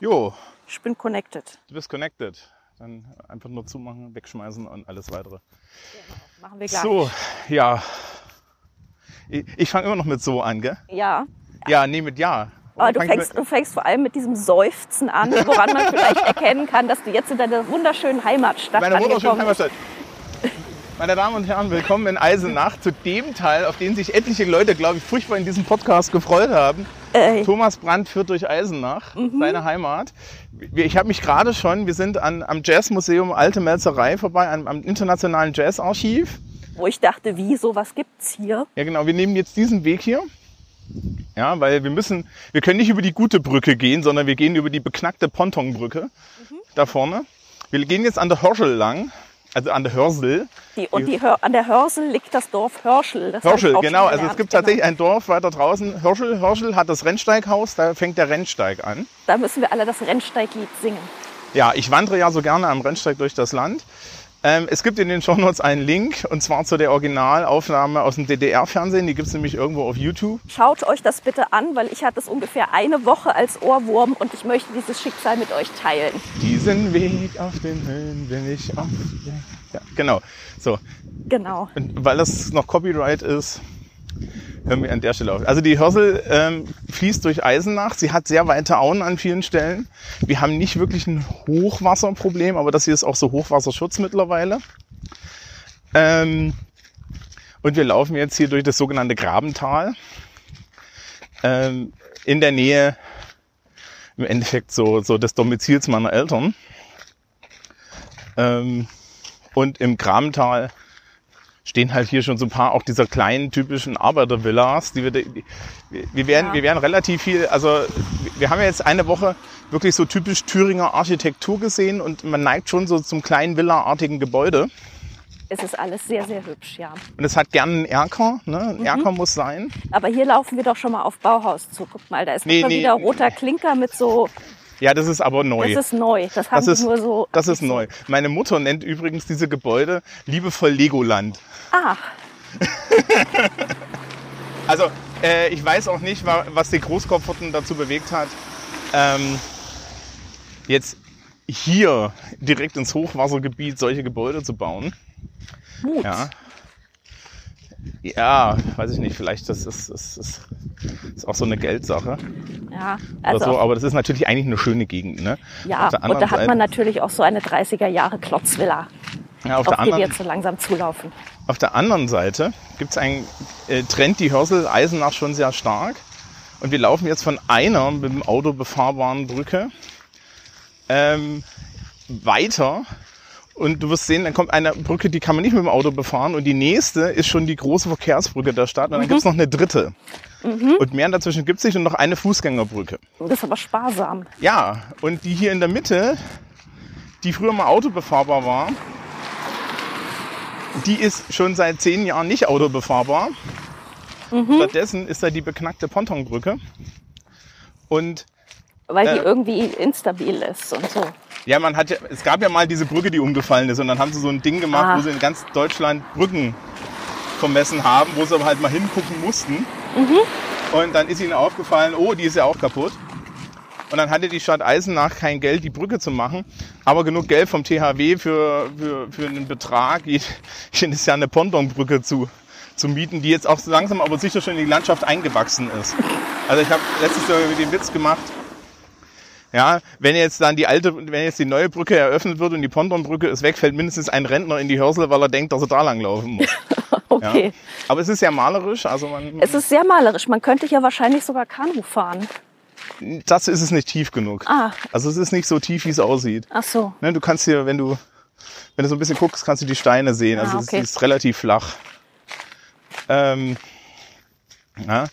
Jo, Ich bin connected. du bist connected. Dann einfach nur zumachen, wegschmeißen und alles weitere. Machen wir gleich. So, ja. Ich, ich fange immer noch mit so an, gell? Ja. Ja, nee, mit ja. Aber du Fang fängst, du fängst vor allem mit diesem Seufzen an, woran man vielleicht erkennen kann, dass du jetzt in deiner wunderschönen Heimatstadt Meine wunderschöne bist. Heimatstadt. Meine Damen und Herren, willkommen in Eisenach zu dem Teil, auf den sich etliche Leute, glaube ich, furchtbar in diesem Podcast gefreut haben. Äh, Thomas Brandt führt durch Eisenach, Mhm. seine Heimat. Ich habe mich gerade schon, wir sind an, am Jazzmuseum Alte Melzerei vorbei, am, am Internationalen Jazzarchiv. Wo ich dachte, wie, sowas gibt's hier? Ja, genau. Wir nehmen jetzt diesen Weg hier. Ja, weil wir müssen, wir können nicht über die gute Brücke gehen, sondern wir gehen über die beknackte Pontonbrücke da vorne. Wir gehen jetzt an der Hörschel lang, also an der Hörsel. Die, und die, Hör- an der Hörsel liegt das Dorf Hörschel. Das Hörschel, genau. Also es gibt Genau. tatsächlich ein Dorf weiter draußen. Hörschel, Hörschel hat das Rennsteighaus, da fängt der Rennsteig an. Da müssen wir alle das Rennsteiglied singen. Ja, ich wandere ja so gerne am Rennsteig durch das Land. Ähm, es gibt in den Shownotes einen Link und zwar zu der Originalaufnahme aus dem DDR-Fernsehen. Die gibt es nämlich irgendwo auf YouTube. Schaut euch das bitte an, weil ich hatte es ungefähr eine Woche als Ohrwurm und ich möchte dieses Schicksal mit euch teilen. Diesen Weg auf den Höhen bin ich auf. Ja, genau. So. Genau. Und weil das noch Copyright ist, hören wir an der Stelle auf. Also die Hörsel ähm, fließt durch Eisenach. Sie hat sehr weite Auen an vielen Stellen. Wir haben nicht wirklich ein Hochwasserproblem, aber das hier ist auch so Hochwasserschutz mittlerweile. Ähm, und wir laufen jetzt hier durch das sogenannte Grabental. Ähm, in der Nähe im Endeffekt so, so des Domizils meiner Eltern. Ähm, und im Grabental stehen halt hier schon so ein paar auch dieser kleinen typischen Arbeitervillas, die wir, die, wir- werden, Ja. wir werden relativ viel, also wir haben ja jetzt eine Woche wirklich so typisch Thüringer Architektur gesehen und man neigt schon so zum kleinen Villa-artigen Gebäude. Es ist alles sehr, sehr hübsch, ja. Und es hat gern einen Erker, ne? Mhm. Ein Erker muss sein. Aber hier laufen wir doch schon mal auf Bauhaus zu. Guck mal, da ist Nee, immer nee. wieder roter Klinker mit so. Ja, das ist aber neu. Das ist neu. Das haben Das ist, nur so. das ist neu. Meine Mutter nennt übrigens diese Gebäude liebevoll Legoland. Ah, Also, äh, ich weiß auch nicht, wa- was die Großkopferten dazu bewegt hat, ähm, jetzt hier direkt ins Hochwassergebiet solche Gebäude zu bauen. Mut. Ja. Ja, weiß ich nicht, vielleicht das ist, das ist, ist auch so eine Geldsache Ja, also so, aber das ist natürlich eigentlich eine schöne Gegend. Ne? ja. Und da hat man natürlich auch so eine 30er Jahre Klotzvilla, ja, auf, auf der die wir anderen, jetzt so langsam zulaufen. auf der anderen Seite gibt es einen äh, Trend, die Hörsel Eisenach schon sehr stark. Und wir laufen jetzt von einer mit dem Auto befahrbaren Brücke ähm, weiter. Und du wirst sehen, dann kommt eine Brücke, die kann man nicht mit dem Auto befahren. Und die nächste ist schon die große Verkehrsbrücke der Stadt. Und dann gibt's noch eine dritte. Und mehr dazwischen gibt's nicht und noch eine Fußgängerbrücke. Das ist aber sparsam. Ja, und die hier in der Mitte, die früher mal autobefahrbar war, die ist schon seit zehn Jahren nicht autobefahrbar. Stattdessen ist da die beknackte Pontonbrücke. Und Weil die Äh. irgendwie instabil ist und so. Ja, man hat ja, es gab ja mal diese Brücke, die umgefallen ist. Und dann haben sie so ein Ding gemacht, Ah. wo sie in ganz Deutschland Brücken vermessen haben, wo sie aber halt mal hingucken mussten. Und dann ist ihnen aufgefallen, oh, die ist ja auch kaputt. Und dann hatte die Stadt Eisenach kein Geld, die Brücke zu machen, aber genug Geld vom THW für, für, für einen Betrag, je- jedes Jahr eine Pontonbrücke zu, zu mieten, die jetzt auch so langsam aber sicher schon in die Landschaft eingewachsen ist. Also ich habe letztes Jahr den Witz gemacht, ja, wenn jetzt dann die alte, wenn jetzt die neue Brücke eröffnet wird und die Pontonbrücke ist weg, fällt mindestens ein Rentner in die Hörsel, weil er denkt, dass er da lang laufen muss. Ja. Okay. Aber es ist ja malerisch, also man, Es ist sehr malerisch. Man könnte hier wahrscheinlich sogar Kanu fahren. das ist es nicht tief genug. Ah. Also es ist nicht so tief, wie es aussieht. Ach so. Ne, du kannst hier, wenn du, wenn du so ein bisschen guckst, kannst du die Steine sehen. Also Ah, okay. es ist relativ flach. Ähm, ja,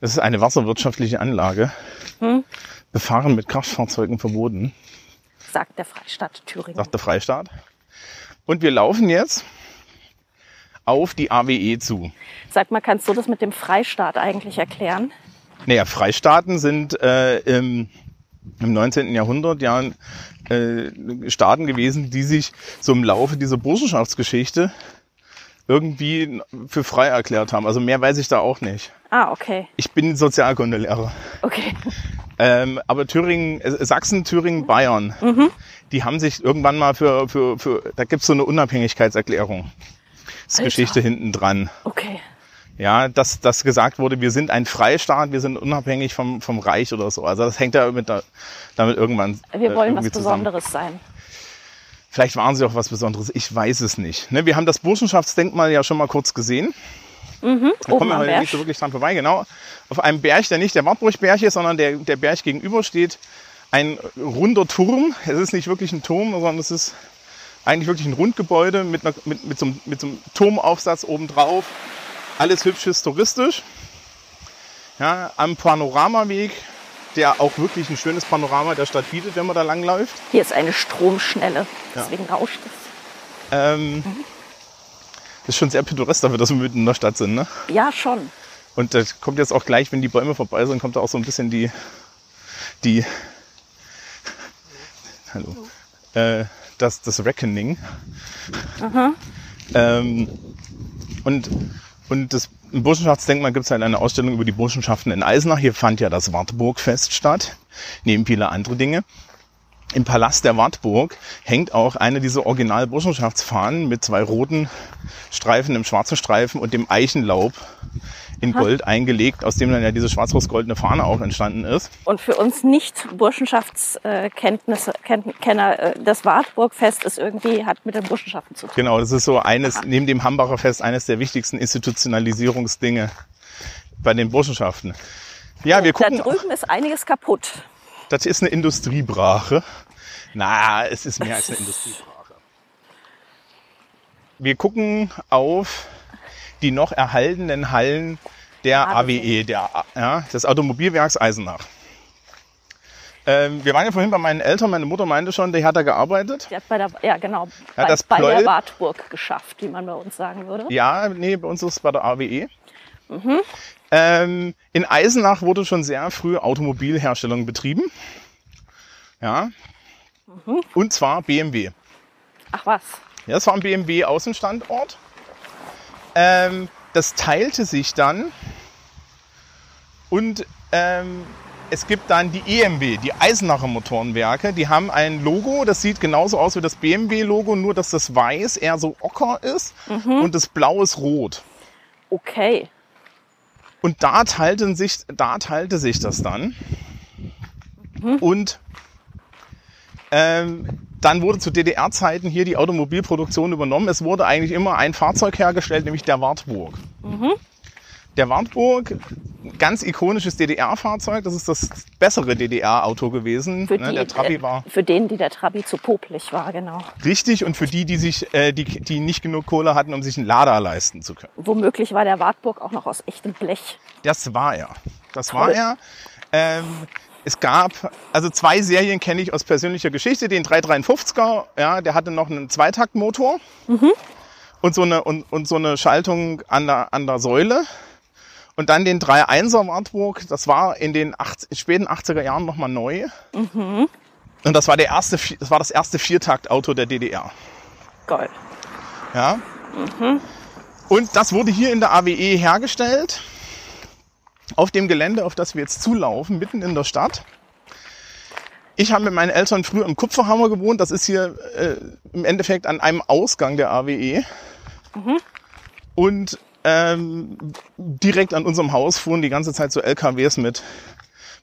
das ist eine wasserwirtschaftliche Anlage. Hm? Befahren mit Kraftfahrzeugen verboten, Sagt der Freistaat Thüringen. sagt der Freistaat. Und wir laufen jetzt auf die AWE zu. Sag mal, kannst du das mit dem Freistaat eigentlich erklären? Naja, Freistaaten sind äh, im, im 19. Jahrhundert ja äh, Staaten gewesen, die sich so im Laufe dieser Burschenschaftsgeschichte irgendwie für frei erklärt haben. Also mehr weiß ich da auch nicht. Ah, okay. Ich bin Sozialkundelehrer. Okay. Ähm, aber Thüringen, äh, Sachsen, Thüringen, Bayern, die haben sich irgendwann mal für, für, für da gibt's so eine Unabhängigkeitserklärung. Das ist. Geschichte hinten dran. Okay. Ja, dass, dass gesagt wurde, wir sind ein Freistaat, wir sind unabhängig vom, vom Reich oder so. Also das hängt ja mit da, damit irgendwann Wir äh, wollen was irgendwie zusammen. Besonderes sein. Vielleicht waren sie auch was Besonderes, ich weiß es nicht. Ne, wir haben das Burschenschaftsdenkmal ja schon mal kurz gesehen. Da Oben kommen wir heute nicht so wirklich dran vorbei. Genau. Auf einem Berg, der nicht der Wartburgberg ist, sondern der, der Berg gegenüber steht ein runder Turm. Es ist nicht wirklich ein Turm, sondern es ist eigentlich wirklich ein Rundgebäude mit, einer, mit, mit, so, einem- mit so einem Turmaufsatz obendrauf. Alles hübsch historistisch. Ja, am Panoramaweg, der auch wirklich ein schönes Panorama der Stadt bietet, wenn man da langläuft. Hier ist eine Stromschnelle. Ja. Deswegen rauscht es. Ähm, das ist schon sehr pittoresk dafür, dass wir mitten in der Stadt sind. Ne? Ja, schon. Und da kommt jetzt auch gleich, wenn die Bäume vorbei sind, kommt da auch so ein bisschen die, die, hallo, äh, das, das Reckoning. Ähm, und, und das, im Burschenschaftsdenkmal gibt es halt eine Ausstellung über die Burschenschaften in Eisenach. Hier fand ja das Wartburgfest statt, neben viele andere Dinge. Im Palast der Wartburg hängt auch eine dieser Original-Burschenschaftsfahnen mit zwei roten Streifen, einem schwarzen Streifen und dem Eichenlaub in Gold eingelegt, aus dem dann ja diese schwarz-rot-goldene Fahne auch entstanden ist. Und für uns Nicht-Burschenschaftskenntnisse, Ken- Kenner, äh, das Wartburgfest ist irgendwie, hat mit den Burschenschaften zu tun. Genau, das ist so eines, neben dem Hambacher Fest, eines der wichtigsten Institutionalisierungsdinge bei den Burschenschaften. Ja, wir Da gucken, drüben ist einiges kaputt. Das ist eine Industriebrache. Na, es ist mehr als eine Industriebrache. Wir gucken auf die noch erhaltenen Hallen der AWE, der, ja, des Automobilwerks Eisenach. Ähm, wir waren ja vorhin bei meinen Eltern, meine Mutter meinte schon, die hat da gearbeitet. Die hat bei der, ja genau, bei, das bei der Wartburg geschafft, wie man bei uns sagen würde. Ja, nee, bei uns ist es bei der AWE. Ähm, in Eisenach wurde schon sehr früh Automobilherstellung betrieben. Ja. Und zwar BMW. Ach was. Ja, das war ein BMW Außenstandort. Ähm, das teilte sich dann und ähm, es gibt dann die EMW, die Eisenacher Motorenwerke. Die haben ein Logo, das sieht genauso aus wie das BMW-Logo, nur dass das Weiß eher so ocker ist und das Blau ist rot. Okay. Und da teilte sich, da teilte sich das dann. Und ähm, dann wurde zu DDR-Zeiten hier die Automobilproduktion übernommen. Es wurde eigentlich immer ein Fahrzeug hergestellt, nämlich der Wartburg. Der Wartburg, ganz ikonisches DDR-Fahrzeug. Das ist das bessere DDR-Auto gewesen. Für, ne? die, Der Trabi äh, war für den, die der Trabi zu popelig war, genau. richtig. Und für die, die sich, äh, die, die nicht genug Kohle hatten, um sich einen Lader leisten zu können. Womöglich war der Wartburg auch noch aus echtem Blech. Das war er. Das Toll. war er. Ähm, es gab, also zwei Serien kenne ich aus persönlicher Geschichte. Den 353er, ja, der hatte noch einen Zweitaktmotor und, so eine, und, und so eine Schaltung an der, an der Säule. Und dann den 3.1er Wartburg, das war in den acht, späten 80er Jahren nochmal neu. Und das war, der erste, das war das erste Viertaktauto der DDR. Geil. Ja. Und das wurde hier in der AWE hergestellt. Auf dem Gelände, auf das wir jetzt zulaufen, mitten in der Stadt. Ich habe mit meinen Eltern früher im Kupferhammer gewohnt. Das ist hier äh, im Endeffekt an einem Ausgang der AWE. Und ähm, direkt an unserem Haus fuhren die ganze Zeit so LKWs mit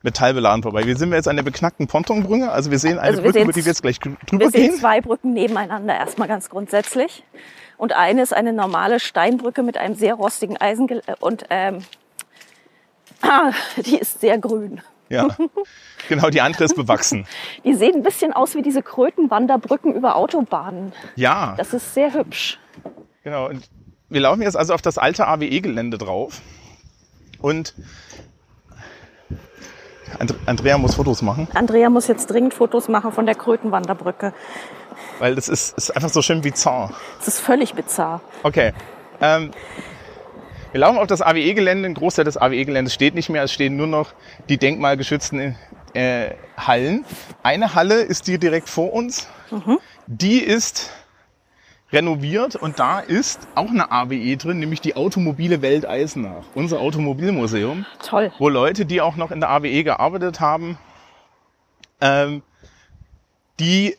Metallbeladen vorbei. Wir sind jetzt an der beknackten Pontonbrücke. Also wir sehen eine Also wir Brücke, über die wir jetzt gleich drüber Wir sehen gehen. zwei Brücken nebeneinander erstmal ganz grundsätzlich. Und eine ist eine normale Steinbrücke mit einem sehr rostigen Eisen und ähm, ah, die ist sehr grün. Ja, genau. Die andere ist bewachsen. Die sehen ein bisschen aus wie diese Krötenwanderbrücken über Autobahnen. Ja. Das ist sehr hübsch. Genau, und wir laufen jetzt also auf das alte AWE-Gelände drauf. Und And Andrea muss Fotos machen, Andrea muss jetzt dringend Fotos machen von der Krötenwanderbrücke. weil das ist, ist einfach so schön bizarr. Das ist völlig bizarr. Okay, Ähm, wir laufen auf das AWE-Gelände. Ein Großteil des AWE-Geländes steht nicht mehr. Es stehen nur noch die denkmalgeschützten äh, Hallen. Eine Halle ist die direkt vor uns. Die ist renoviert und da ist auch eine AWE drin, nämlich die Automobile Welt Eisenach, unser Automobilmuseum, Toll. wo Leute, die auch noch in der AWE gearbeitet haben, ähm, die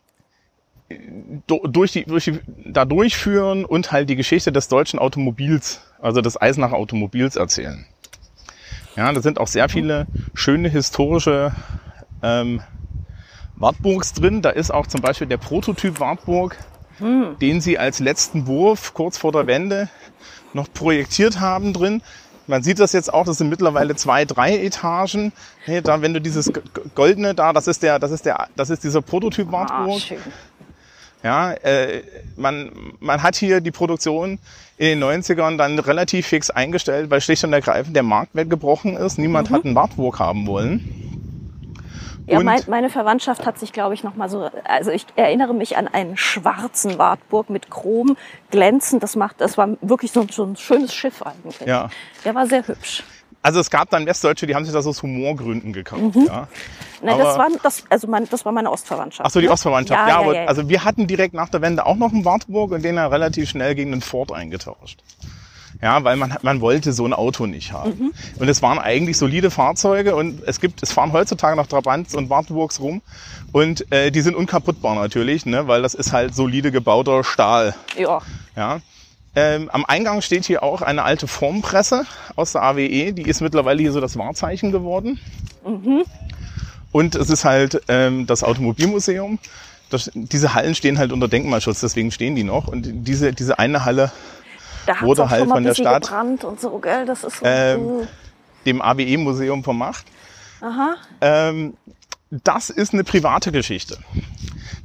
do- durch die, durch die, da durchführen und halt die Geschichte des deutschen Automobils, also des Eisenacher Automobils erzählen. Ja, da sind auch sehr viele schöne historische ähm, Wartburgs drin. Da ist auch zum Beispiel der Prototyp Wartburg, den sie als letzten Wurf kurz vor der Wende noch projektiert haben drin. Man sieht das jetzt auch, das sind mittlerweile zwei, drei Etagen. Hey, da, wenn du dieses goldene da, das ist der, das ist der, das ist dieser Prototyp Ah, Wartburg. schön. Ja, äh, man, man hat hier die Produktion in den 90ern dann relativ fix eingestellt, weil schlicht und ergreifend der Markt weggebrochen ist. Niemand hat einen Wartburg haben wollen. Ja, mein, meine Verwandtschaft hat sich, glaube ich, noch mal so. Also ich erinnere mich an einen schwarzen Wartburg mit Chrom glänzend. Das macht, das war wirklich so, ein- so ein schönes Schiff eigentlich. Ja. Der war sehr hübsch. Also es gab dann Westdeutsche, die haben sich das aus Humorgründen gekauft. Ja. Nein, das Aber- war das, also mein, das war meine Ostverwandtschaft. Ach so, die ne? Ostverwandtschaft. Ja, Ja, ja, aber ja, also wir hatten direkt nach der Wende auch noch einen Wartburg und den dann relativ schnell gegen einen Ford eingetauscht. Ja, weil man, man wollte so ein Auto nicht haben. Mhm. Und es waren eigentlich solide Fahrzeuge und es gibt, es fahren heutzutage noch Trabants und Wartburgs rum und äh, die sind unkaputtbar natürlich, ne, weil das ist halt solide gebauter Stahl. ja. Ja. Ähm, am Eingang steht hier auch eine alte Formpresse aus der AWE. Die ist mittlerweile hier so das Wahrzeichen geworden. Und es ist halt ähm, das Automobilmuseum. Das, diese Hallen stehen halt unter Denkmalschutz, deswegen stehen die noch. Und diese, diese eine Halle Da Wurde halt von der Stadt, so, gell? Das ist so. Ähm, dem AWE-Museum vermacht. Ähm, das ist eine private Geschichte.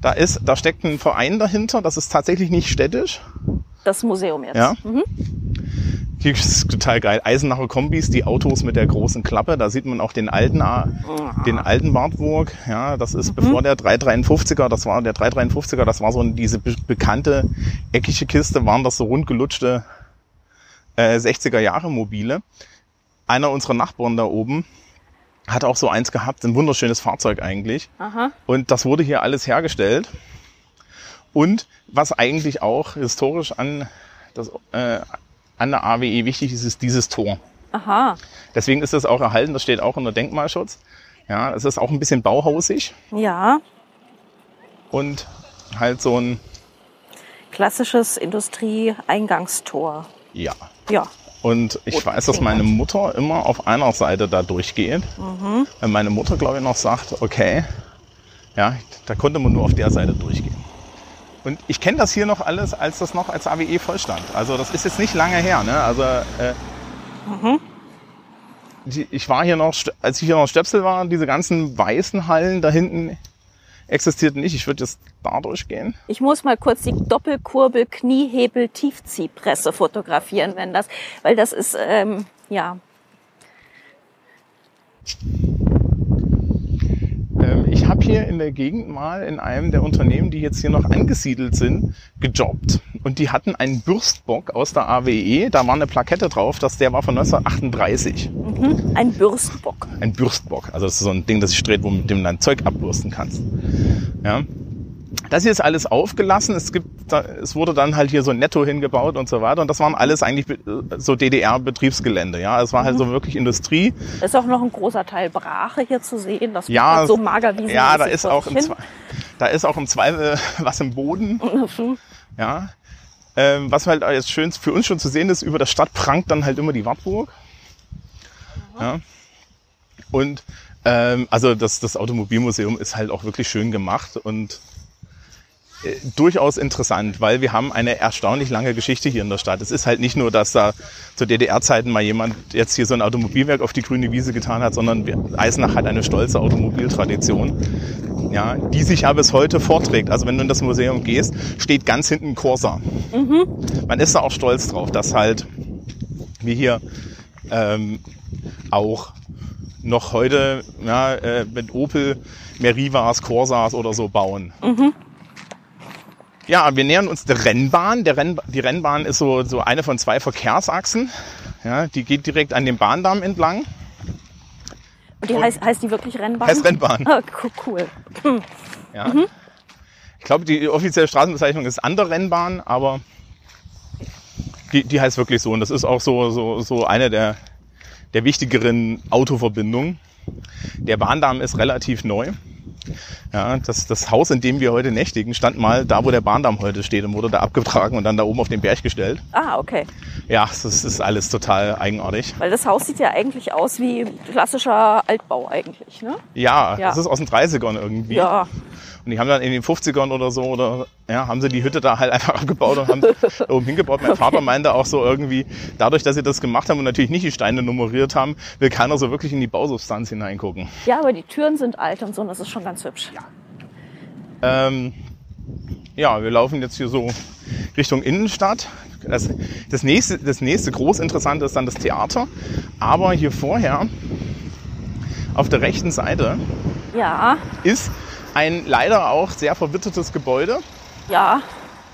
Da, ist, da steckt ein Verein dahinter, das ist tatsächlich nicht städtisch. Das Museum jetzt. Ja. Hier ist total geil. Eisenacher Kombis, die Autos mit der großen Klappe. Da sieht man auch den alten, den alten Wartburg. Ja, das ist bevor der 353er, das war der 353er, das war so diese be bekannte eckige Kiste, waren das so rundgelutschte äh, 60er Jahre Mobile. Einer unserer Nachbarn da oben hat auch so eins gehabt, ein wunderschönes Fahrzeug eigentlich. Aha. Und das wurde hier alles hergestellt. Und was eigentlich auch historisch an, das, äh, an der AWE wichtig ist, ist dieses Tor. Aha. Deswegen ist das auch erhalten, das steht auch unter Denkmalschutz. Ja, es ist auch ein bisschen bauhausig Ja. und halt so ein, Klassisches Industrieeingangstor. ja. Ja. Und ich Roten weiß, dass meine Mutter immer auf einer Seite da durchgeht. Weil meine Mutter, glaube ich, noch sagt, okay, ja, da konnte man nur auf der Seite durchgehen. Und ich kenne das hier noch alles, als das noch als AWE vollstand. Also das ist jetzt nicht lange her. Ne? Also äh, die, ich war hier noch, als ich hier noch Stöpsel war, diese ganzen weißen Hallen da hinten existierten nicht. Ich würde jetzt da durchgehen. Ich muss mal kurz die Doppelkurbel Kniehebel Tiefziehpresse fotografieren, wenn das, weil das ist ähm, ja ich habe hier in der Gegend mal in einem der Unternehmen, die jetzt hier noch angesiedelt sind, gejobbt. Und die hatten einen Bürstbock aus der AWE. Da war eine Plakette drauf, dass der war von 1938. ein Bürstbock. Ein Bürstbock. Also das ist so ein Ding, das sich dreht, wo mit dem du dein Zeug abbürsten kannst. Ja. Das hier ist alles aufgelassen. Es gibt, es wurde dann halt hier so ein Netto hingebaut und so weiter. Und das waren alles eigentlich be- so DDR-Betriebsgelände. Ja, es war halt so wirklich Industrie. Da ist auch noch ein großer Teil Brache hier zu sehen. Das Ja, so mager wie Ja, da ist auch im, Zwe- da ist auch im Zweifel was im Boden. Ja. Ähm, was halt jetzt schön für uns schon zu sehen ist, über der Stadt prangt dann halt immer die Wartburg. Ja. Und ähm, also das, das Automobilmuseum ist halt auch wirklich schön gemacht und äh, durchaus interessant, weil wir haben eine erstaunlich lange Geschichte hier in der Stadt. Es ist halt nicht nur, dass da zu DDR-Zeiten mal jemand jetzt hier so ein Automobilwerk auf die grüne Wiese getan hat, sondern Eisenach hat eine stolze Automobiltradition, ja, die sich ja bis heute vorträgt. Also wenn du in das Museum gehst, steht ganz hinten Corsa. Man ist da auch stolz drauf, dass halt wir hier ähm, auch noch heute ja, äh, mit Opel Merivas, Corsas oder so bauen. Ja, wir nähern uns der Rennbahn. Der Renn, die Rennbahn ist so, so eine von zwei Verkehrsachsen. Ja, die geht direkt an dem Bahndamm entlang. Und die Und- heißt, heißt die wirklich Rennbahn? Heißt Rennbahn. Ah, co- cool. Ja. Ich glaube, die offizielle Straßenbezeichnung ist andere Rennbahn, aber die, die heißt wirklich so. Und das ist auch so, so, so eine der, der wichtigeren Autoverbindungen. Der Bahndamm ist relativ neu. Ja, das, das Haus, in dem wir heute nächtigen, stand mal da, wo der Bahndamm heute steht und wurde da abgetragen und dann da oben auf den Berg gestellt. Ah, okay. Ja, das ist alles total eigenartig. Weil das Haus sieht ja eigentlich aus wie klassischer Altbau eigentlich, ne? Ja, Ja. das ist aus den 30ern irgendwie. Ja. Und die haben dann in den 50ern oder so, oder ja, haben sie die Hütte da halt einfach abgebaut und haben da oben hingebaut. Mein Vater meinte auch so irgendwie, dadurch, dass sie das gemacht haben und natürlich nicht die Steine nummeriert haben, will keiner so wirklich in die Bausubstanz hineingucken. Ja, aber die Türen sind alt und so, und das ist schon ganz hübsch. Ähm, ja, wir laufen jetzt hier so Richtung Innenstadt. Das, das, nächste, das nächste groß Interessante ist dann das Theater. Aber hier vorher, auf der rechten Seite, Ja, ist ein leider auch sehr verwittertes Gebäude. ja.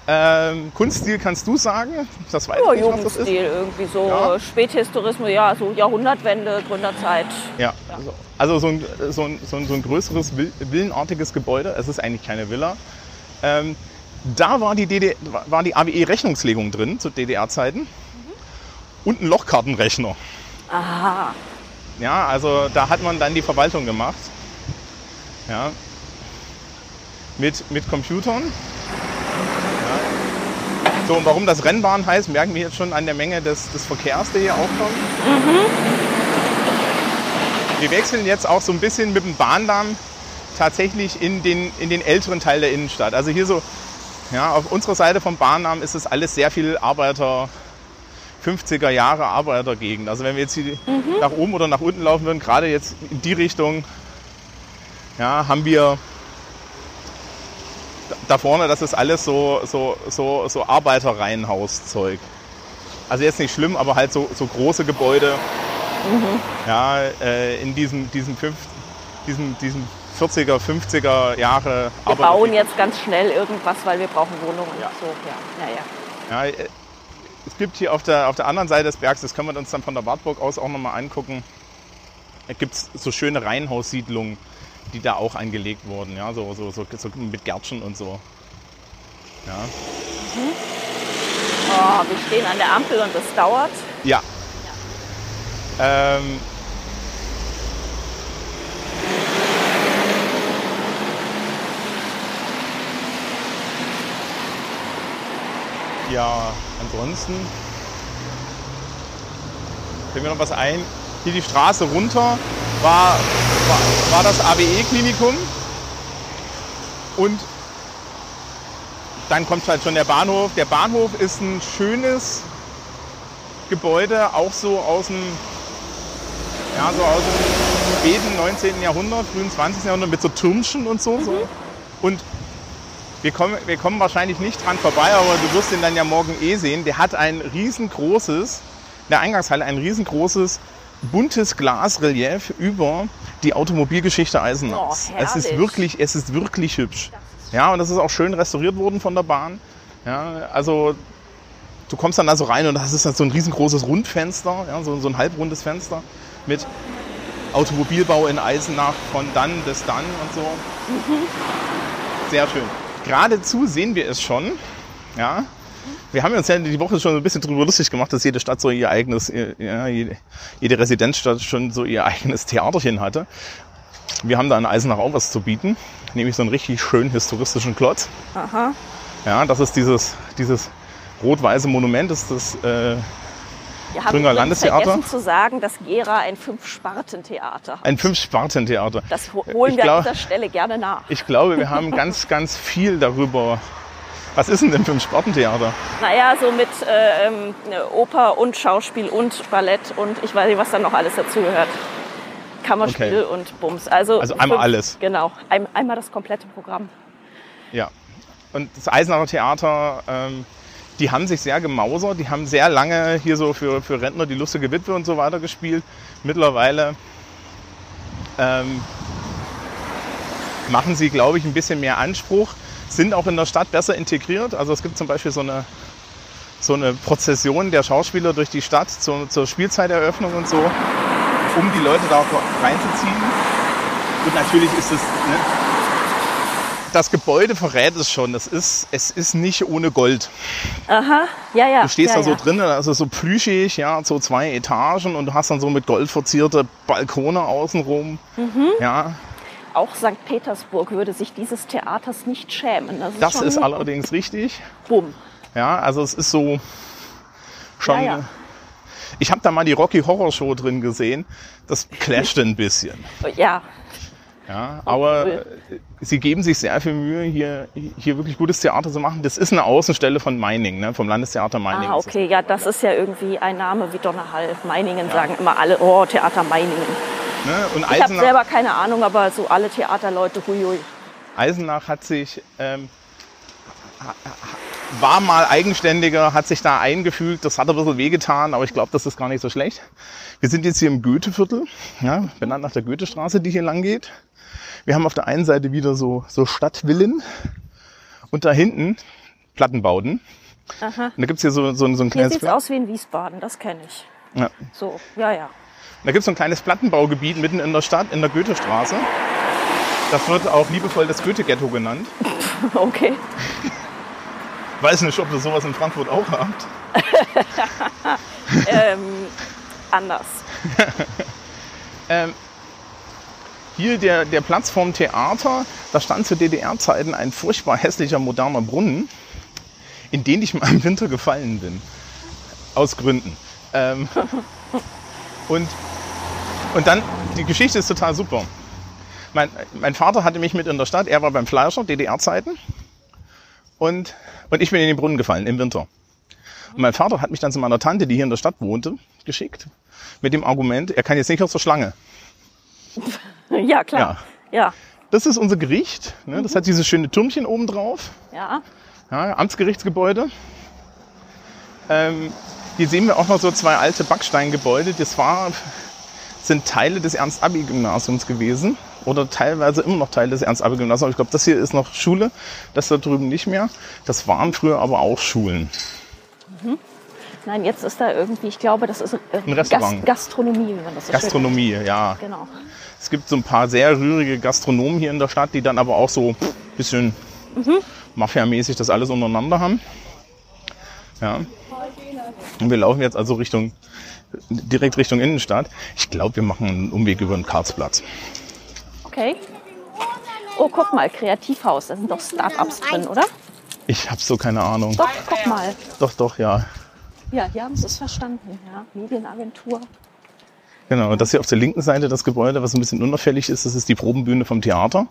Ähm, Kunststil kannst du sagen? Das weiß Ja, ich nicht, was das ist. Irgendwie so Ja. Späthistorismus, ja, so Jahrhundertwende, Gründerzeit. Ja, also, also so, ein, so, ein, so, ein, so ein größeres Vil- villenartiges Gebäude. Es ist eigentlich keine Villa. Ähm, da war die, DD, war die AWE-Rechnungslegung drin zu DDR-Zeiten und ein Lochkartenrechner. Aha. Ja, also da hat man dann die Verwaltung gemacht. Ja. Mit, mit Computern. Ja. So, und warum das Rennbahn heißt, merken wir jetzt schon an der Menge des, des Verkehrs, der hier aufkommt. Wir wechseln jetzt auch so ein bisschen mit dem Bahndamm tatsächlich in den, in den älteren Teil der Innenstadt. Also hier so, ja, auf unserer Seite vom Bahndamm ist es alles sehr viel Arbeiter, 50er Jahre Arbeitergegend. Also wenn wir jetzt hier nach oben oder nach unten laufen würden, gerade jetzt in die Richtung, ja, haben wir da- vorne, das ist alles so, so, so, so Arbeiterreihenhauszeug. Also jetzt nicht schlimm, aber halt so, so große Gebäude. Ja, äh, in diesem, diesem, fünf, diesem, diesem 40er, 50er Jahre Wir bauen jetzt ganz schnell irgendwas, weil wir brauchen Wohnungen. Ja. So, ja. Ja, ja. Äh, es gibt hier auf der, auf der anderen Seite des Bergs, das können wir uns dann von der Wartburg aus auch nochmal angucken, da gibt es so schöne Reihenhaussiedlungen, die da auch angelegt wurden, ja, so, so, so, so mit Gärtchen und so. Ja. Oh, wir stehen an der Ampel und es dauert. ja. Ähm, ja, ansonsten fällt mir noch was ein. Hier die Straße runter war, war, war das AWE-Klinikum. Und dann kommt halt schon der Bahnhof. Der Bahnhof ist ein schönes Gebäude, auch so aus dem, ja, so aus dem späten 19. Jahrhundert, frühen 20. Jahrhundert mit so Türmchen und so. so. Und wir kommen, wir kommen wahrscheinlich nicht dran vorbei, aber du wirst ihn dann ja morgen eh sehen. Der hat ein riesengroßes, in der Eingangshalle ein riesengroßes buntes Glasrelief über die Automobilgeschichte Eisenachs. Oh, es ist wirklich, es ist wirklich hübsch. Ja, und das ist auch schön restauriert worden von der Bahn. Ja, also du kommst dann also rein und das ist dann so ein riesengroßes Rundfenster, ja, so, so ein halbrundes Fenster mit Automobilbau in Eisenach von dann bis dann und so. Sehr schön. Geradezu sehen wir es schon. Ja. Wir haben uns ja die Woche schon ein bisschen drüber lustig gemacht, dass jede Stadt so ihr eigenes, ja, jede, jede Residenzstadt schon so ihr eigenes Theaterchen hatte. Wir haben da in Eisenach auch was zu bieten, nämlich so einen richtig schönen historistischen Klotz. Aha. Ja, das ist dieses, dieses rot-weiße Monument, das ist das äh, Wir haben übrigens Landestheater? vergessen zu sagen, dass Gera ein Fünf-Sparten-Theater hat. ein Fünf-Sparten-Theater. Das ho- holen Ich wir glaub- an dieser Stelle gerne nach. Ich glaube, wir haben ganz, ganz viel darüber. Was ist denn denn für ein Spartentheater? Naja, so mit äh, ähm, Oper und Schauspiel und Ballett und ich weiß nicht, was dann noch alles dazugehört. Kammerspiel Okay. und Bums. Also, Also einmal alles. Genau, ein, einmal das komplette Programm. Ja. Und das Eisenacher Theater, ähm, die haben sich sehr gemausert. Die haben sehr lange hier so für, für Rentner die lustige Witwe und so weiter gespielt. Mittlerweile ähm, machen sie, glaube ich, ein bisschen mehr Anspruch. Sind auch in der Stadt besser integriert. Also es gibt zum Beispiel so eine, so eine Prozession der Schauspieler durch die Stadt zur, zur Spielzeiteröffnung und so, um die Leute da auch reinzuziehen. Und natürlich ist es, ne, das Gebäude verrät es schon. Das ist, es ist nicht ohne Gold. Aha, ja, ja. Du stehst ja, da so ja. drin, also so plüschig, ja, so zwei Etagen und du hast dann so mit Gold verzierte Balkone außenrum. Mhm. Ja, Auch St. Petersburg würde sich dieses Theaters nicht schämen. Das ist, das ist allerdings richtig. Bumm. Ja, also es ist so schon. Ja, ja. Ich habe da mal die Rocky Horror Show drin gesehen. Das clasht ein bisschen. Ja, Ja, aber cool. sie geben sich sehr viel Mühe, hier, hier wirklich gutes Theater zu machen. Das ist eine Außenstelle von Meining, ne, vom Landestheater ah, ist es. okay. Ja, das ist ja irgendwie ein Name wie Donnerhall. Meiningen sagen immer alle, oh, Theater Meiningen. Ne? Und Ich habe selber keine Ahnung, aber so alle Theaterleute, huiui. Eisenach hat sich ähm, war mal eigenständiger, hat sich da eingefügt. Das hat ein bisschen wehgetan, aber ich glaube, das ist gar nicht so schlecht. Wir sind jetzt hier im Goetheviertel, ja, benannt nach der Goethestraße, die hier lang geht. Wir haben auf der einen Seite wieder so, so Stadtvillen und da hinten Plattenbauten. Aha. Und da gibt's hier so, so, ein- so ein Hier kleines sieht's Pla- aus wie in Wiesbaden, das kenne ich. ja. So, ja, ja. Da gibt's so ein kleines Plattenbaugebiet mitten in der Stadt, in der Goethestraße. Das wird auch liebevoll das Goethe-Ghetto genannt. Okay. Weiß nicht, ob ihr sowas in Frankfurt auch habt. ähm, anders. Ähm, hier der, der Platz vorm Theater, da stand zu DDR-Zeiten ein furchtbar hässlicher moderner Brunnen, in den ich mal im Winter gefallen bin. Aus Gründen. Ähm, und, und dann, die Geschichte ist total super. Mein, mein Vater hatte mich mit in der Stadt, er war beim Fleischer, DDR-Zeiten. Und, und ich bin in den Brunnen gefallen im Winter. Und mein Vater hat mich dann zu meiner Tante, die hier in der Stadt wohnte, geschickt. Mit dem Argument, er kann jetzt nicht aus der Schlange. Ja, klar. Ja. Das ist unser Gericht. Ne? Das hat dieses schöne Türmchen oben drauf. Ja. Ja, Amtsgerichtsgebäude. Ähm, hier sehen wir auch noch so zwei alte Backsteingebäude. Das war, sind Teile des Ernst-Abi-Gymnasiums gewesen. Oder teilweise immer noch Teile des Ernst-Abi-Gymnasiums. Ich glaube, das hier ist noch Schule. Das da drüben nicht mehr. Das waren früher aber auch Schulen. Nein, jetzt ist da irgendwie, ich glaube, das ist äh, Ein Restaurant. Gastronomie, wenn man das so schön Gastronomie, ja. nennt. Genau. Es gibt so ein paar sehr rührige Gastronomen hier in der Stadt, die dann aber auch so ein bisschen Mafia-mäßig das alles untereinander haben. Ja. Und wir laufen jetzt also Richtung, direkt Richtung Innenstadt. Ich glaube, wir machen einen Umweg über den Karlsplatz. Okay. Oh, guck mal, Kreativhaus. Da sind doch Start-ups drin, oder? Ich habe so keine Ahnung. Doch, guck mal. Doch, doch, ja. Ja, die haben es verstanden. Ja, Medienagentur. Genau, das hier auf der linken Seite, das Gebäude, was ein bisschen unauffällig ist, das ist die Probenbühne vom Theater.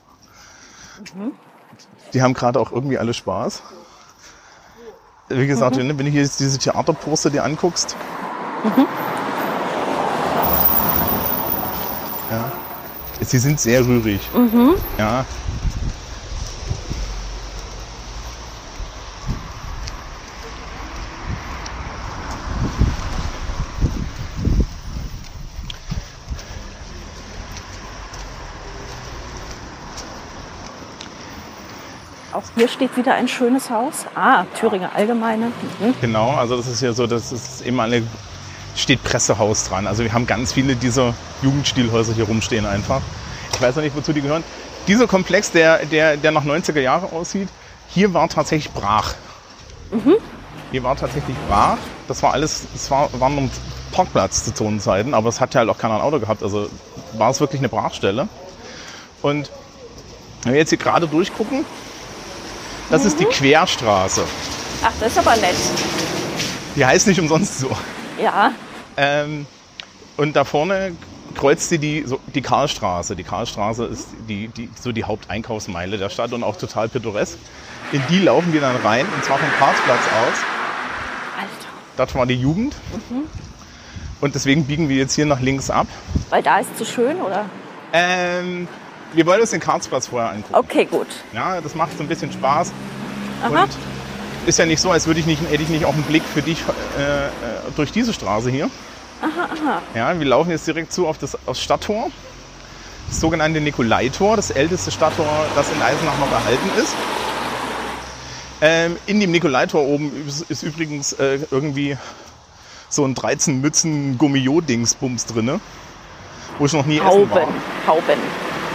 Die haben gerade auch irgendwie alle Spaß. Wie gesagt, wenn wenn du hier jetzt diese Theaterposter dir anguckst. Ja. Sie sind sehr rührig. Ja. Hier steht wieder ein schönes Haus. Ah, Thüringer Allgemeine. Mhm. Genau, also das ist hier so, das ist immer eine, steht Pressehaus dran. Also wir haben ganz viele dieser Jugendstilhäuser hier rumstehen einfach. Ich weiß noch nicht, wozu die gehören. Dieser Komplex, der, der, der nach 90er Jahre aussieht, hier war tatsächlich brach. Hier war tatsächlich brach. Das war alles, es war, war ein Parkplatz zu Zonenzeiten, aber es hat ja halt auch keiner ein Auto gehabt. Also war es wirklich eine Brachstelle. Und wenn wir jetzt hier gerade durchgucken, das ist die Querstraße. Ach, das ist aber nett. Die heißt nicht umsonst so. Ja, Ähm, und da vorne kreuzt sie die, so, die Karlstraße. Die Karlstraße ist die, die, so die Haupteinkaufsmeile der Stadt und auch total pittoresk. In die laufen wir dann rein, und zwar vom Karlsplatz aus. Alter. Dort war die Jugend. Und deswegen biegen wir jetzt hier nach links ab. Weil da ist zu schön, oder? Ähm, wir wollen uns den Karlsplatz vorher angucken. Okay, gut. Ja, das macht so ein bisschen Spaß. Aha. Und ist ja nicht so, als würde ich nicht, hätte ich nicht auch einen Blick für dich äh, äh, durch diese Straße hier. Aha, aha. Ja, wir laufen jetzt direkt zu auf das, aufs Stadttor. Das sogenannte Nikolaitor, das älteste Stadttor, das in Eisenach noch erhalten ist. Ähm, in dem Nikolaitor oben ist, ist übrigens äh, irgendwie so ein 13 Mützen Gummio-Dingsbums drinne, wo ich noch nie essen Hauben. war. Hauben.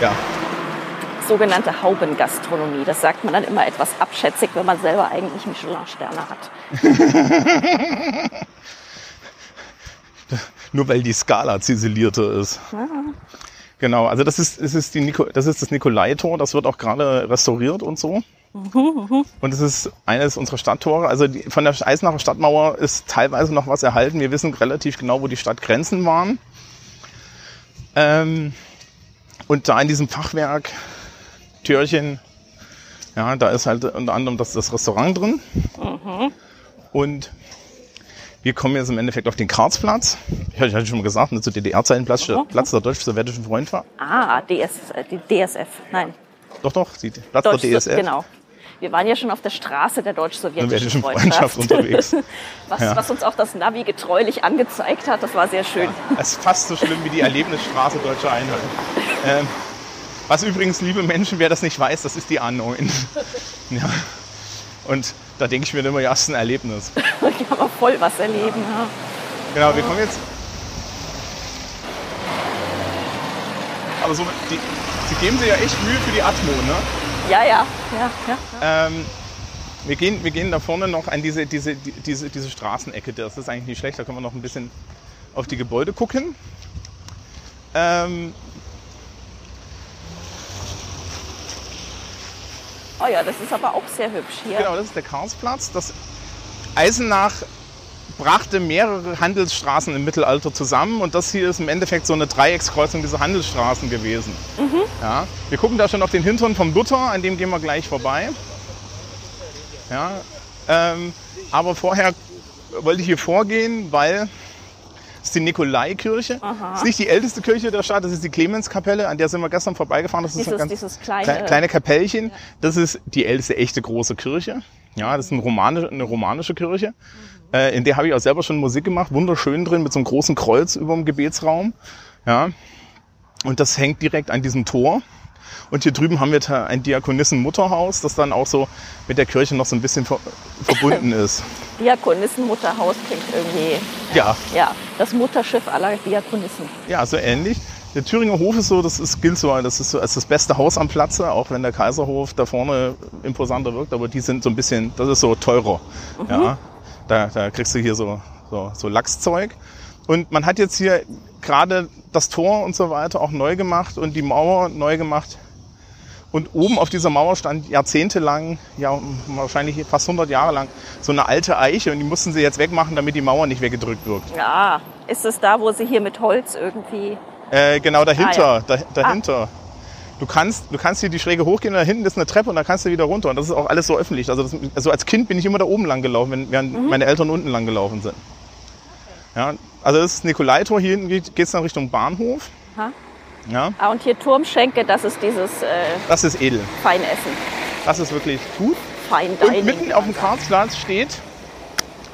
Ja. Sogenannte Haubengastronomie. Das sagt man dann immer etwas abschätzig, wenn man selber eigentlich Michelin-Sterne hat. Nur weil die Skala ziselierter ist. Genau, also das ist, das ist, die Nico, das, ist das Nikolaitor, das wird auch gerade restauriert und so. Und es ist eines unserer Stadttore. Also die, von der Eisenacher Stadtmauer ist teilweise noch was erhalten. Wir wissen relativ genau, wo die Stadtgrenzen waren. Ähm, und da in diesem Fachwerk, Türchen, ja, da ist halt unter anderem das, das Restaurant drin. Und wir kommen jetzt im Endeffekt auf den Karlsplatz. Ich hatte schon mal gesagt, ne, zu DDR-Zeiten Platz, Platz der deutsch-sowjetischen Freundschaft. Ah, DS, äh, die DSF. Nein, Doch, doch, die, Platz Deutsch, der DSF. Genau. Wir waren ja schon auf der Straße der deutsch-sowjetischen Sowjetischen Freundschaft, Freundschaft unterwegs. was, Ja. was uns auch das Navi getreulich angezeigt hat. Das war sehr schön. Es ist fast so schlimm wie die Erlebnisstraße Deutscher Einheit. Ähm, was übrigens, liebe Menschen, wer das nicht weiß, das ist die A9. ja. Und da denke ich mir immer, ja, es ist ein Erlebnis. Hier haben wir voll was erleben. Ja. Genau, wir kommen jetzt. Aber so, die, sie geben sich ja echt Mühe für die Atmo, ne? Ja, ja, ja, ja. Ähm, wir, gehen, wir gehen da vorne noch an diese, diese, die- diese, diese Straßenecke. Das ist eigentlich nicht schlecht, da können wir noch ein bisschen auf die Gebäude gucken. Ähm, Oh ja, das ist aber auch sehr hübsch hier. Genau, das ist der Karlsplatz. Das Eisenach brachte mehrere Handelsstraßen im Mittelalter zusammen und das hier ist im Endeffekt so eine Dreieckskreuzung dieser Handelsstraßen gewesen. Ja, wir gucken da schon auf den Hintern vom Luther, an dem gehen wir gleich vorbei. Ja, ähm, aber vorher wollte ich hier vorgehen, weil es ist die Nikolaikirche. Das ist nicht die älteste Kirche der Stadt, das ist die Clemenskapelle, an der sind wir gestern vorbeigefahren. Das ist Dieses, ein ganz kleine, Kle- kleine Kapellchen. Das ist die älteste echte große Kirche. Ja, das ist ein romanisch, eine romanische Kirche. Äh, in der habe ich auch selber schon Musik gemacht. Wunderschön drin mit so einem großen Kreuz über dem Gebetsraum. Ja. Und das hängt direkt an diesem Tor. Und hier drüben haben wir ein Diakonissen-Mutterhaus, das dann auch so mit der Kirche noch so ein bisschen ver verbunden ist. Diakonissenmutterhaus klingt irgendwie. Ja, Ja, das Mutterschiff aller Diakonissen. ja, so ähnlich. Der Thüringer Hof ist so, das ist, gilt so, das ist so als das beste Haus am Platze, auch wenn der Kaiserhof da vorne imposanter wirkt, aber die sind so ein bisschen, das ist so teurer. Ja, da, da kriegst du hier so, so, so Lachszeug. Und man hat jetzt hier gerade das Tor und so weiter auch neu gemacht und die Mauer neu gemacht. Und oben auf dieser Mauer stand jahrzehntelang, ja wahrscheinlich fast 100 Jahre lang, so eine alte Eiche und die mussten sie jetzt wegmachen, damit die Mauer nicht weggedrückt wirkt. Ja, ist es da, wo sie hier mit Holz irgendwie. Äh, genau dahinter, Ah, ja. da, dahinter. Du kannst, du kannst hier die Schräge hochgehen, da hinten ist eine Treppe und da kannst du wieder runter. Und das ist auch alles so öffentlich. Also, das, also als Kind bin ich immer da oben lang gelaufen, wenn, während Mhm. meine Eltern unten lang gelaufen sind. Ja, also das ist Nikolaitor, hier hinten geht es dann Richtung Bahnhof. Ha? Ja, Ah, und hier Turmschenke, das ist dieses äh, das ist edel. Feinessen. Das ist wirklich gut. Und Dining. mitten auf dem Karlsplatz steht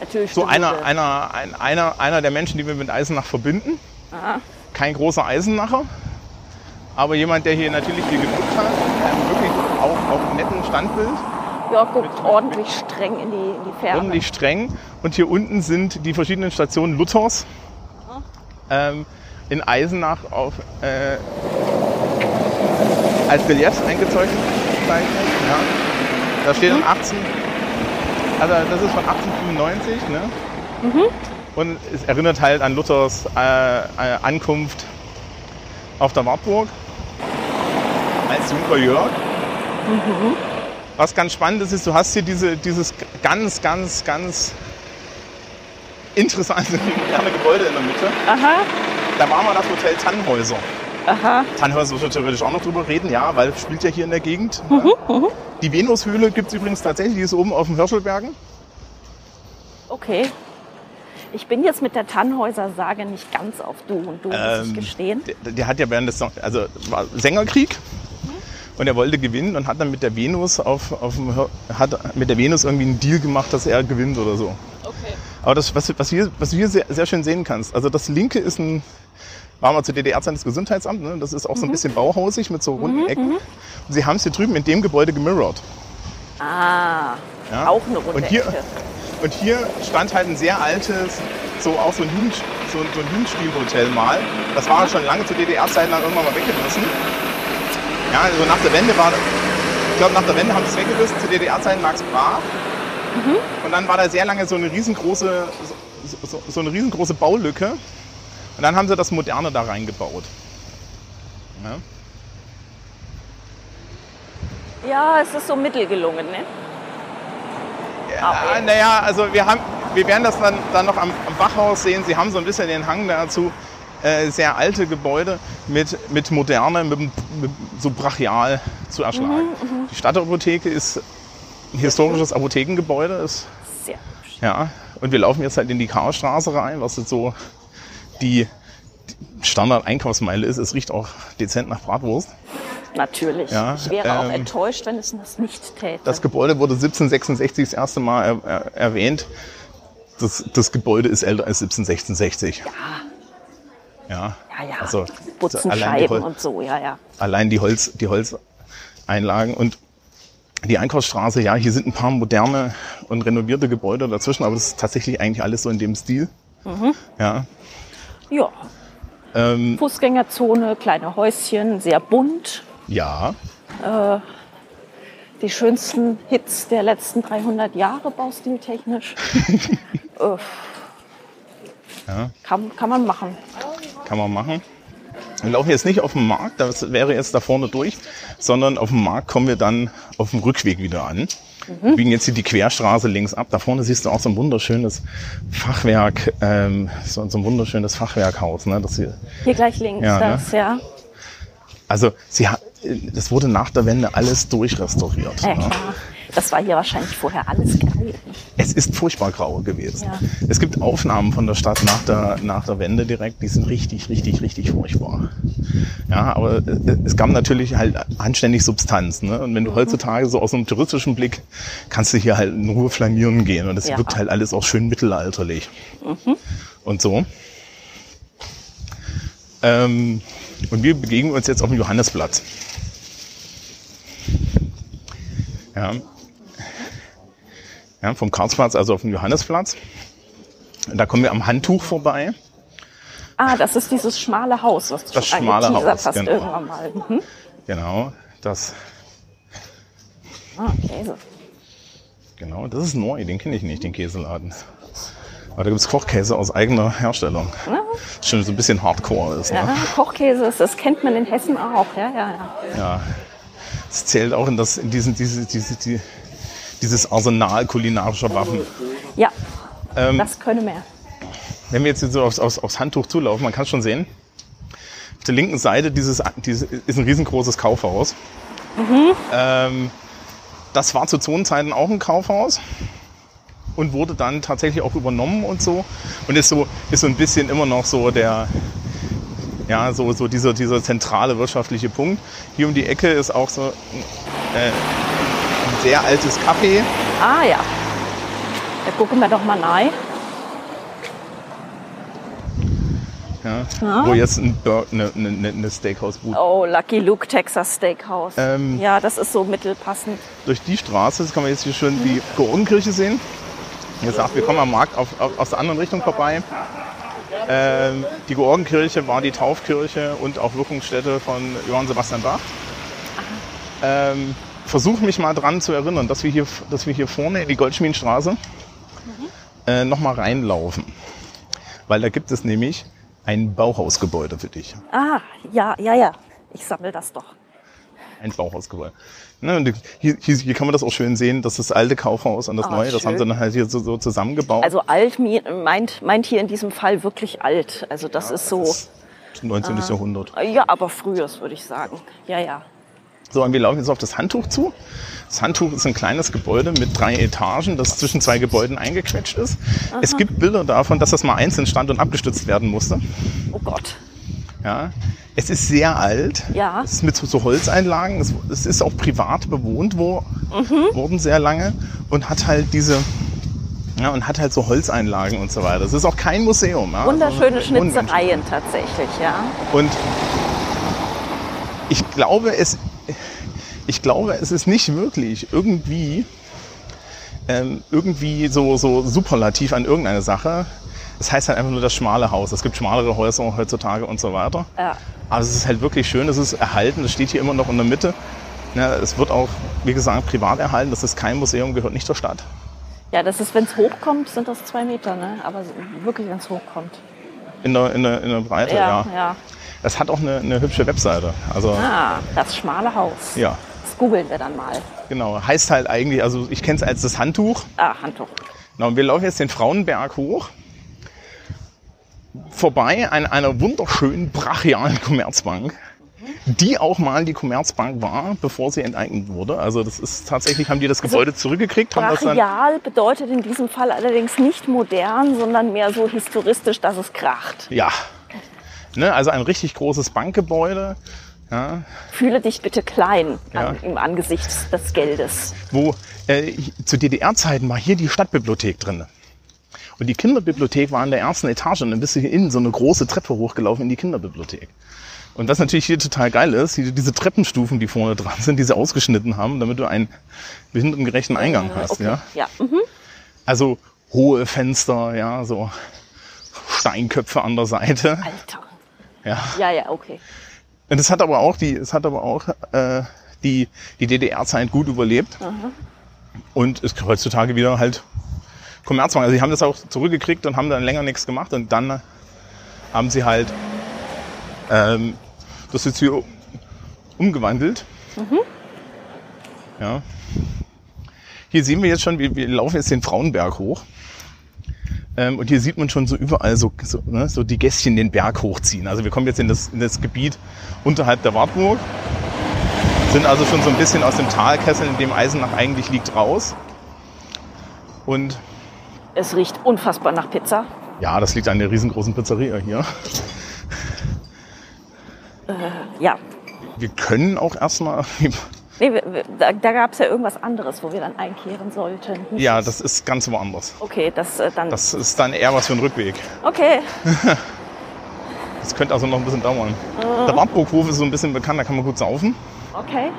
Natürlich so einer, einer, ein, einer, einer der Menschen, die wir mit Eisenach verbinden. Aha. Kein großer Eisenacher, aber jemand, der hier natürlich viel geguckt hat, ähm, wirklich auch auf netten Standbild, Ja, guckt ordentlich streng in die, in die Ferne. ordentlich streng. Und hier unten sind die verschiedenen Stationen Luthers ähm, in Eisenach auf, äh, als Reliefs eingezeichnet. Ja. Da steht dann 18, also das ist von 1895, ne? Und es erinnert halt an Luthers äh, äh, Ankunft auf der Wartburg als Junker Jörg. Was ganz spannend ist, ist, du hast hier diese, dieses ganz, ganz, ganz interessante moderne Gebäude in der Mitte. Aha, Da war mal das Hotel Tannhäuser. aha. Tannhäuser müssen wir theoretisch auch noch drüber reden, ja, weil es spielt ja hier in der Gegend. Die Venushöhle gibt es übrigens tatsächlich, die ist oben auf dem Hirschelbergen. Okay. Ich bin jetzt mit der Tannhäuser-Sage nicht ganz auf Du und Du, muss ich Ähm, gestehen. Der, der hat ja während des Song- also war Sängerkrieg und er wollte gewinnen und hat dann mit der Venus auf, auf dem, hat mit der Venus irgendwie einen Deal gemacht, dass er gewinnt oder so. Okay. Aber das, was, was, hier, was du hier sehr, sehr schön sehen kannst, also das linke ist ein, war mal zu DDR-Zeiten das Gesundheitsamt, ne? das ist auch so ein bisschen bauhausig mit so runden Ecken. Und sie haben es hier drüben in dem Gebäude gemirrored. Ah, Ja? Auch eine runde und hier, Ecke. und hier stand halt ein sehr altes, so auch so ein, Jugend, so, so ein Jugendstilhotel mal. Das war schon lange zu DDR-Zeiten dann irgendwann mal weggerissen. Ja, also nach der Wende war, ich glaube nach der Wende haben sie es weggerissen, zu DDR-Zeiten lag es brach. Und dann war da sehr lange so eine riesengroße, so, so, so eine riesengroße Baulücke. Und dann haben sie das Moderne da reingebaut. Ja. Ja, es ist so mittel gelungen, ne? Ja, naja, also wir, haben, wir werden das dann, dann noch am, am Bachhaus sehen. Sie haben so ein bisschen den Hang dazu. Äh, sehr alte Gebäude mit, mit Moderne, mit, mit so brachial zu erschlagen. Die Stadtapotheke ist ein historisches Apothekengebäude. Ist, Sehr hübsch. ja, und wir laufen jetzt halt in die Karlstraße rein, was jetzt so die Standard-Einkaufsmeile ist. Es riecht auch dezent nach Bratwurst. Natürlich. Ja, ich wäre auch ähm, enttäuscht, wenn es das nicht täte. Das Gebäude wurde 1766 das erste Mal er, er, erwähnt. Das, das Gebäude ist älter als 1766. Ja. ja, ja. Also Putzen allein die, Scheiben Hol und so, ja, ja. allein die, Holz, die Holzeinlagen und die Einkaufsstraße, ja, hier sind ein paar moderne und renovierte Gebäude dazwischen, aber das ist tatsächlich eigentlich alles so in dem Stil. Mhm. Ja. Ja, Ähm, Fußgängerzone, kleine Häuschen, sehr bunt. ja. Die schönsten Hits der letzten 300 Jahre baustiltechnisch. äh, Ja. kann, kann man machen. Kann man machen. Wir laufen jetzt nicht auf dem Markt, das wäre jetzt da vorne durch, sondern auf dem Markt kommen wir dann auf dem Rückweg wieder an. Wir biegen jetzt hier die Querstraße links ab. Da vorne siehst du auch so ein wunderschönes Fachwerk, ähm, so, so ein wunderschönes Fachwerkhaus. Ne? Das hier, Hier gleich links, Ja, ne? das, ja. also sie hat, das wurde nach der Wende alles durchrestauriert. Ja, ne? Das war hier wahrscheinlich vorher alles geil. Es ist furchtbar grau gewesen. Ja. Es gibt Aufnahmen von der Stadt nach der, nach der Wende direkt, die sind richtig, richtig, richtig furchtbar. Ja, aber äh, es gab natürlich halt anständig Substanz. Ne? Und wenn Mhm. du heutzutage so aus einem touristischen Blick kannst du hier halt in Ruhe flanieren gehen und es Ja. Mhm. wirkt halt alles auch schön mittelalterlich. Und so. Ähm, und wir begegnen uns jetzt auf dem Johannesplatz. Ja. Ja, vom Karlsplatz, also auf dem Johannesplatz. Da kommen wir am Handtuch vorbei. Ah, das ist dieses schmale Haus, was du Das schon schmale Haus, hast genau. irgendwann mal. Mhm. Genau, das, Ah, Käse. genau, das ist neu, den kenne ich nicht, den Käseladen. Aber da gibt's Kochkäse aus eigener Herstellung. Ja, Schon so ein bisschen Hardcore ist. Ne? ja, Kochkäse, das kennt man in Hessen auch. Ja, ja, ja. Ja. Es zählt auch in, das, in diesen, diese, diese, die, dieses Arsenal kulinarischer Waffen. Ja, Ähm, das könne mehr. Wenn wir jetzt so aufs, aufs, aufs Handtuch zulaufen, man kann es schon sehen. Auf der linken Seite dieses, dieses ist ein riesengroßes Kaufhaus. Ähm, das war zu Zonenzeiten auch ein Kaufhaus und wurde dann tatsächlich auch übernommen und so und ist so ist so ein bisschen immer noch so der ja so so dieser dieser zentrale wirtschaftliche Punkt. Hier um die Ecke ist auch so äh, sehr altes Café. Ah ja. Da gucken wir doch mal rein. Ja, Wo jetzt ein eine, eine, eine Steakhouse-Bude Oh, Lucky Luke Texas Steakhouse. Ähm, ja, das ist so mittelpassend. durch die Straße, das kann man jetzt hier schön die Georgenkirche sehen. Wie gesagt, wir kommen am Markt auf, auf, aus der anderen Richtung vorbei. Ähm, die Georgenkirche war die Taufkirche und auch Wirkungsstätte von Johann Sebastian Bach. Ähm, Versuche mich mal dran zu erinnern, dass wir hier, dass wir hier vorne in die Goldschmiedenstraße äh, nochmal reinlaufen. Weil da gibt es nämlich ein Bauhausgebäude für dich. Ah, ja, ja, ja. Ich sammle das doch. Ein Bauhausgebäude. Ne, hier, hier, hier kann man das auch schön sehen, dass das alte Kaufhaus und das Ah, neue, das haben sie schön. dann halt hier so, so zusammengebaut. Also alt meint, meint hier in diesem Fall wirklich alt. Also das ist so, Das 19. Ah. Jahrhundert. ja, aber frühes würde ich sagen. Ja, ja. So, und wir laufen jetzt auf das Handtuch zu. Das Handtuch ist ein kleines Gebäude mit drei Etagen, das zwischen zwei Gebäuden eingequetscht ist. Es gibt Bilder davon, dass das mal einzeln stand und abgestützt werden musste. Oh Gott. Ja. Es ist sehr alt. Ja. Es ist mit so, so Holzeinlagen. Es, es ist auch privat bewohnt wo, Mhm. worden sehr lange und hat halt diese ja, und hat halt so Holzeinlagen und so weiter. Es ist auch kein Museum. Ja. Wunderschöne Also. Schnitzereien tatsächlich, ja. Und ich glaube, es, ich glaube, es ist nicht wirklich irgendwie ähm, irgendwie so, so superlativ an irgendeine Sache. Es heißt halt einfach nur das schmale Haus. Es gibt schmalere Häuser heutzutage und so weiter. Ja. Aber es ist halt wirklich schön, es ist erhalten, es steht hier immer noch in der Mitte. Ja, es wird auch, wie gesagt, privat erhalten. Das ist kein Museum, gehört nicht zur Stadt. Ja, das ist, wenn es hochkommt, sind das zwei Meter, ne? Aber wirklich, wenn es hochkommt. In der, in der, in der Breite, ja. ja, ja. Es hat auch eine, eine hübsche Webseite. Also, Ah, das schmale Haus. ja, Das googeln wir dann mal. genau. Heißt halt eigentlich, also ich kenne es als das Handtuch. Ah, Handtuch. Genau, und wir laufen jetzt den Frauenberg hoch. Vorbei an einer wunderschönen, brachialen Commerzbank, die auch mal die Commerzbank war, bevor sie enteignet wurde. Also das ist tatsächlich, haben die das Gebäude zurückgekriegt, haben das dann. Brachial bedeutet in diesem Fall allerdings nicht modern, sondern mehr so historistisch, dass es kracht. Ja. Ne, also ein richtig großes Bankgebäude, ja, Fühle dich bitte klein Ja. an, im Angesicht des Geldes. wo äh, zu DDR-Zeiten war hier die Stadtbibliothek drin. Und die Kinderbibliothek war in der ersten Etage und dann bist du hier innen so eine große Treppe hochgelaufen in die Kinderbibliothek. Und was natürlich hier total geil ist, die, diese Treppenstufen, die vorne dran sind, die sie ausgeschnitten haben, damit du einen behindertengerechten Eingang hast. Okay. Ja? ja. Mhm. Also hohe Fenster, ja, so Steinköpfe an der Seite. Alter. Ja. Ja, ja, okay. Und es hat aber auch die, es hat aber auch äh, die, die DDR-Zeit gut überlebt. Und ist heutzutage wieder halt Kommerzbank. Also sie haben das auch zurückgekriegt und haben dann länger nichts gemacht und dann haben sie halt ähm, das jetzt hier umgewandelt. Ja. Hier sehen wir jetzt schon, wir, wir laufen jetzt den Frauenberg hoch. Ähm, und hier sieht man schon so überall so, so, ne, so die Gästchen den Berg hochziehen. Also wir kommen jetzt in das, in das Gebiet unterhalb der Wartburg, sind also schon so ein bisschen aus dem Talkessel, in dem Eisenach eigentlich liegt, raus. Und Es riecht unfassbar nach Pizza. ja, das liegt an der riesengroßen Pizzeria hier. Ja. Wir können auch erstmal, Nee, da, da gab es ja irgendwas anderes, wo wir dann einkehren sollten. ja, das ist ganz woanders. Okay, das äh, dann. Das ist dann eher was für ein Rückweg. Okay. Das könnte also noch ein bisschen dauern. Der Wartburghof ist so ein bisschen bekannt, da kann man gut saufen. Okay.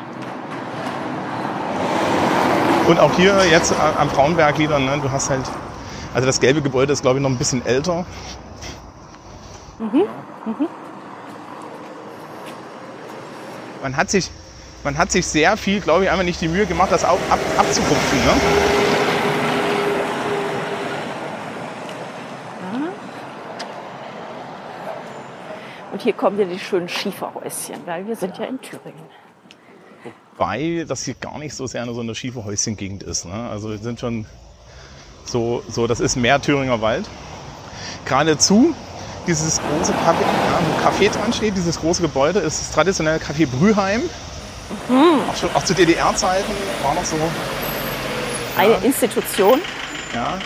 Und auch hier jetzt a- am Frauenberg wieder, ne, du hast halt, also das gelbe Gebäude ist glaube ich noch ein bisschen älter. Man hat sich, man hat sich sehr viel, glaube ich, einfach nicht die Mühe gemacht, das auch ab, abzupupfen. Ne? Und hier kommen dir die schönen Schieferhäuschen, weil wir sind ja in Thüringen. Wobei das hier gar nicht so sehr eine, so eine schiefe Häuschengegend ist. Ne? Also wir sind schon so, so, das ist mehr Thüringer Wald. Geradezu dieses große Café, ja, wo Café dran steht, dieses große Gebäude, ist das traditionelle Café Brüheim. Auch, schon, auch zu DDR-Zeiten war noch so, Eine Institution. ja,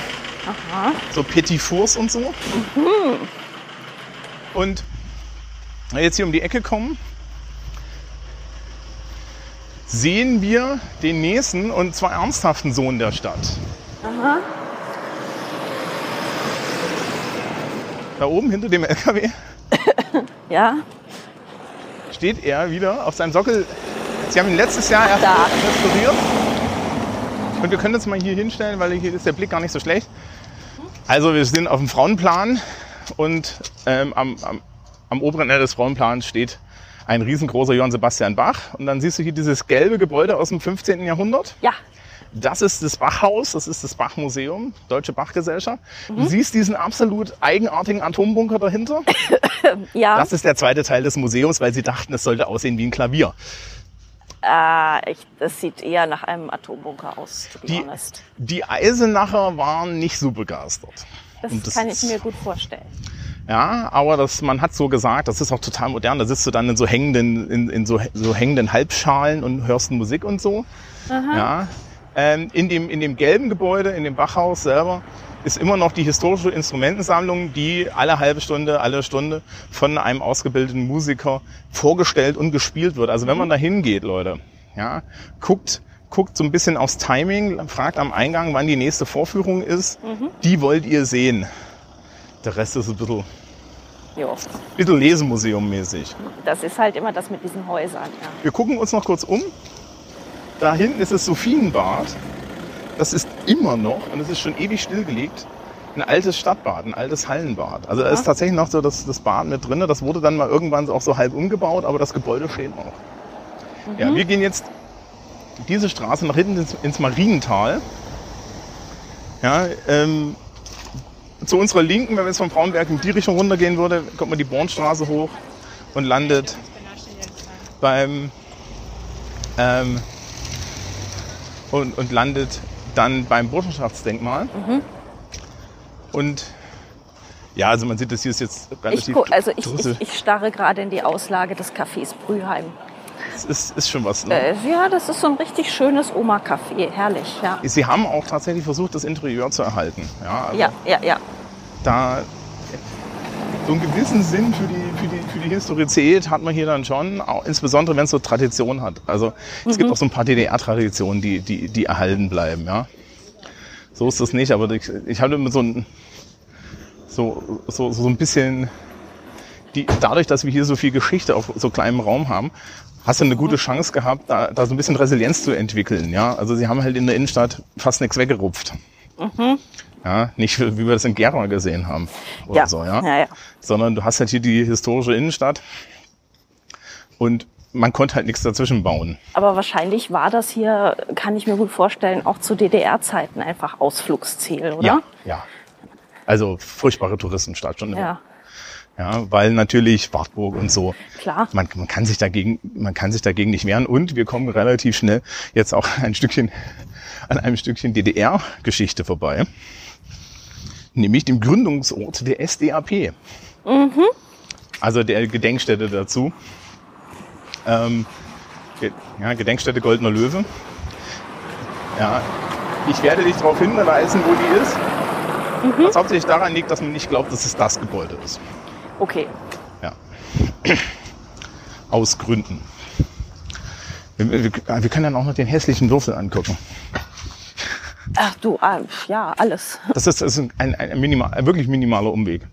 so Petit Fours und so. Und wenn wir jetzt hier um die Ecke kommen, sehen wir den nächsten und zwar ernsthaften Sohn der Stadt. Da oben hinter dem LKW Ja, steht er wieder auf seinem Sockel. Sie haben ihn letztes Jahr erst Da. restauriert. Und wir können uns mal hier hinstellen, weil hier ist der Blick gar nicht so schlecht. Also wir sind auf dem Frauenplan und ähm, am, am, am oberen Ende des Frauenplans steht ein riesengroßer Johann Sebastian Bach. Und dann siehst du hier dieses gelbe Gebäude aus dem 15. Jahrhundert. ja, Das ist das Bachhaus, das ist das Bachmuseum, Deutsche Bachgesellschaft. Du siehst diesen absolut eigenartigen Atombunker dahinter. ja. Das ist der zweite Teil des Museums, weil sie dachten, es sollte aussehen wie ein Klavier. Äh, ich, das sieht eher nach einem Atombunker aus, to be Die, honest. die Eisenacher waren nicht so begeistert. Das, das kann ich mir gut vorstellen. Ja, aber das, man hat so gesagt, das ist auch total modern. Da sitzt du dann in so hängenden, in, in so, so hängenden Halbschalen und hörst Musik und so. Ja. Ähm, in, dem, in dem gelben Gebäude, in dem Bachhaus selber, ist immer noch die historische Instrumentensammlung, die alle halbe Stunde, alle Stunde von einem ausgebildeten Musiker vorgestellt und gespielt wird. Also wenn man da hingeht, Leute, ja, guckt, guckt so ein bisschen aufs Timing, fragt am Eingang, wann die nächste Vorführung ist. Die wollt ihr sehen. Der Rest ist ein bisschen, Jo. bisschen Lesemuseum-mäßig. Das ist halt immer das mit diesen Häusern. Ja. Wir gucken uns noch kurz um. Da hinten ist das Sophienbad. Das ist immer noch, und es ist schon ewig stillgelegt, ein altes Stadtbad, ein altes Hallenbad. Also da ist tatsächlich noch so das, das Bad mit drin. Das wurde dann mal irgendwann auch so halb umgebaut, aber das Gebäude steht noch. Ja, wir gehen jetzt diese Straße nach hinten ins, ins Mariental. Ja, ähm, zu unserer Linken, wenn man jetzt vom Frauenberg in die Richtung runtergehen würde, kommt man die Bornstraße hoch und landet beim ähm, und, und landet dann beim Burschenschaftsdenkmal. Und ja, also man sieht, das hier ist jetzt Ich, relativ gu- also ich, ich, ich starre gerade in die Auslage des Cafés Brüheim. Es ist, ist schon was. Ne? Äh, ja, das ist so ein richtig schönes Oma-Café. Herrlich, ja. Sie haben auch tatsächlich versucht, das Interieur zu erhalten. Ja, also Ja, ja, ja. da so einen gewissen Sinn für die, für die, für die Historizität hat man hier dann schon, auch insbesondere wenn es so Tradition hat. Also es gibt auch so ein paar DDR-Traditionen, die, die, die erhalten bleiben. Ja. So ist das nicht, aber ich, ich hatte immer so ein, so, so, so ein bisschen, die, dadurch, dass wir hier so viel Geschichte auf so kleinem Raum haben, hast du eine gute Chance gehabt, da, da so ein bisschen Resilienz zu entwickeln. Ja, also sie haben halt in der Innenstadt fast nichts weggerupft. Ja, nicht wie wir das in Gera gesehen haben oder Ja. so, ja. Ja, ja. Sondern du hast halt hier die historische Innenstadt und man konnte halt nichts dazwischen bauen. Aber wahrscheinlich war das hier, kann ich mir gut vorstellen, auch zu DDR-Zeiten einfach Ausflugsziel, oder? Ja, ja. Also furchtbare Touristenstadt schon immer. Ja, Ja, weil natürlich Wartburg und so. klar. Man, man kann sich dagegen, man kann sich dagegen nicht wehren und wir kommen relativ schnell jetzt auch ein Stückchen an einem Stückchen DDR-Geschichte vorbei, nämlich dem Gründungsort der SDAP. Also der Gedenkstätte dazu. Ähm, ja, Gedenkstätte Goldener Löwe. Ja, ich werde dich darauf hinweisen, wo die ist. Was hauptsächlich daran liegt, dass man nicht glaubt, dass es das Gebäude ist. Okay. Ja. Aus Gründen. Wir, wir, wir können dann auch noch den hässlichen Würfel angucken. Ach du, ah, ja, alles. Das ist, das ist ein, ein, minimal, ein wirklich minimaler Umweg.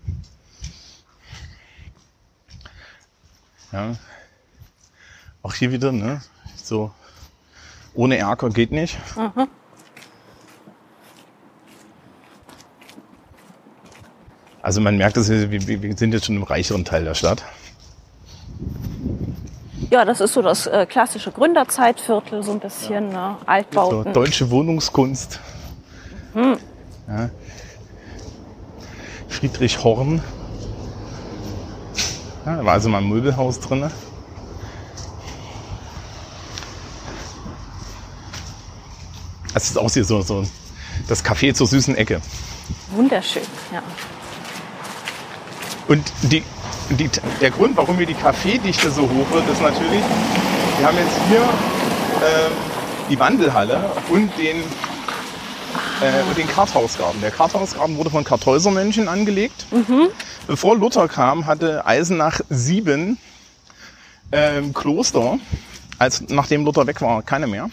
Ja. Auch hier wieder, ne? So ohne Erker geht nicht. Also man merkt, dass wir wir sind jetzt schon im reicheren Teil der Stadt. Ja, das ist so das äh, klassische Gründerzeitviertel, so ein bisschen ne? So, Altbauten. deutsche Wohnungskunst. Ja. Friedrich Horn. Ja, da war also mal ein Möbelhaus drin. Das ist auch hier so, so das Café zur süßen Ecke. Wunderschön, ja. Und die, die, der Grund, warum hier die Kaffeedichte so hoch wird, ist natürlich, wir haben jetzt hier ähm, die Wandelhalle und den, äh, und den Karthausgarten. Der Karthausgarten wurde von Kartäusermönchen angelegt. Bevor Luther kam, hatte Eisenach sieben ähm, Kloster. Als, nachdem Luther weg war, keine mehr.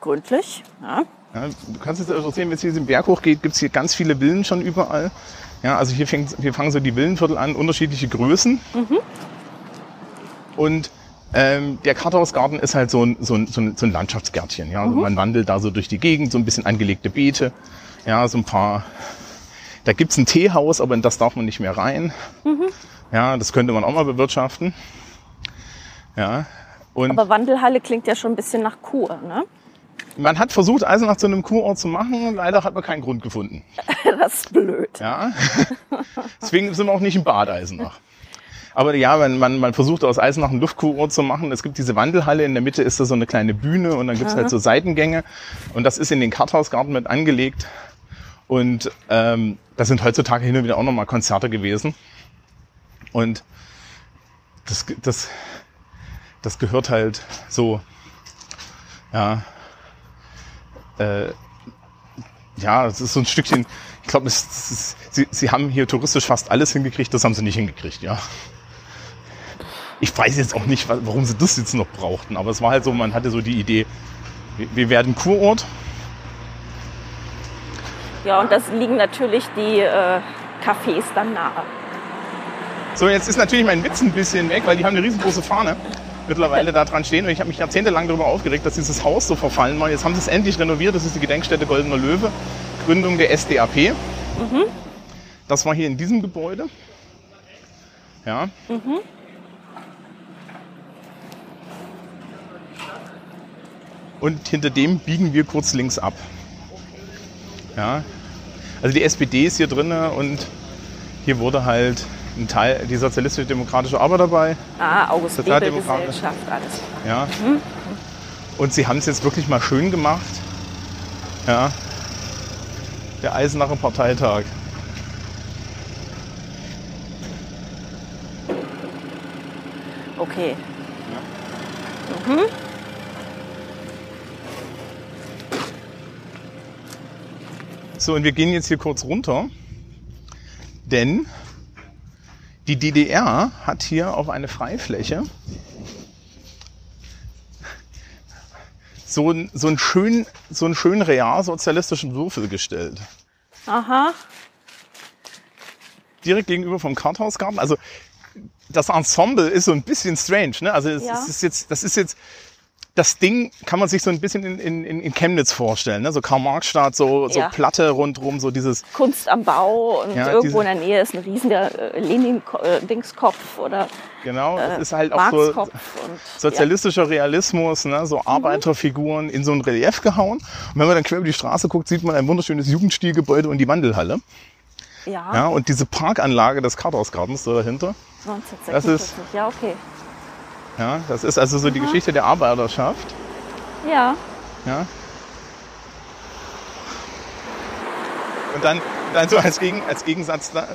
Gründlich, ja. Ja, du kannst jetzt also sehen, wenn es hier den Berg hochgeht, gibt es hier ganz viele Villen schon überall. Ja, also hier, fängt, hier fangen so die Villenviertel an, unterschiedliche Größen. Und ähm, der Karthausgarten ist halt so ein, so ein, so ein, so ein Landschaftsgärtchen. Ja? Also Man wandelt da so durch die Gegend, so ein bisschen angelegte Beete, ja, so ein paar. Da gibt's ein Teehaus, aber in das darf man nicht mehr rein. Ja, das könnte man auch mal bewirtschaften. Ja. Und Aber Wandelhalle klingt ja schon ein bisschen nach Kur, ne? Man hat versucht, Eisenach zu einem Kurort zu machen, leider hat man keinen Grund gefunden. Das ist blöd. Ja. Deswegen sind wir auch nicht im Bad Eisenach. Aber ja, man, man, man versucht aus Eisenach einen Luftkurort zu machen. Es gibt diese Wandelhalle, in der Mitte ist da so eine kleine Bühne und dann gibt's halt so Seitengänge. Und das ist in den Karthausgarten mit angelegt. Und ähm, da sind heutzutage hin und wieder auch nochmal Konzerte gewesen. Und das, das, das gehört halt so, ja, äh, ja, es ist so ein Stückchen, ich glaube, sie, sie haben hier touristisch fast alles hingekriegt, das haben sie nicht hingekriegt, ja. Ich weiß jetzt auch nicht, wa- warum sie das jetzt noch brauchten, aber es war halt so, man hatte so die Idee, wir, wir werden Kurort, Ja, und das liegen natürlich die äh, Cafés dann nahe. So, jetzt ist natürlich mein Witz ein bisschen weg, weil die haben eine riesengroße Fahne. Mittlerweile da dran stehen. Und ich habe mich jahrzehntelang darüber aufgeregt, dass dieses Haus so verfallen war. Jetzt haben sie es endlich renoviert. Das ist die Gedenkstätte Goldener Löwe, Gründung der SDAP. Das war hier in diesem Gebäude. Ja. Und hinter dem biegen wir kurz links ab. Ja. Also die SPD ist hier drin und hier wurde halt ein Teil, die sozialistische demokratische Arbeiterpartei. Ah, August Bebel. Gesellschaft, alles. Ja. Und sie haben es jetzt wirklich mal schön gemacht. Ja. Der Eisenacher Parteitag. Okay. So, und wir gehen jetzt hier kurz runter, denn die DDR hat hier auf eine Freifläche so, einen- so einen schönen, so einen schönen realsozialistischen Würfel gestellt. Aha. direkt gegenüber vom Karthausgarten. Also das Ensemble ist so ein bisschen strange. Ne? Also es, Ja. ist jetzt, das ist jetzt, das Ding kann man sich so ein bisschen in, in, in Chemnitz vorstellen. Ne? So Karl-Marx-Stadt, so, so Ja. Platte rundrum, so dieses, Kunst am Bau und Ja, irgendwo in der Nähe ist ein riesiger äh, Lenin-Dingskopf oder genau, äh, das ist halt auch so und, sozialistischer Realismus, ne? so Arbeiterfiguren in so ein Relief gehauen. Und wenn man dann quer über die Straße guckt, sieht man ein wunderschönes Jugendstilgebäude und die Wandelhalle. Ja, Ja, und diese Parkanlage des Karthausgartens da dahinter. 1946. das ist- ja, okay. Ja, das ist also so die Geschichte der Arbeiterschaft. Ja, Ja. Und dann, dann so als, Gegen, als Gegensatz da.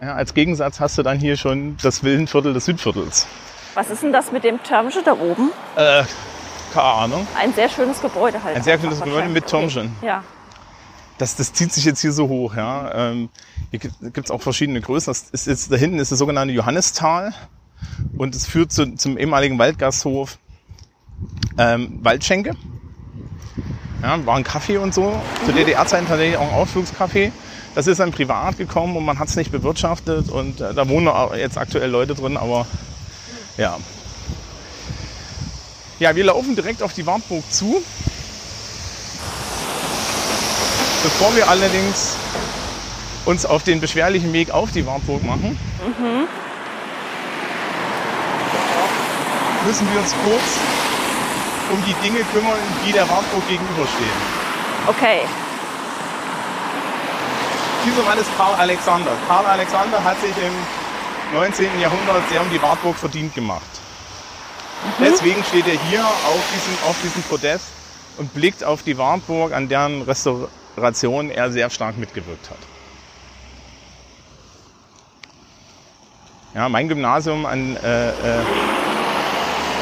Ja, als Gegensatz hast du dann hier schon das Villenviertel des Südviertels. was ist denn das mit dem Türmchen da oben? Äh, keine Ahnung. Ein sehr schönes Gebäude halt. Ein sehr schönes Gebäude mit. Türmchen. Okay. Ja, Das, das zieht sich jetzt hier so hoch. Ja. Ähm, hier gibt es auch verschiedene Größen. Das ist jetzt, da hinten ist das sogenannte Johannistal und es führt zu, zum ehemaligen Waldgasthof ähm, Waldschenke. Ja, war ein Kaffee und so. Zu DDR-Zeiten tatsächlich auch ein Ausflugscafé. Das ist dann privat gekommen und man hat es nicht bewirtschaftet und äh, da wohnen jetzt aktuell Leute drin, aber ja. Ja, wir laufen direkt auf die Wartburg zu. Bevor wir allerdings uns auf den beschwerlichen Weg auf die Wartburg machen, müssen wir uns kurz um die Dinge kümmern, die der Wartburg gegenüberstehen. okay. Dieser Mann ist Karl Alexander. Karl Alexander hat sich im 19. Jahrhundert sehr um die Wartburg verdient gemacht. Deswegen steht er hier auf diesem, auf diesem Podest und blickt auf die Wartburg, an deren Restauration er sehr stark mitgewirkt hat. Ja, mein Gymnasium, an, äh, äh,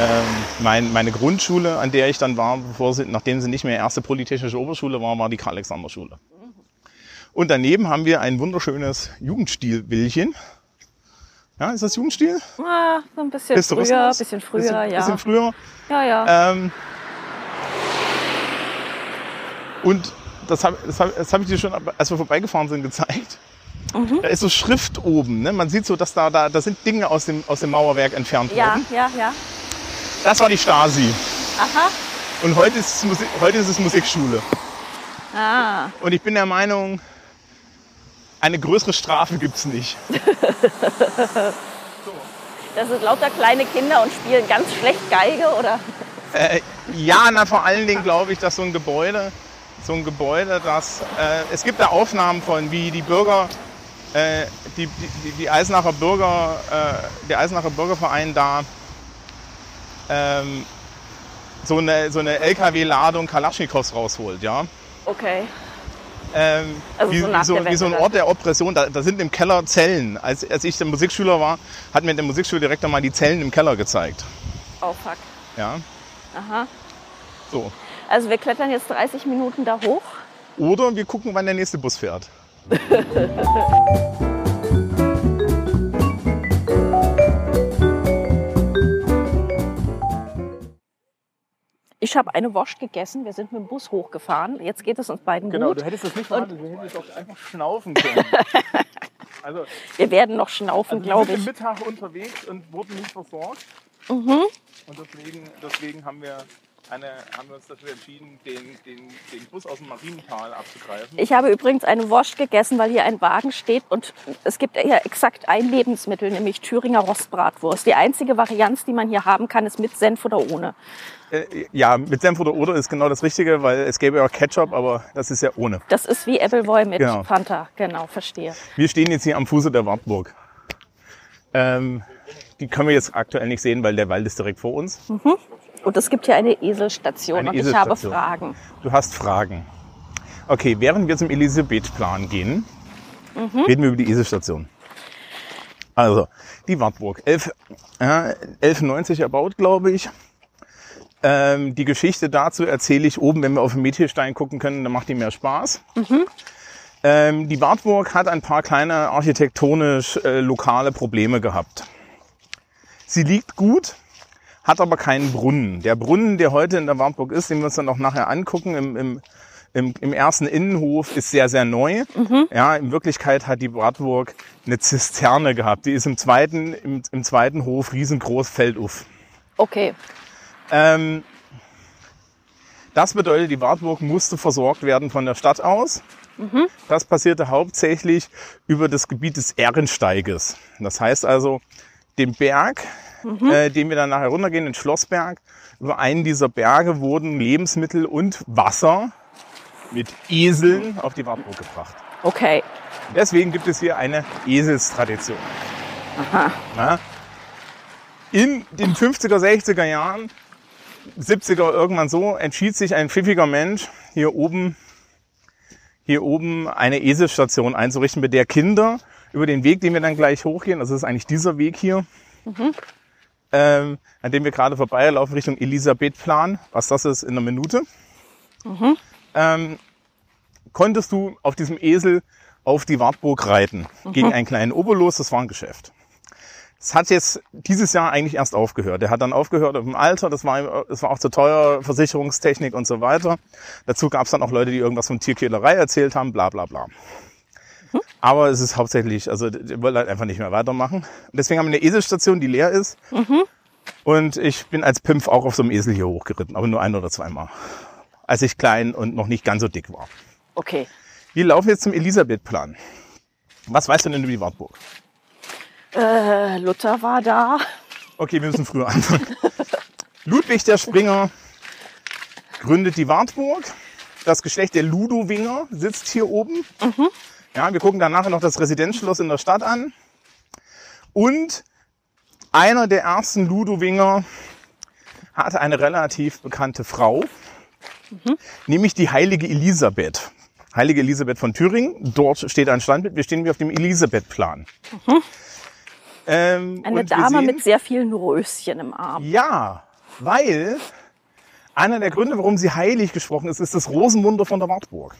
ähm, mein, meine Grundschule, an der ich dann war, bevor sie, nachdem sie nicht mehr erste Polytechnische Oberschule war, war die Karl-Alexander-Schule. Und daneben haben wir ein wunderschönes Jugendstil-Bildchen. Ja, ist das Jugendstil? Ah, so ein bisschen Bist früher, Russlands? bisschen früher, bisschen, ja. Bisschen früher. ja, ja. Ähm, und das habe das hab, das hab ich dir schon, als wir vorbeigefahren sind, gezeigt. Mhm. Da ist so Schrift oben. Ne? Man sieht so, dass da, da, da sind Dinge aus dem, aus dem Mauerwerk entfernt ja, worden. ja, ja. Das war die Stasi. Aha. Und heute ist es, Musik, heute ist es Musikschule. Ah, Und ich bin der Meinung, eine größere Strafe gibt's nicht. das sind lauter kleine Kinder und spielen ganz schlecht Geige, oder? Äh, ja, na vor allen Dingen glaube ich, dass so ein Gebäude, so ein Gebäude, das äh, es gibt da Aufnahmen von, wie die Bürger, äh, die, die, die Eisenacher Bürger, äh, der Eisenacher Bürgerverein da ähm, so eine, so eine LKW-Ladung Kalaschnikows rausholt, ja. Okay. Ähm, Also wie, so wie, so, wie so ein Ort der Oppression. Da, da sind im Keller Zellen. Als, als ich der Musikschüler war, hat mir der Musikschuldirektor mal die Zellen im Keller gezeigt. Oh, fuck. Ja, Aha. so. Also wir klettern jetzt 30 Minuten da hoch. Oder wir gucken, wann der nächste Bus fährt. Ich habe eine Wurst gegessen. Wir sind mit dem Bus hochgefahren. Jetzt geht es uns beiden Genau, gut. du hättest das nicht verhandelt, du hättest auch einfach schnaufen können. Also Wir werden noch schnaufen, Also glaube wir ich. sind Mittag unterwegs und wurden nicht versorgt. Mhm. Und deswegen, deswegen haben, wir eine, haben wir uns dafür entschieden, den, den, den Bus aus dem Mariental abzugreifen. Ich habe übrigens eine Wurst gegessen, weil hier ein Wagen steht und es gibt hier exakt ein Lebensmittel, nämlich Thüringer Rostbratwurst. Die einzige Varianz, die man hier haben kann, ist mit Senf oder ohne. Äh, ja, mit Senf oder Oder ist genau das Richtige, weil es gäbe ja auch Ketchup, aber das ist ja ohne. Das ist wie Appleboy mit Genau. Fanta. Genau, verstehe. Wir stehen jetzt hier am Fuße der Wartburg. Ähm, die können wir jetzt aktuell nicht sehen, weil der Wald ist direkt vor uns. Und es gibt hier eine Eselstation Eine und ich habe Eselstation. Fragen. Du hast Fragen. Okay, während wir zum Elisabethplan gehen, reden wir über die Eselstation. Also, die Wartburg. 11, äh, 1190 erbaut, glaube ich. Ähm, die Geschichte dazu erzähle ich oben, wenn wir auf den Meteorstein gucken können, dann macht die mehr Spaß. Ähm, die Wartburg hat ein paar kleine architektonisch äh, lokale Probleme gehabt. Sie liegt gut, hat aber keinen Brunnen. Der Brunnen, der heute in der Wartburg ist, den wir uns dann auch nachher angucken, im, im, im, im ersten Innenhof, ist sehr, sehr neu. Ja, in Wirklichkeit hat die Wartburg eine Zisterne gehabt. Die ist im zweiten, im, im zweiten Hof riesengroß feldauf. Okay. Ähm, das bedeutet, die Wartburg musste versorgt werden von der Stadt aus. Das passierte hauptsächlich über das Gebiet des Ehrensteiges. Das heißt also, den Berg, äh, den wir dann nachher runtergehen, den Schlossberg, über einen dieser Berge wurden Lebensmittel und Wasser mit Eseln auf die Wartburg gebracht. Okay. Deswegen gibt es hier eine Eselstradition. Aha. Ja. In den 50er, 60er Jahren, 70er irgendwann so, entschied sich ein pfiffiger Mensch hier oben, hier oben eine Eselstation einzurichten, mit der Kinder über den Weg, den wir dann gleich hochgehen, das ist eigentlich dieser Weg hier, ähm, an dem wir gerade vorbeilaufen, Richtung Elisabethplan, was das ist in einer Minute, ähm, konntest du auf diesem Esel auf die Wartburg reiten. Gegen einen kleinen Obolus, das war ein Geschäft. Es hat jetzt dieses Jahr eigentlich erst aufgehört. Der hat dann aufgehört im Alter, das war, das war auch zu teuer, Versicherungstechnik und so weiter. Dazu gab es dann auch Leute, die irgendwas von Tierquälerei erzählt haben, bla bla bla. Aber es ist hauptsächlich, also die wollen halt einfach nicht mehr weitermachen. Und deswegen haben wir eine Eselstation, die leer ist. Und ich bin als Pimpf auch auf so einem Esel hier hochgeritten, aber nur ein oder zweimal. Als ich klein und noch nicht ganz so dick war. Okay. Wir laufen jetzt zum Elisabethplan. Was weißt du denn über die Wartburg? Äh, Luther war da. Okay, wir müssen früher anfangen. Ludwig der Springer gründet die Wartburg. Das Geschlecht der Ludowinger sitzt hier oben. Ja, wir gucken dann nachher noch das Residenzschloss in der Stadt an. Und einer der ersten Ludowinger hatte eine relativ bekannte Frau, nämlich die heilige Elisabeth. Heilige Elisabeth von Thüringen. Dort steht ein Standbild. Wir stehen wie auf dem Elisabethplan. Ähm, Eine Dame sehen- mit sehr vielen Röschen im Arm. ja, weil einer der Gründe, warum sie heilig gesprochen ist, ist das Rosenwunder von der Wartburg.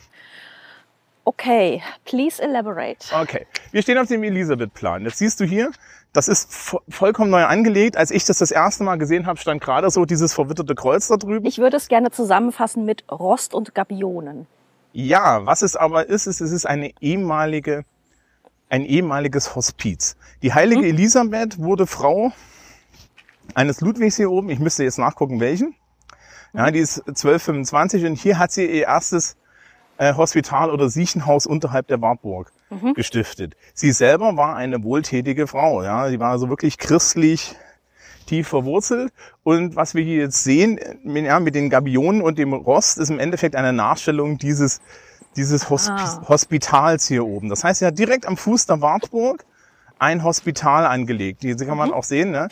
Okay, please elaborate. Okay, wir stehen auf dem Elisabethplan. Jetzt siehst du hier, das ist vo vollkommen neu angelegt. Als ich das das erste Mal gesehen habe, stand gerade so dieses verwitterte Kreuz da drüben. Ich würde es gerne zusammenfassen mit Rost und Gabionen. Ja, was es aber ist, ist, es ist eine ehemalige, ein ehemaliges Hospiz. Die heilige Elisabeth wurde Frau eines Ludwigs hier oben. Ich müsste jetzt nachgucken, welchen. Ja, die ist 1225 und hier hat sie ihr erstes äh, Hospital oder Siechenhaus unterhalb der Wartburg gestiftet. Sie selber war eine wohltätige Frau. Ja, sie war also wirklich christlich tief verwurzelt. Und was wir hier jetzt sehen, mit, ja, mit den Gabionen und dem Rost, ist im Endeffekt eine Nachstellung dieses, dieses Hospi Ah. Hospitals hier oben. Das heißt, sie hat direkt am Fuß der Wartburg ein Hospital angelegt. Hier kann man auch sehen, ne?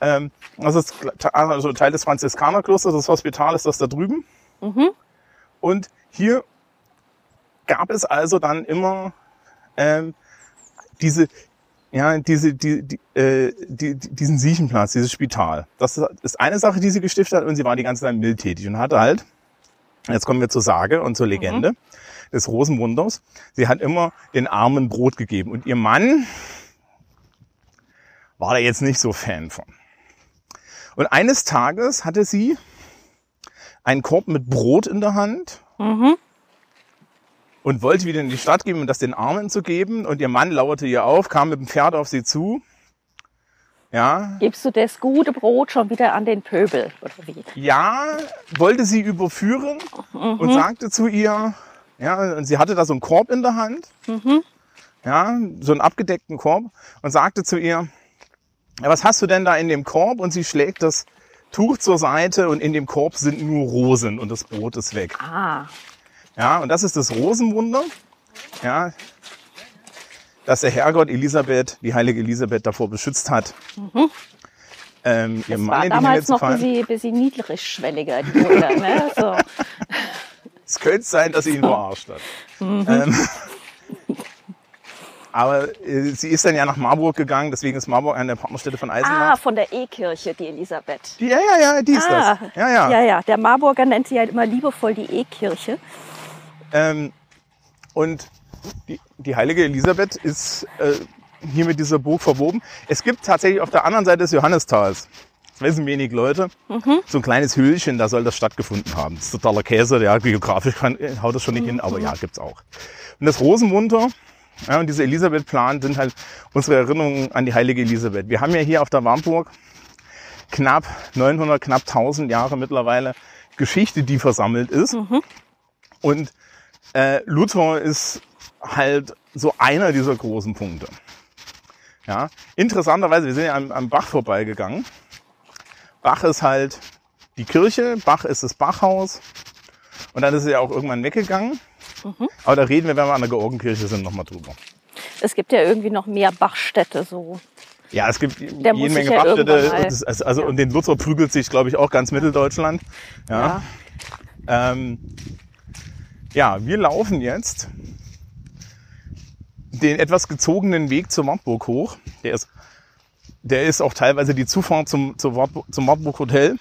Ähm, das ist also Teil des Franziskanerklosters. Das Hospital ist das da drüben. Und hier gab es also dann immer ähm, diese, ja, diese, die, die, äh, die, die, diesen Siechenplatz, dieses Spital. Das ist eine Sache, die sie gestiftet hat und sie war die ganze Zeit mildtätig und hatte halt, jetzt kommen wir zur Sage und zur Legende des Rosenwunders, sie hat immer den Armen Brot gegeben und ihr Mann war da jetzt nicht so Fan von. Und eines Tages hatte sie einen Korb mit Brot in der Hand und wollte wieder in die Stadt gehen, um das den Armen zu geben. Und ihr Mann lauerte ihr auf, kam mit dem Pferd auf sie zu. Ja, Gibst du das gute Brot schon wieder an den Pöbel, oder wie? ja, wollte sie überführen und sagte zu ihr, ja, und sie hatte da so einen Korb in der Hand, ja, so einen abgedeckten Korb und sagte zu ihr, ja, was hast du denn da in dem Korb? Und sie schlägt das Tuch zur Seite und in dem Korb sind nur Rosen und das Brot ist weg. Ah, Ja, und das ist das Rosenwunder, ja, dass der Herrgott Elisabeth, die heilige Elisabeth davor beschützt hat, ähm, das Mann war damals noch ein bisschen, bisschen niedrigschwelliger, die Mutter. Ne? So. Es könnte sein, dass sie ihn verarscht hat. Ähm, aber äh, sie ist dann ja nach Marburg gegangen, deswegen ist Marburg eine der Partnerstädte von Ah, Eisenach. von der E-Kirche, die Elisabeth. Die, ja, ja, ja, die ist Ah, das. Ja, ja. ja, ja. Der Marburger nennt sie halt immer liebevoll die E-Kirche. Ähm, und die, die heilige Elisabeth ist äh, hier mit dieser Burg verwoben. Es gibt tatsächlich auf der anderen Seite des Johannistals, das wissen wenig Leute, so ein kleines Höhlchen, da soll das stattgefunden haben. Das ist totaler Käse, ja, geografisch kann, äh, haut das schon nicht hin, aber ja, gibt's auch. Und das Rosenwunder ja, und diese Elisabeth-Plan sind halt unsere Erinnerungen an die heilige Elisabeth. Wir haben ja hier auf der Warmburg knapp 900, knapp 1000 Jahre mittlerweile Geschichte, die versammelt ist. Und äh, Luther ist halt so einer dieser großen Punkte. Ja, interessanterweise, wir sind ja am, am Bach vorbeigegangen. Bach ist halt die Kirche, Bach ist das Bachhaus und dann ist er ja auch irgendwann weggegangen. Aber da reden wir, wenn wir an der Georgenkirche sind, nochmal drüber. Es gibt ja irgendwie noch mehr Bachstädte so. Ja, es gibt Der jede Menge ja Bachstädte. ist- Also, und den Luther prügelt sich, glaube ich, auch ganz Mitteldeutschland. Ja. Ja. Ähm, ja, wir laufen jetzt den etwas gezogenen Weg zur Wartburg hoch. Der ist, der ist auch teilweise die Zufahrt zum, Wartburg, zum Wartburg Hotel.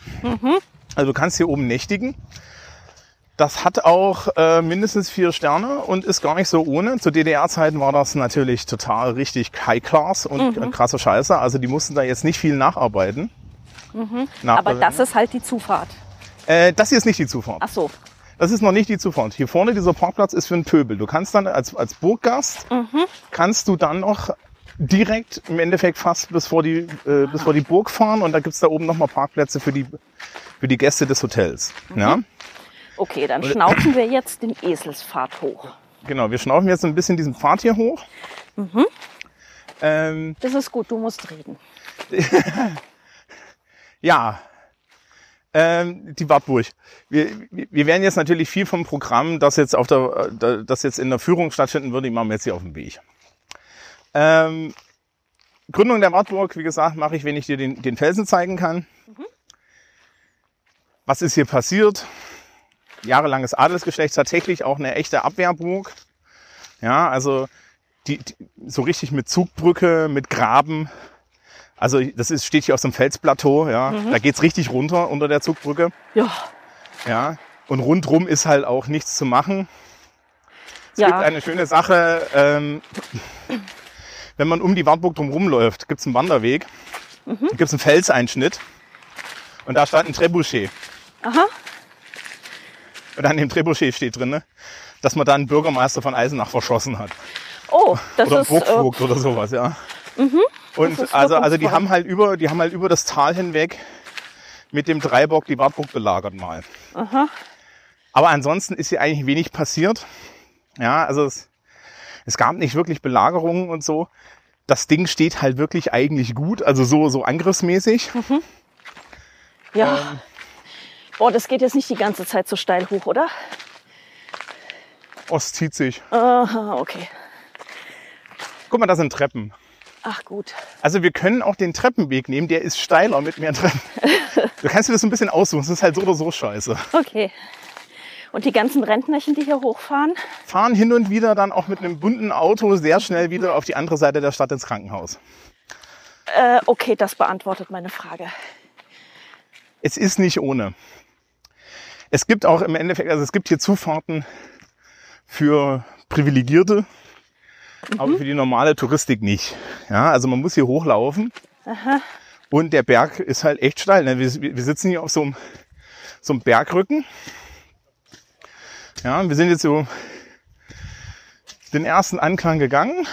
Also du kannst hier oben nächtigen. Das hat auch äh, mindestens vier Sterne und ist gar nicht so ohne. Zu DDR-Zeiten war das natürlich total richtig High Class und äh, krasse Scheiße. Also die mussten da jetzt nicht viel nacharbeiten. Nach- Aber das ist halt die Zufahrt. äh, das hier ist nicht die Zufahrt. Ach so. Das ist noch nicht die Zufahrt. Hier vorne dieser Parkplatz ist für einen Pöbel. Du kannst dann als, als Burggast, kannst du dann noch direkt im Endeffekt fast bis vor die, äh, bis vor die Burg fahren und da gibt's da oben nochmal Parkplätze für die, für die Gäste des Hotels. Ja, Okay, dann schnaufen wir jetzt den Eselspfad hoch. genau. Wir schnaufen jetzt ein bisschen diesen Pfad hier hoch. Ähm, Das ist gut, du musst reden. Ja, ähm, die Wartburg. Wir, wir werden jetzt natürlich viel vom Programm, das jetzt auf der, das jetzt in der Führung stattfinden würde, machen wir jetzt hier auf dem Weg. Ähm, Gründung der Wartburg, wie gesagt, mache ich, wenn ich dir den, den Felsen zeigen kann. Was ist hier passiert? Jahrelanges Adelsgeschlecht, tatsächlich auch eine echte Abwehrburg. Ja, also die, die, so richtig mit Zugbrücke, mit Graben, also das ist, steht hier auf so einem Felsplateau, ja. Da geht's richtig runter unter der Zugbrücke. Ja, Ja. Und rundrum ist halt auch nichts zu machen. Es gibt ja. eine schöne Sache, ähm, wenn man um die Wartburg drum rumläuft, gibt's einen Wanderweg, Mhm. gibt's einen Felseinschnitt und da stand ein Trebuchet. Aha. Und an dem Trebuchet steht drin, dass man da einen Bürgermeister von Eisenach verschossen hat. Oh, das oder ist. Äh, Burgvogt oder sowas, ja. Und also, also die haben halt über, die haben halt über das Tal hinweg mit dem Dreibock die Wartburg belagert mal. aha. Aber ansonsten ist hier eigentlich wenig passiert. Ja, also es, es gab nicht wirklich Belagerungen und so. Das Ding steht halt wirklich eigentlich gut, also so, so angriffsmäßig. Ja. Ähm. Boah, das geht jetzt nicht die ganze Zeit so steil hoch, oder? Ost zieht sich. Aha, okay. Guck mal, da sind Treppen. Ach gut. Also wir können auch den Treppenweg nehmen, der ist steiler mit mehr Treppen. Du kannst dir das so ein bisschen aussuchen, es ist halt so oder so scheiße. Okay. Und die ganzen Rentnerchen, die hier hochfahren? Fahren hin und wieder dann auch mit einem bunten Auto sehr schnell wieder auf die andere Seite der Stadt ins Krankenhaus. Äh, okay, das beantwortet meine Frage. Es ist nicht ohne. Es gibt auch im Endeffekt, also es gibt hier Zufahrten für Privilegierte, aber für die normale Touristik nicht. Ja, also man muss hier hochlaufen und der Berg ist halt echt steil. ne? Wir, wir sitzen hier auf so einem, so einem Bergrücken. Ja, wir sind jetzt so den ersten Anklang gegangen.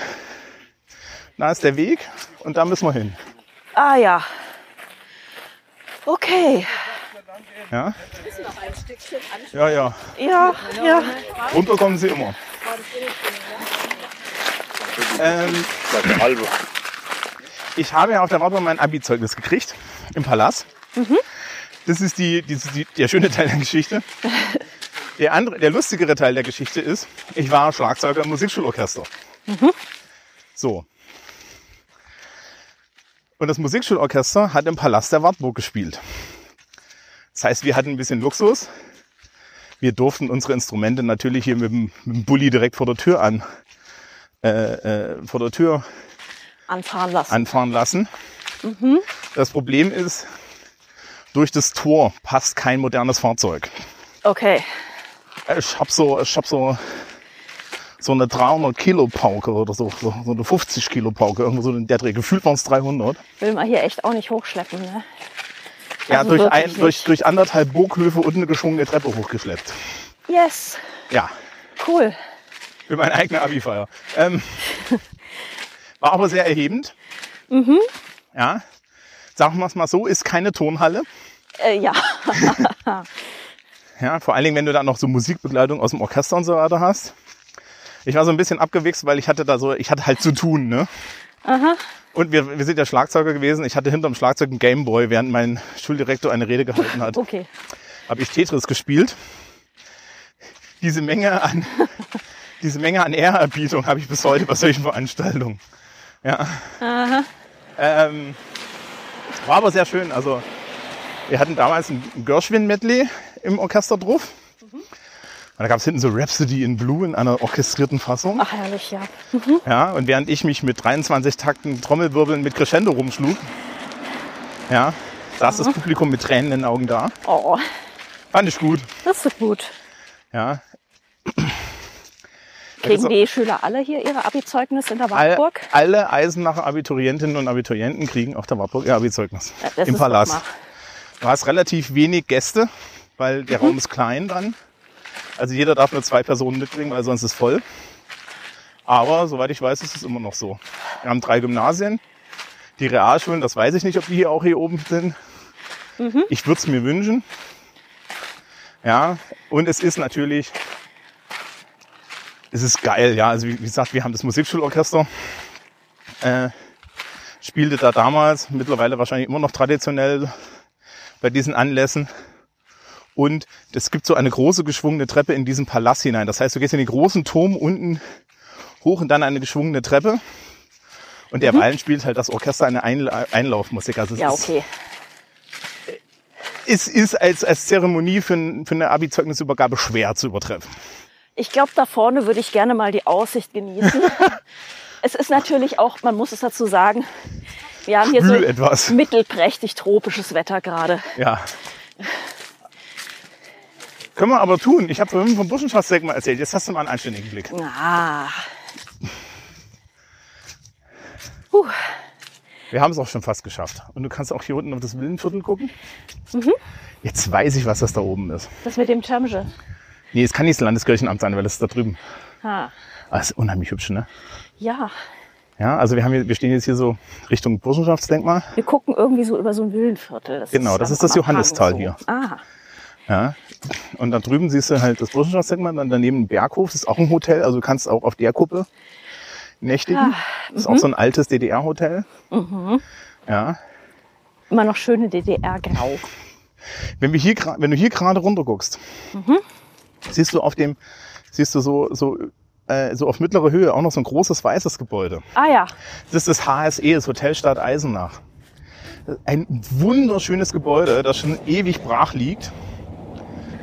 Da ist der Weg und da müssen wir hin. Ah ja. Okay. Ja, ja. ja. Ja, ja. Runter kommen sie immer. Ähm, ich habe ja auf der Wartbahn mein Abi-Zeugnis gekriegt im Palast. Das ist die, die, die, der schöne Teil der Geschichte. Der, andere, der lustigere Teil der Geschichte ist, ich war Schlagzeuger im Musikschulorchester. So. Und das Musikschulorchester hat im Palast der Wartburg gespielt. Das heißt, wir hatten ein bisschen Luxus. Wir durften unsere Instrumente natürlich hier mit dem, mit dem Bulli direkt vor der Tür an, äh, äh, vor der Tür Anfahren lassen. anfahren lassen. Das Problem ist, durch das Tor passt kein modernes Fahrzeug. Okay. Ich hab so, ich hab so, so eine 300 Kilo Pauke oder so, so, so eine 50 Kilo Pauke, irgendwo so in der Dreh. Gefühlt waren es 300. Will man hier echt auch nicht hochschleppen, ne? Ja, Also durch, ein, durch, durch anderthalb Burghöfe und eine geschwungene Treppe hochgeschleppt. Yes. Ja, Cool. Für meine eigene Abi-Feier. Ähm, war aber sehr erhebend. Ja, sagen wir es mal so, ist keine Turnhalle. Äh, ja. Ja, vor allen Dingen, wenn du dann noch so Musikbegleitung aus dem Orchester und so weiter hast. Ich war so ein bisschen abgewichst, weil ich hatte da so, ich hatte halt zu tun, ne? Und wir, wir sind ja Schlagzeuger gewesen. Ich hatte hinterm Schlagzeug einen Gameboy, während mein Schuldirektor eine Rede gehalten hat. Okay. Habe ich Tetris gespielt. Diese Menge an, diese Menge an Ehrerbietung habe ich bis heute bei solchen Veranstaltungen. Ja. Ähm, war aber sehr schön. Also, wir hatten damals ein Gershwin-Medley im Orchester drauf. Und da gab es hinten so Rhapsody in Blue in einer orchestrierten Fassung. Ach, herrlich, ja. Ja, und während ich mich mit 23 Takten Trommelwirbeln mit Crescendo rumschlug, ja, saß das Publikum mit Tränen in den Augen da. Oh, Fand ich gut. das ist gut. Ja. Kriegen die Schüler alle hier ihre Abi-Zeugnisse in der Wartburg? alle Eisenacher Abiturientinnen und Abiturienten kriegen auf der Wartburg ihr Abi-Zeugnis. Ja, Im Palast. Du hast relativ wenig Gäste, weil der Raum ist klein dann. Also jeder darf nur zwei Personen mitbringen, weil sonst ist voll. Aber soweit ich weiß, ist es immer noch so. Wir haben drei Gymnasien. Die Realschulen, das weiß ich nicht, ob die hier auch hier oben sind. Ich würde es mir wünschen. Ja, und es ist natürlich, es ist geil, ja. Also wie, wie gesagt, wir haben das Musikschulorchester, äh, spielte da damals, mittlerweile wahrscheinlich immer noch traditionell bei diesen Anlässen. Und es gibt so eine große geschwungene Treppe in diesen Palast hinein. Das heißt, du gehst in den großen Turm unten hoch und dann eine geschwungene Treppe. Und derweilen spielt halt das Orchester eine Einla Einlaufmusik. Also es Ja, ist, okay. es ist als, als Zeremonie für, für eine Abi-Zeugnisübergabe schwer zu übertreffen. Ich glaube, da vorne würde ich gerne mal die Aussicht genießen. es ist natürlich auch, man muss es dazu sagen, wir haben hier so etwas. mittelprächtig tropisches Wetter gerade. Ja. Können wir aber tun. Ich habe vorhin vom Burschenschaftsdenkmal erzählt. Jetzt hast du mal einen anständigen Blick. Ah. Puh. Wir haben es auch schon fast geschafft. Und du kannst auch hier unten auf das Villenviertel gucken. Mhm. Jetzt weiß ich, was das da oben ist. Das mit dem Tschamsche. Nee, es kann nicht das Landeskirchenamt sein, weil das ist da drüben. Ah. Es ist unheimlich hübsch, ne? Ja, Ja, also wir haben hier, wir stehen jetzt hier so Richtung Burschenschaftsdenkmal. wir gucken irgendwie so über so ein Villenviertel. Das Genau, das am- ist das Johannistal Hang hier. Ah, Ja. Und da drüben siehst du halt das Burschenschaftsdenkmal, dann daneben ein Berghof, das ist auch ein Hotel, also du kannst auch auf der Kuppe nächtigen. Ah, Das ist auch so ein altes DDR-Hotel. Mhm. Ja. immer noch schöne DDR-Grau. Wenn, wir hier, gra- wenn du hier gerade runter guckst, Mhm. Siehst du auf dem, siehst du so, so, äh, so auf mittlerer Höhe auch noch so ein großes weißes Gebäude. Ah ja, Das ist das HSE, das Hotelstadt Eisenach. Ein wunderschönes Gebäude, das schon ewig brach liegt.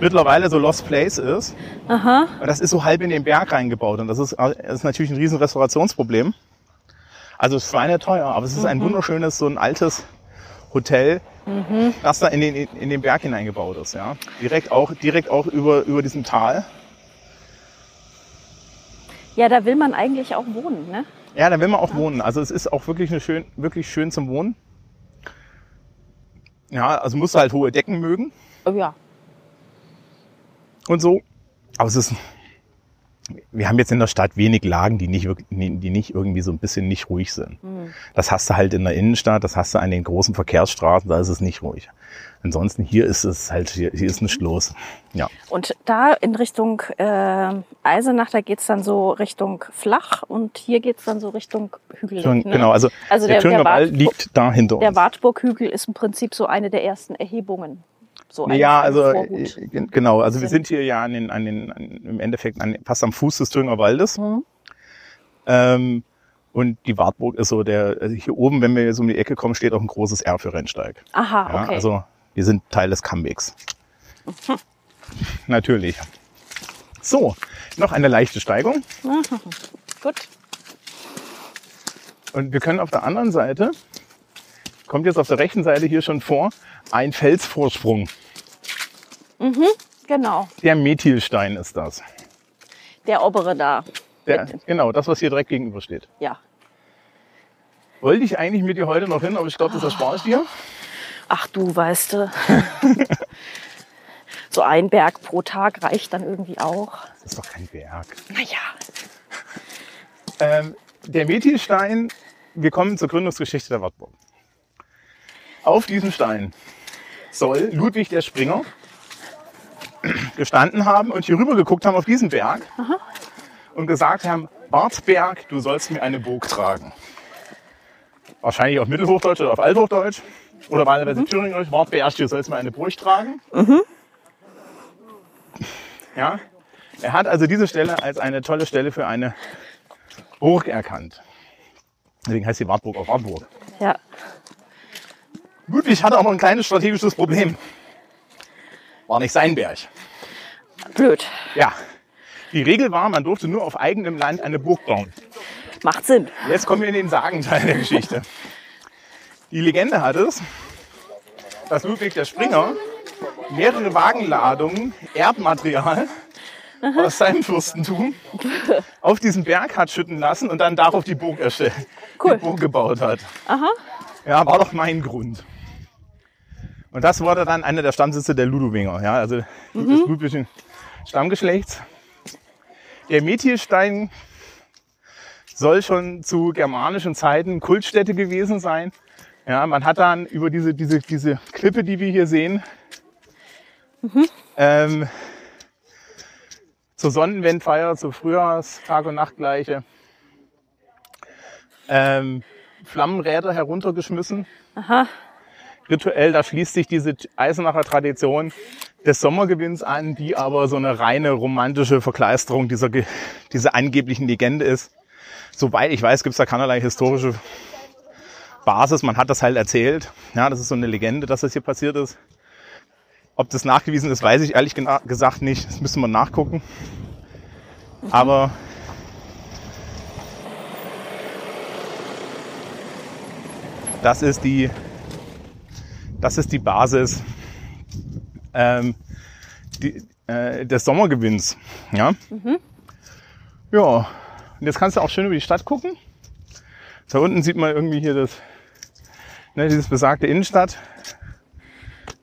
Mittlerweile so Lost Place ist. aha. Und das ist so halb in den Berg reingebaut. Und das ist, das ist natürlich ein riesen Restaurationsproblem. Also es ist schweineteuer, aber es ist ein wunderschönes, so ein altes Hotel, das da in den, in den Berg hineingebaut ist. Ja. Direkt auch, direkt auch über, über diesem Tal. Ja, da will man eigentlich auch wohnen, ne? Ja, da will man auch wohnen. Also es ist auch wirklich, eine schön, wirklich schön zum Wohnen. Ja, also musst du halt hohe Decken mögen Oh ja. und so. Aber es ist, wir haben jetzt in der Stadt wenig Lagen, die nicht, wirklich- die nicht irgendwie so ein bisschen nicht ruhig sind. Das hast du halt in der Innenstadt, das hast du an den großen Verkehrsstraßen, da ist es nicht ruhig. Ansonsten hier ist es halt, hier, hier ist nichts los. Ja. Und da in Richtung äh, Eisenach, da geht's dann so Richtung flach und hier geht's dann so Richtung. Schon, ne? Genau, also, Also der, der- der Wald liegt da hinter Der uns. Wartburghügel ist im Prinzip so eine der ersten Erhebungen. So ja, also äh, gen- genau, also wir Sind. sind hier ja an den, an den, an, im Endeffekt an, fast am Fuß des Thüringer Waldes. Mhm. Ähm, und die Wartburg ist so der, also hier oben, wenn wir jetzt um die Ecke kommen, steht auch ein großes R für Rennsteig. Aha, Ja, okay. Also wir sind Teil des Comebacks. Natürlich. So, noch eine leichte Steigung. Gut. Und wir können auf der anderen Seite, kommt jetzt auf der rechten Seite hier schon vor, ein Felsvorsprung. Genau. Der Methilstein ist das. Der obere da. Der, genau, das, was hier direkt gegenüber steht. Ja. Wollte ich eigentlich mit dir heute noch hin, aber ich glaube, das erspare ich dir. Ach du, weißt du. so ein Berg pro Tag reicht dann irgendwie auch. Das ist doch kein Berg. Naja. Ähm, der Methilstein, wir kommen zur Gründungsgeschichte der Wartburg. Auf diesem Stein soll Ludwig der Springer gestanden haben und hier rüber geguckt haben auf diesen Berg und gesagt haben, Wartberg, du sollst mir eine Burg tragen. Wahrscheinlich auf Mittelhochdeutsch oder auf Althochdeutsch. Oder wahlweise Thüringerisch, Wartberg, du sollst mir eine Burg tragen. Ja. Er hat also diese Stelle als eine tolle Stelle für eine Burg erkannt. Deswegen heißt die Wartburg auch Wartburg. Ja. Ludwig hatte auch noch ein kleines strategisches Problem. War nicht sein Berg. Blöd. Ja. Die Regel war, man durfte nur auf eigenem Land eine Burg bauen. Macht Sinn. Jetzt kommen wir in den Sagenteil der Geschichte. Die Legende hat es, dass Ludwig der Springer mehrere Wagenladungen Erdmaterial aus seinem Fürstentum auf diesen Berg hat schütten lassen und dann darauf die Burg erstellt, Cool. die Burg gebaut hat. Aha. Ja, war doch mein Grund. Und das wurde dann einer der Stammsitze der Ludowinger, ja, also des ludwigschen Stammgeschlechts. Der Methilstein soll schon zu germanischen Zeiten Kultstätte gewesen sein. Ja, man hat dann über diese, diese, diese Klippe, die wir hier sehen, ähm, zur Sonnenwendfeier, zur Frühjahrs-, Tag- und Nachtgleiche, ähm, Flammenräder heruntergeschmissen. Aha. Rituell, da schließt sich diese Eisenacher Tradition des Sommergewinns an, die aber so eine reine romantische Verkleisterung dieser, dieser angeblichen Legende ist. Soweit ich weiß, gibt es da keinerlei historische Basis. Man hat das halt erzählt. Ja, das ist so eine Legende, dass das hier passiert ist. Ob das nachgewiesen ist, weiß ich ehrlich gesagt nicht. Das müssen wir nachgucken. Aber das ist die, das ist die Basis ähm, die, äh, des Sommergewinns. Ja? ja, und jetzt kannst du auch schön über die Stadt gucken. Da unten sieht man irgendwie hier das, ne, dieses besagte Innenstadt,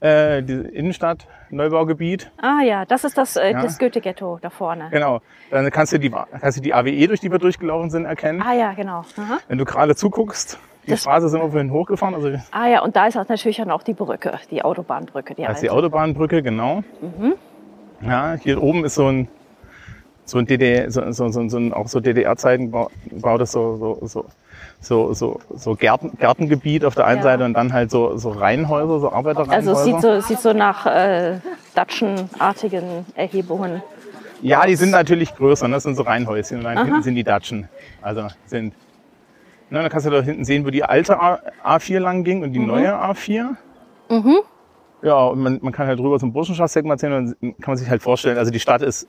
äh, die Innenstadt, Neubaugebiet. Ah ja, das ist das, äh, Ja. das Goethe-Ghetto da vorne. Genau. Dann kannst du die, kannst du die AWE, durch die wir durchgelaufen sind, erkennen. Ah ja, genau. Aha. Wenn du gerade zuguckst, die Das- Straße sind wir vorhin hochgefahren, also Ah ja, und da ist auch natürlich dann auch die Brücke, die Autobahnbrücke, die ist die alte. Autobahnbrücke, genau. Ja, hier oben ist so ein, so ein DDR, so, so, so, so ein, auch so DDR-Zeiten gebautes so, so, so, so, so, so Gärten, Gärtengebiet auf der einen Ja. Seite und dann halt so, so Reihenhäuser, so Arbeiterreihenhäuser. Also es sieht so, sieht so nach äh, Datschenartigen Erhebungen. Ja, die sind natürlich größer, ne? das sind so Reihenhäuschen. Und dann Aha. hinten sind die Datschen. Also sind. Ne, dann kannst du da hinten sehen, wo die alte A- A4 lang ging und die Mhm. neue A4. Ja, und man, man kann halt drüber zum Burschenschaftssegment sehen und dann kann man sich halt vorstellen, also die Stadt ist,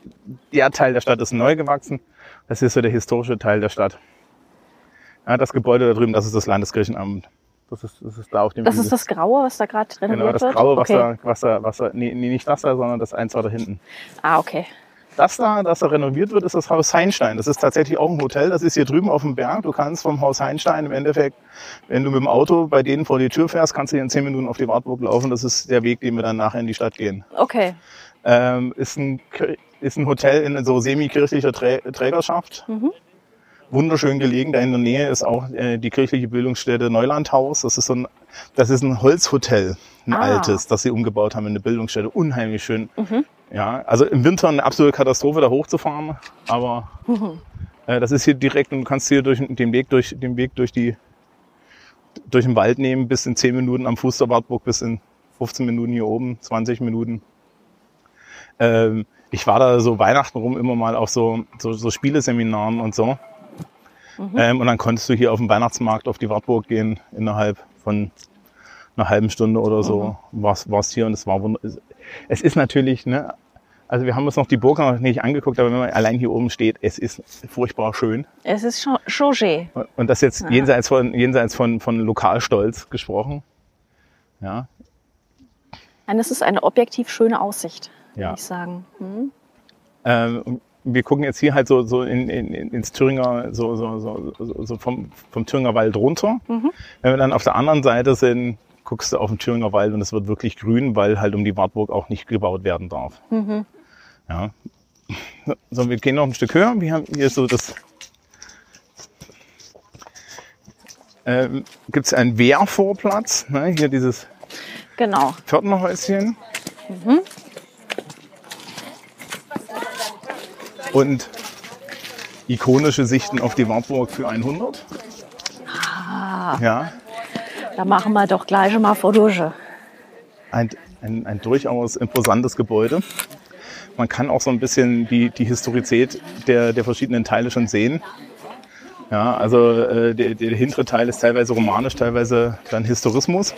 der Teil der Stadt ist neu gewachsen. Das ist so der historische Teil der Stadt. Ja, das Gebäude da drüben, das ist das Landeskirchenamt. Das ist, das ist da auf dem Das Hügel. ist das Graue, was da gerade renoviert Genau, das graue, was okay. da, was da, was da, nee, nee, nicht das da, sondern das eins weiter hinten. Ah, okay. Das da, das da renoviert wird, ist das Haus Heinstein. Das ist tatsächlich auch ein Hotel. Das ist hier drüben auf dem Berg. Du kannst vom Haus Heinstein im Endeffekt, wenn du mit dem Auto bei denen vor die Tür fährst, kannst du hier in zehn Minuten auf die Wartburg laufen. Das ist der Weg, den wir dann nachher in die Stadt gehen. Okay. Ähm, ist, ein, ist ein Hotel in so semi-kirchlicher Trä Trägerschaft. Mhm. Wunderschön gelegen. Da in der Nähe ist auch äh, die kirchliche Bildungsstätte Neulandhaus. Das ist so ein, das ist ein Holzhotel, ein Ah. altes, das sie umgebaut haben in eine Bildungsstätte. Unheimlich schön. Ja, also im Winter eine absolute Katastrophe, da hochzufahren. Aber äh, das ist hier direkt und du kannst hier durch den Weg durch den Weg durch die durch den Wald nehmen, bis in 10 Minuten am Fuß der Wartburg, bis in 15 Minuten hier oben, 20 Minuten. Ähm, ich war da so Weihnachten rum immer mal auf so, so, so Spieleseminaren und so. Ähm, und dann konntest du hier auf dem Weihnachtsmarkt auf die Wartburg gehen, innerhalb von einer halben Stunde oder so warst, warst hier und es war wunder Es ist natürlich, ne, also wir haben uns noch die Burg noch nicht angeguckt, aber wenn man allein hier oben steht, es ist furchtbar schön. Es ist Cha- Chauget. Und das jetzt jenseits von, jenseits von, von Lokalstolz gesprochen. Ja, Nein, es ist eine objektiv schöne Aussicht, Ja. würde ich sagen. Hm? Ähm, und wir gucken jetzt hier halt so, so in, in, in- ins Thüringer, so, so, so, so, vom, vom Thüringer Wald runter. Wenn wir dann auf der anderen Seite sind, guckst du auf den Thüringer Wald und es wird wirklich grün, weil halt um die Wartburg auch nicht gebaut werden darf. Ja. So, wir gehen noch ein Stück höher. Wir haben hier so das. Ähm, Gibt es einen Wehrvorplatz? Ne? Hier dieses Genau. Pförtnerhäuschen. Und ikonische Sichten auf die Wartburg für 100. Ja, Da machen wir doch gleich mal Fotoge. ein, ein, ein durchaus imposantes Gebäude. Man kann auch so ein bisschen die, die Historizität der, der verschiedenen Teile schon sehen. Ja, also äh, der, der hintere Teil ist teilweise romanisch, teilweise dann Historismus.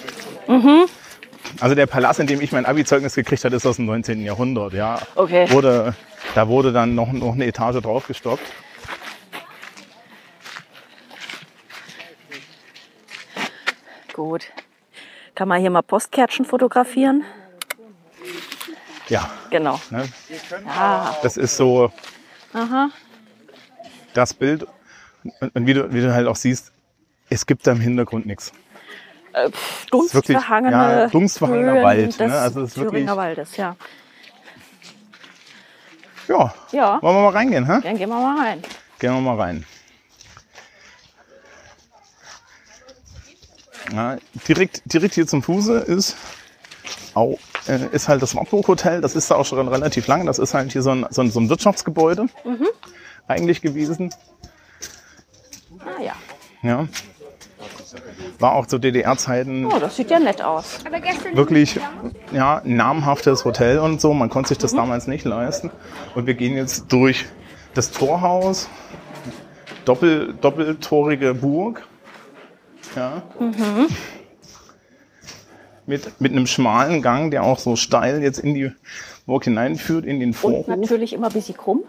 Also der Palast, in dem ich mein Abi-Zeugnis gekriegt habe, ist aus dem 19. Jahrhundert. Ja, Okay. wurde, da wurde dann noch, noch eine Etage draufgestockt. Gut. Kann man hier mal Postkärtchen fotografieren? Ja, Genau. ne? Ja. das ist so Aha. das Bild. Und, und wie, du, wie du halt auch siehst, es gibt da im Hintergrund nichts. Äh, Dunstverhangene ja, dunstverhangener Höhen Wald, ne? Also es ist wirklich- Thüringer Waldes, ja. Ja, Ja, wollen wir mal reingehen, hä? dann gehen wir mal rein. Gehen wir mal rein. Ja, direkt, direkt hier zum Fuße ist, au, äh, ist halt das Wartburg Hotel. Das ist da auch schon relativ lang. Das ist halt hier so ein, so ein, so ein Wirtschaftsgebäude eigentlich gewesen. Ah ja. Ja. War auch zu DDR-Zeiten Oh, das sieht ja nett aus. wirklich ja, namhaftes Hotel und so. Man konnte sich das damals nicht leisten. Und wir gehen jetzt durch das Torhaus, doppel, doppeltorige Burg. Ja. Mit, mit einem schmalen Gang, der auch so steil jetzt in die Burg hineinführt, in den Und Vorhof. natürlich immer ein bisschen krumm.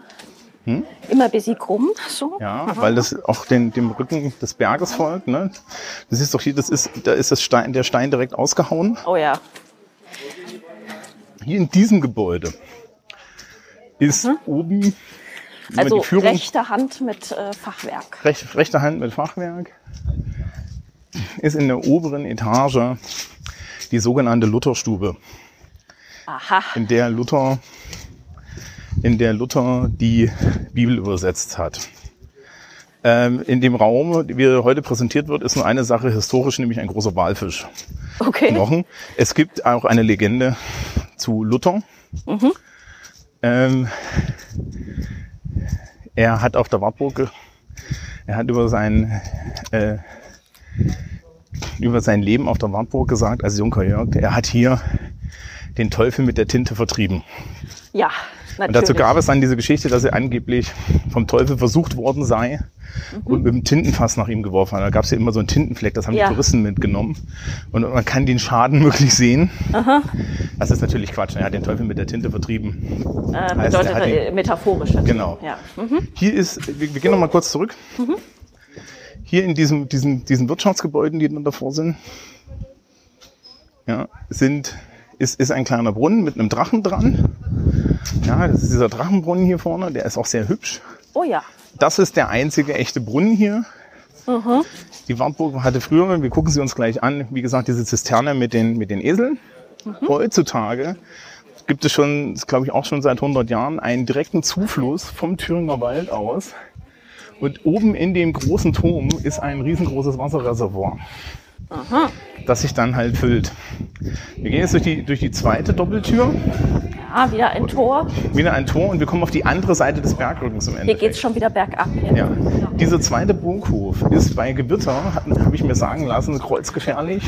Immer ein bisschen krumm. So. Hm? Ja, weil das auch den, dem Rücken des Berges folgt. Ne? Du siehst doch hier, das ist, da ist das Stein, der Stein direkt ausgehauen. Oh ja. Hier in diesem Gebäude ist oben Mhm. Also die Führung rechte Hand mit äh, Fachwerk. rech, rechte Hand mit Fachwerk ist in der oberen Etage die sogenannte Lutherstube, Aha. in der Luther in der Luther die Bibel übersetzt hat. Ähm, in dem Raum, wie heute präsentiert wird, ist nur eine Sache historisch, nämlich ein großer Walfisch. Okay. Knochen. Es gibt auch eine Legende zu Luther. Ähm, er hat auf der Wartburg, er hat über sein, äh, über sein Leben auf der Wartburg gesagt, als Junker Jörg, er hat hier den Teufel mit der Tinte vertrieben. Ja, natürlich. Und dazu gab es dann diese Geschichte, dass er angeblich vom Teufel versucht worden sei und mit dem Tintenfass nach ihm geworfen hat. Da gab es ja immer so einen Tintenfleck, das haben Ja. die Touristen mitgenommen. Und man kann den Schaden wirklich sehen. Das ist natürlich Quatsch. Er hat den Teufel mit der Tinte vertrieben. äh, bedeutet er den- äh, metaphorisch. natürlich. Genau. Ja. Mhm. Hier ist, wir, wir gehen noch mal kurz zurück. Hier in diesem, diesen, diesen Wirtschaftsgebäuden, die dann davor sind, ja, sind, ist, ist ein kleiner Brunnen mit einem Drachen dran. Ja, das ist dieser Drachenbrunnen hier vorne, der ist auch sehr hübsch. Oh ja. Das ist der einzige echte Brunnen hier. Mhm. Die Wartburg hatte früher, wir gucken sie uns gleich an, wie gesagt, diese Zisterne mit den, mit den Eseln. Mhm. Heutzutage gibt es schon, glaube ich auch schon seit 100 Jahren, einen direkten Zufluss vom Thüringer Wald aus. Und oben in dem großen Turm ist ein riesengroßes Wasserreservoir, Aha. das sich dann halt füllt. Wir gehen jetzt durch die, durch die zweite Doppeltür, Ja, wieder ein Tor. wieder ein Tor und wir kommen auf die andere Seite des Bergrückens im Hier Endeffekt. geht's schon wieder bergab. Hier. Ja. Dieser zweite Burghof ist bei Gewitter, habe ich mir sagen lassen, kreuzgefährlich,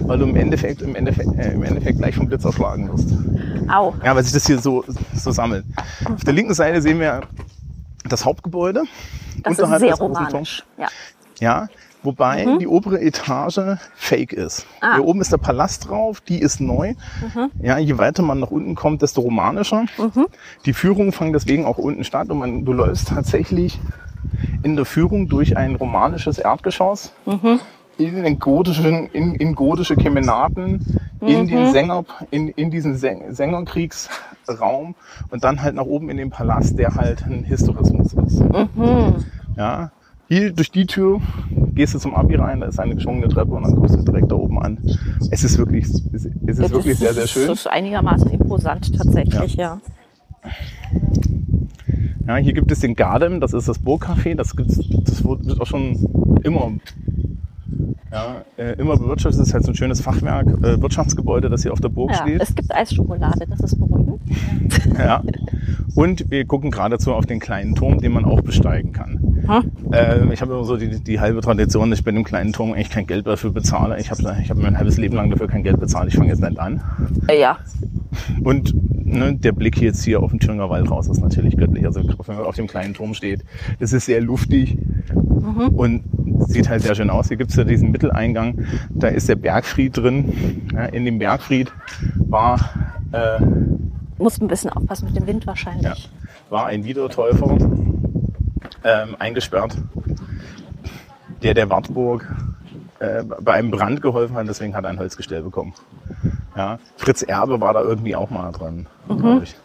weil du im Endeffekt, im Endeffekt, äh, im Endeffekt gleich vom Blitz erschlagen wirst. Au. Ja, weil sich das hier so, so sammelt. Auf der linken Seite sehen wir das Hauptgebäude. Das ist unterhalb sehr des romanisch. Ja. Ja, wobei die obere Etage fake ist. Mhm. Ah. Hier oben ist der Palast drauf, die ist neu. Ja, je weiter man nach unten kommt, desto romanischer. Mhm. Die Führungen fangen deswegen auch unten statt und man, du läufst tatsächlich in der Führung durch ein romanisches Erdgeschoss. Mhm. In, den gotischen, in, in gotische Kemenaten, in den Mhm. Sänger, in, in diesen Säng, Sängerkriegsraum und dann halt nach oben in den Palast, der halt ein Historismus ist. Mhm. Ja, hier durch die Tür gehst du zum Abi rein, da ist eine geschwungene Treppe und dann kommst du direkt da oben an. Es ist wirklich, es ist, es ist wirklich sehr, sehr schön. Das ist einigermaßen imposant tatsächlich, ja. Ja, hier gibt es den Gardem, das ist das Burgcafé, das gibt's, das wird auch schon immer, ja, äh, immer bewirtschaftet. Das ist halt so ein schönes Fachwerk, äh, Wirtschaftsgebäude, das hier auf der Burg ja. steht. Es gibt Eisschokolade, das ist beruhigend. Ja. Und wir gucken geradezu auf den kleinen Turm, den man auch besteigen kann. Hm? Äh, ich habe immer so die, die halbe Tradition, dass ich bei dem kleinen Turm eigentlich kein Geld dafür bezahle. Ich habe ich hab mein halbes Leben lang dafür kein Geld bezahlt. Ich fange jetzt nicht an. Äh, ja. Und ne, der Blick jetzt hier auf den Thüringer Wald raus ist natürlich göttlich. Also wenn man auf dem kleinen Turm steht, es ist sehr luftig und sieht halt sehr schön aus. Hier gibt's ja diesen Mitteleingang, da ist der Bergfried drin. Ja, in dem Bergfried war, äh, Muss ein bisschen aufpassen mit dem Wind wahrscheinlich. ja, war ein Wiedertäufer ähm, eingesperrt, der der Wartburg äh, bei einem Brand geholfen hat, deswegen hat er ein Holzgestell bekommen. Ja, Fritz Erbe war da irgendwie auch mal dran, ich.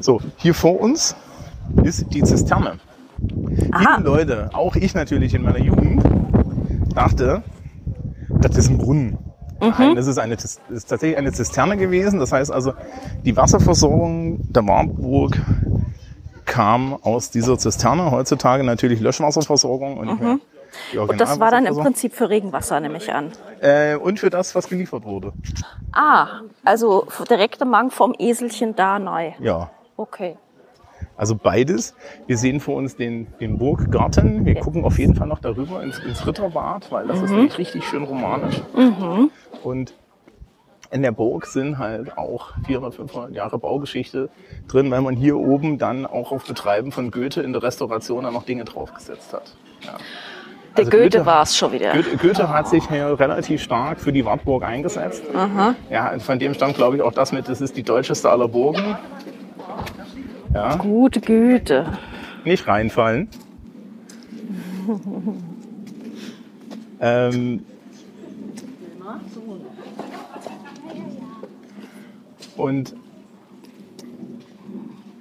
So, hier vor uns ist die Zisterne. Aha. Viele Leute, auch ich natürlich in meiner Jugend, dachte, das ist ein Brunnen. Nein, das ist, eine, das ist tatsächlich eine Zisterne gewesen. Das heißt also, die Wasserversorgung der Wartburg kam aus dieser Zisterne. Heutzutage natürlich Löschwasserversorgung und die Und das war dann im. Prinzip für Regenwasser, nehme ich an. Äh, und für das, was geliefert wurde. Ah, also direkt am Mang vom Eselchen da neu. Ja. Okay. Also beides. Wir sehen vor uns den, den Burggarten. Wir gucken auf jeden Fall noch darüber ins, ins Ritterbad, weil das ist nämlich richtig schön romanisch. Und in der Burg sind halt auch 400, 500 Jahre Baugeschichte drin, weil man hier oben dann auch auf Betreiben von Goethe in der Restauration dann noch Dinge draufgesetzt hat. Ja. Der Also Goethe, Goethe- war es schon wieder. Goethe, Goethe hat sich hier relativ stark für die Wartburg eingesetzt. Aha. Ja, von dem stammt, glaube ich, auch das mit, das ist die deutscheste aller Burgen. Ja, Gute Güte. nicht reinfallen. ähm, und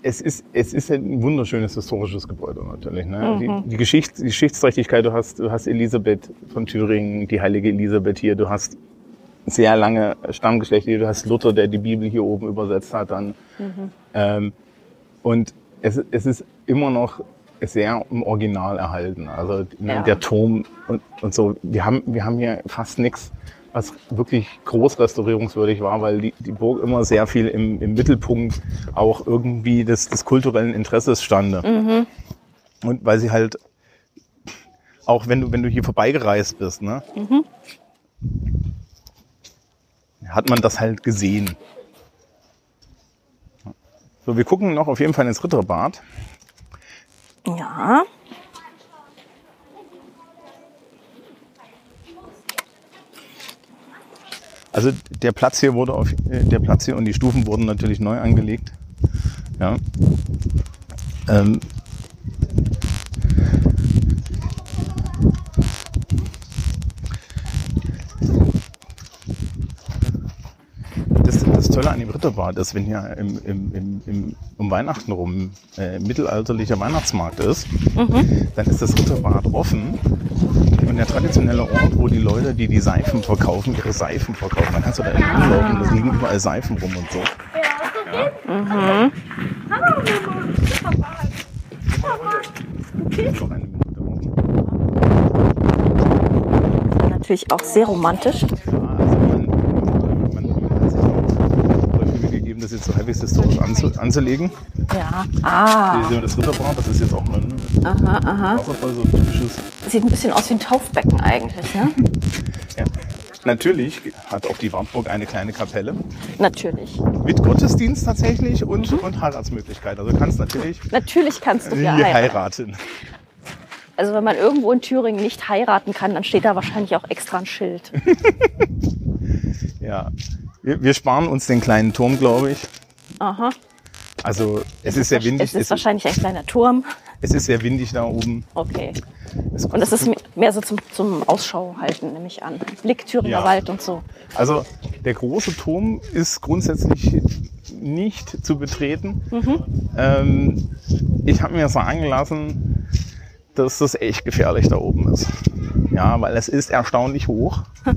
es ist, es ist ein wunderschönes historisches Gebäude natürlich. Ne? Die, die, Geschichts, die Geschichtsträchtigkeit, du hast, du hast Elisabeth von Thüringen, die heilige Elisabeth hier, du hast sehr lange Stammgeschlechter hier, du hast Luther, der die Bibel hier oben übersetzt hat dann. Ähm, und es, es ist immer noch sehr im Original erhalten. Also ne, Ja. der Turm und, und so. Wir haben, wir haben hier fast nichts, was wirklich groß restaurierungswürdig war, weil die, die Burg immer sehr viel im, im Mittelpunkt auch irgendwie des, des kulturellen Interesses stande. Und weil sie halt, auch wenn du, wenn du hier vorbeigereist bist, ne, hat man das halt gesehen. So, wir gucken noch auf jeden Fall ins Ritterbad. Ja. Also der Platz hier wurde auf äh, der Platz hier und die Stufen wurden natürlich neu angelegt. Ja. Ähm, das, das Tolle an dem Ritterbad ist, wenn hier im, im, im, im, um Weihnachten rum äh, mittelalterlicher Weihnachtsmarkt ist, dann ist das Ritterbad offen und der traditionelle Ort, wo die Leute, die die Seifen verkaufen, ihre Seifen verkaufen. Dann kannst du da rumlaufen, da liegen überall Seifen rum und so. Ja. Warten. Natürlich auch sehr romantisch. Ja, also man, man, man hat sich auch voll Mühe gegeben, das jetzt so halbwegs historisch anzu, anzulegen. Ja. Ah. Hier sehen wir das Ritterbad, das ist jetzt auch ein Aha, aha. Wasserfall, so ein typisches. Sieht ein bisschen aus wie ein Taufbecken eigentlich, ne? Ja. Natürlich hat auch die Wartburg eine kleine Kapelle Natürlich. mit Gottesdienst tatsächlich und, und Heiratsmöglichkeit. Also du kannst natürlich Natürlich kannst du hier heiraten. Also wenn man irgendwo in Thüringen nicht heiraten kann, dann steht da wahrscheinlich auch extra ein Schild. Ja. Wir, wir sparen uns den kleinen Turm, glaube ich. Aha. Also es ist sehr windig. Es ist wahrscheinlich ein kleiner Turm. es ist sehr windig da oben. Okay. Es Und das ist me- mehr so zum, zum Ausschau halten, nehme ich an. Blick Thüringer Ja. Wald und so. Also der große Turm ist grundsätzlich nicht zu betreten. Ähm, ich habe mir sagen lassen, dass das echt gefährlich da oben ist. Ja, weil es ist erstaunlich hoch.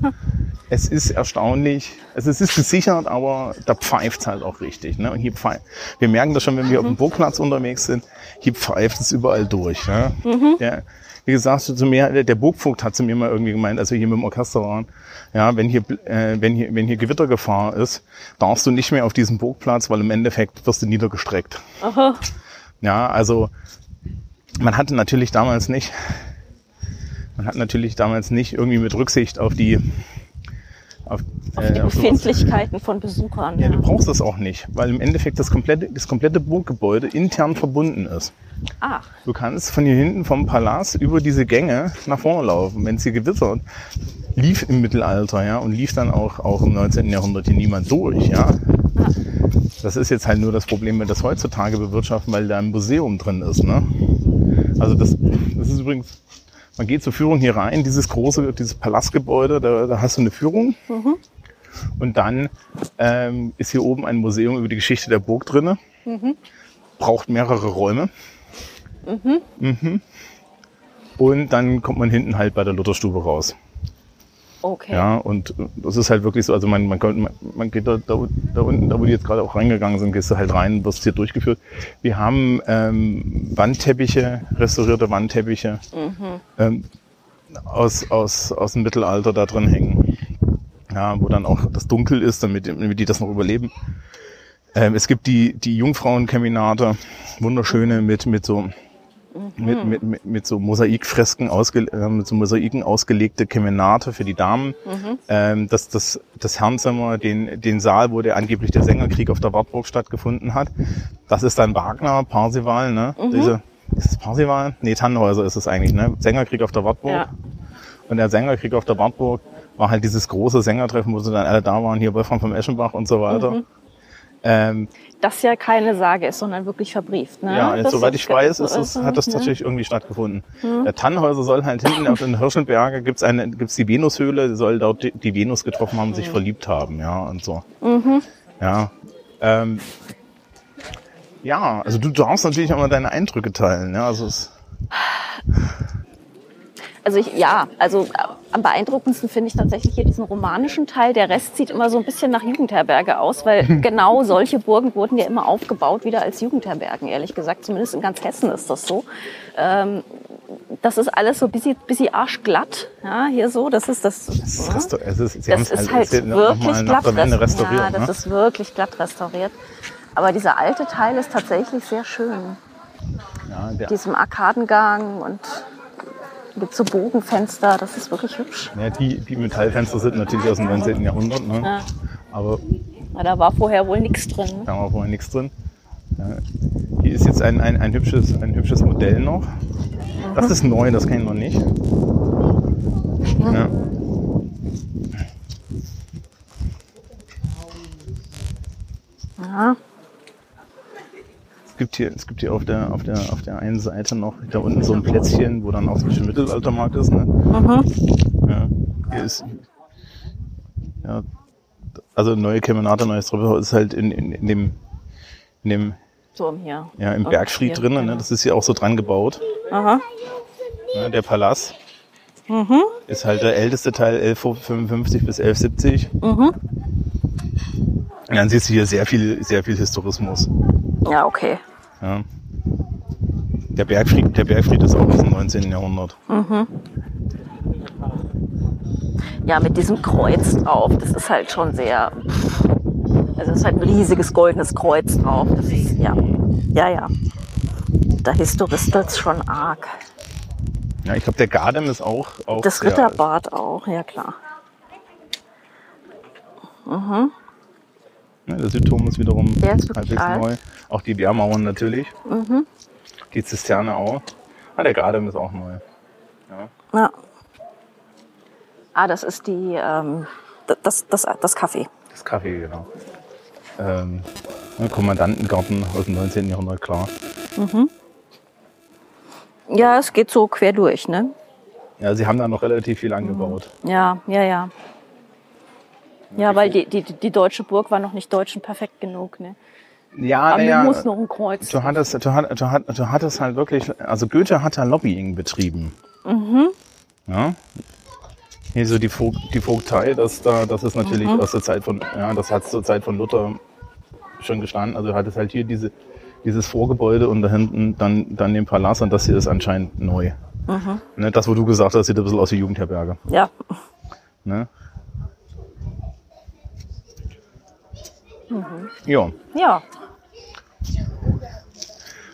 es ist erstaunlich, also es ist gesichert, aber da pfeift halt auch richtig. Ne? Und hier pfeift, wir merken das schon, wenn wir auf dem Burgplatz unterwegs sind, hier pfeift es überall durch. Ne? Der, wie gesagt, zu mir, der- der Burgvogt hat zu mir mal irgendwie gemeint, als wir hier mit dem Orchester waren, ja, wenn hier, äh, wenn hier, wenn hier Gewittergefahr ist, darfst du nicht mehr auf diesen Burgplatz, weil im Endeffekt wirst du niedergestreckt. Aha. Ja, also man hatte natürlich damals nicht, man hat natürlich damals nicht irgendwie mit Rücksicht auf die, auf, Auf äh, die auf sowas- Befindlichkeiten von Besuchern. Ja, Ja. du brauchst das auch nicht, weil im Endeffekt das komplette, das komplette Burggebäude intern verbunden ist. Ach, Du kannst von hier hinten vom Palast über diese Gänge nach vorne laufen. Wenn es hier gewittert, lief im Mittelalter, ja, und lief dann auch, auch im 19. Jahrhundert hier niemand durch, ja. Das ist jetzt halt nur das Problem, wenn wir das heutzutage bewirtschaften, weil da ein Museum drin ist, ne. Also das, das ist übrigens, man geht zur Führung hier rein, dieses große, dieses Palastgebäude, da, da hast du eine Führung. Und dann ähm, ist hier oben ein Museum über die Geschichte der Burg drinne. Braucht mehrere Räume. Mhm. Und dann kommt man hinten halt bei der Lutherstube raus. Okay. Ja, und das ist halt wirklich so, also man, man, kommt, man, geht da, da, da unten, da wo die jetzt gerade auch reingegangen sind, gehst du halt rein, wirst hier durchgeführt. Wir haben ähm, Wandteppiche, restaurierte Wandteppiche ähm, aus, aus, aus dem Mittelalter da drin hängen. Ja, wo dann auch das dunkel ist, damit, damit die das noch überleben. Ähm, es gibt die, die Jungfrauenkeminate, wunderschöne mit, mit so mit, mit, mit, mit so Mosaikfresken ausge, äh, mit so Mosaiken ausgelegte Kemenate für die Damen. Ähm, das, das, das Herrenzimmer, den, den Saal, wo der angeblich der Sängerkrieg auf der Wartburg stattgefunden hat. Das ist dann Wagner, Parsival, ne? Diese, ist es Parsival? Nee, Tannhäuser ist es eigentlich, ne? Sängerkrieg auf der Wartburg. Ja. Und der Sängerkrieg auf der Wartburg war halt dieses große Sängertreffen, wo sie dann alle da waren, hier Wolfram vom Eschenbach und so weiter. Ähm, Das ja keine Sage ist, sondern wirklich verbrieft. Ne? ja, das soweit ich weiß, so ist ist, hat das tatsächlich irgendwie stattgefunden. Der Tannhäuser soll halt hinten auf den Hirschenberge gibt's eine, gibt's die Venushöhle, soll dort die, die Venus getroffen haben, sich verliebt haben, ja, und so. Ja. Ähm, ja, also du darfst natürlich auch mal deine Eindrücke teilen, ja, also es, Also ich, ja, also äh, am beeindruckendsten finde ich tatsächlich hier diesen romanischen Teil. Der Rest sieht immer so ein bisschen nach Jugendherberge aus, weil genau solche Burgen wurden ja immer aufgebaut wieder als Jugendherbergen, ehrlich gesagt. Zumindest in ganz Hessen ist das so. Ähm, das ist alles so ein bisschen, bisschen arschglatt. Ja, hier so. Das ist das. ja. restaur- es ist, sie Das ist halt es noch wirklich glatt restauriert. Ja, das ne? ist wirklich glatt restauriert. Aber dieser alte Teil ist tatsächlich sehr schön. ja, Diesem Arkadengang und mit so Bogenfenster, das ist wirklich hübsch. ja, die, die Metallfenster sind natürlich aus dem 19. Jahrhundert, ne? Ja. aber Na, da war vorher wohl nichts drin. Ne? Da wir vorher nichts drin. Ja. Hier ist jetzt ein, ein, ein, hübsches, ein hübsches Modell noch. Das ist neu, das kenne ich noch nicht. Ja. Ja. Es gibt hier, es gibt hier auf der, auf der, auf der einen Seite noch da unten so ein Plätzchen, wo dann auch so ein bisschen Mittelaltermarkt ist. Ne? Mhm. Ja. Hier ist, ja, also neue Kemenate, neues Treppenhaus ist halt in, in, in dem, in dem, Turm hier. ja, im Bergfried hier, drinnen, genau. ne? Das ist hier auch so dran gebaut. Aha. Ne? Der Palast Mhm. ist halt der älteste Teil 1155 bis 1170. Mhm. Und dann siehst du hier sehr viel, sehr viel Historismus. Ja, okay. Ja. Der Bergfried, der Bergfried ist auch aus dem 19. Jahrhundert. Ja, mit diesem Kreuz drauf. Das ist halt schon sehr. Also es ist halt ein riesiges goldenes Kreuz drauf. Das ist, ja. Ja, ja. Da historistelt's schon arg. Ja, ich glaube, der Gardem ist auch, auch Das sehr alt. Ritterbad auch, ja klar. Ja, der Südturm ist wiederum halbwegs alt. neu. Auch die Wehrmauern natürlich. Die Zisterne auch. Ah, der Gardem ist auch neu. Ja. Ah, das ist die, ähm, das, das, das Café. Das Café, genau. Ähm, ne, Kommandantengarten aus dem 19. Jahrhundert, klar. Ja, es geht so quer durch, ne? Ja, sie haben da noch relativ viel angebaut. Ja, ja, ja. Ja, weil die, die, die deutsche Burg war noch nicht deutsch und perfekt genug, ne? Ja, Aber mir muss noch ein Kreuz. du hattest, du, hattest, du, hattest, du hattest halt wirklich, also Goethe hat da Lobbying betrieben. Mhm. Ja. Hier so die, Vogt, die Vogtei, das, da, das ist natürlich Mhm. aus der Zeit von, ja, das hat zur Zeit von Luther schon gestanden. Also du hattest halt hier diese, dieses Vorgebäude und da hinten dann, dann den Palast und das hier ist anscheinend neu. Mhm. Ne, das, wo du gesagt hast, sieht ein bisschen aus wie Jugendherberge. Ja, Ne? Mhm. Ja, ja.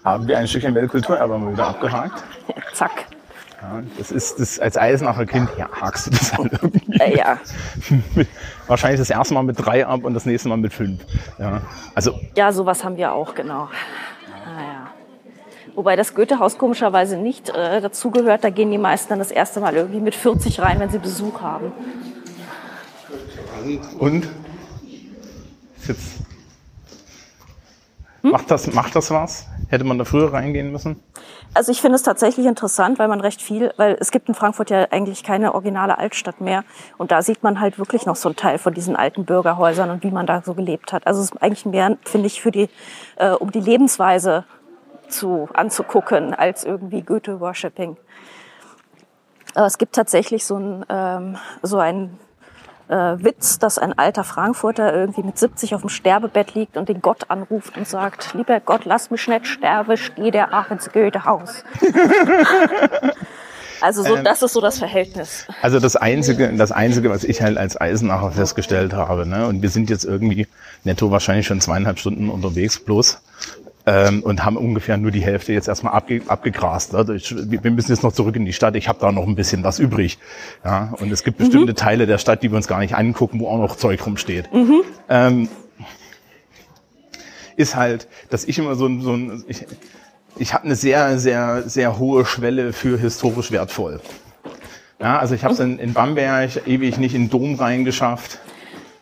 haben wir ein Stückchen Weltkulturerbe mal wieder abgehakt. Zack. Ja, das ist das als Eisenacher Kind, ja, hakst du das halt irgendwie. Ja. Wahrscheinlich das erste Mal mit drei ab und das nächste Mal mit fünf. Ja, also ja, sowas haben wir auch, genau. Ah. Wobei das Goethehaus komischerweise nicht äh, dazugehört. Da gehen die meisten dann das erste Mal irgendwie mit 40 rein, wenn sie Besuch haben. und jetzt macht das macht das was? Hätte man da früher reingehen müssen? Also ich finde es tatsächlich interessant, weil man recht viel, weil es gibt in Frankfurt ja eigentlich keine originale Altstadt mehr. Und da sieht man halt wirklich noch so einen Teil von diesen alten Bürgerhäusern und wie man da so gelebt hat. Also es ist eigentlich mehr, finde ich, für die, äh, um die Lebensweise zu, anzugucken, als irgendwie Goethe-Worshipping. Aber es gibt tatsächlich so ein, ähm, so ein äh, Witz, dass ein alter Frankfurter irgendwie mit 70 auf dem Sterbebett liegt und den Gott anruft und sagt, lieber Gott, lass mich nicht sterben, gehe der auch ins Goethehaus. also so, das ist so das Verhältnis. Also das einzige, das einzige, was ich halt als Eisenacher festgestellt habe, ne, und wir sind jetzt irgendwie netto wahrscheinlich schon zweieinhalb Stunden unterwegs bloß. Ähm, und haben ungefähr nur die Hälfte jetzt erstmal abge abgegrast. Also ich, wir müssen jetzt noch zurück in die Stadt. Ich habe da noch ein bisschen was übrig. Ja, und es gibt bestimmte Teile der Stadt, die wir uns gar nicht angucken, wo auch noch Zeug rumsteht. Ähm, ist halt, dass ich immer so ein, so ein ich, ich habe eine sehr, sehr, sehr hohe Schwelle für historisch wertvoll. Ja, also ich habe es in, in Bamberg ewig nicht in den Dom reingeschafft.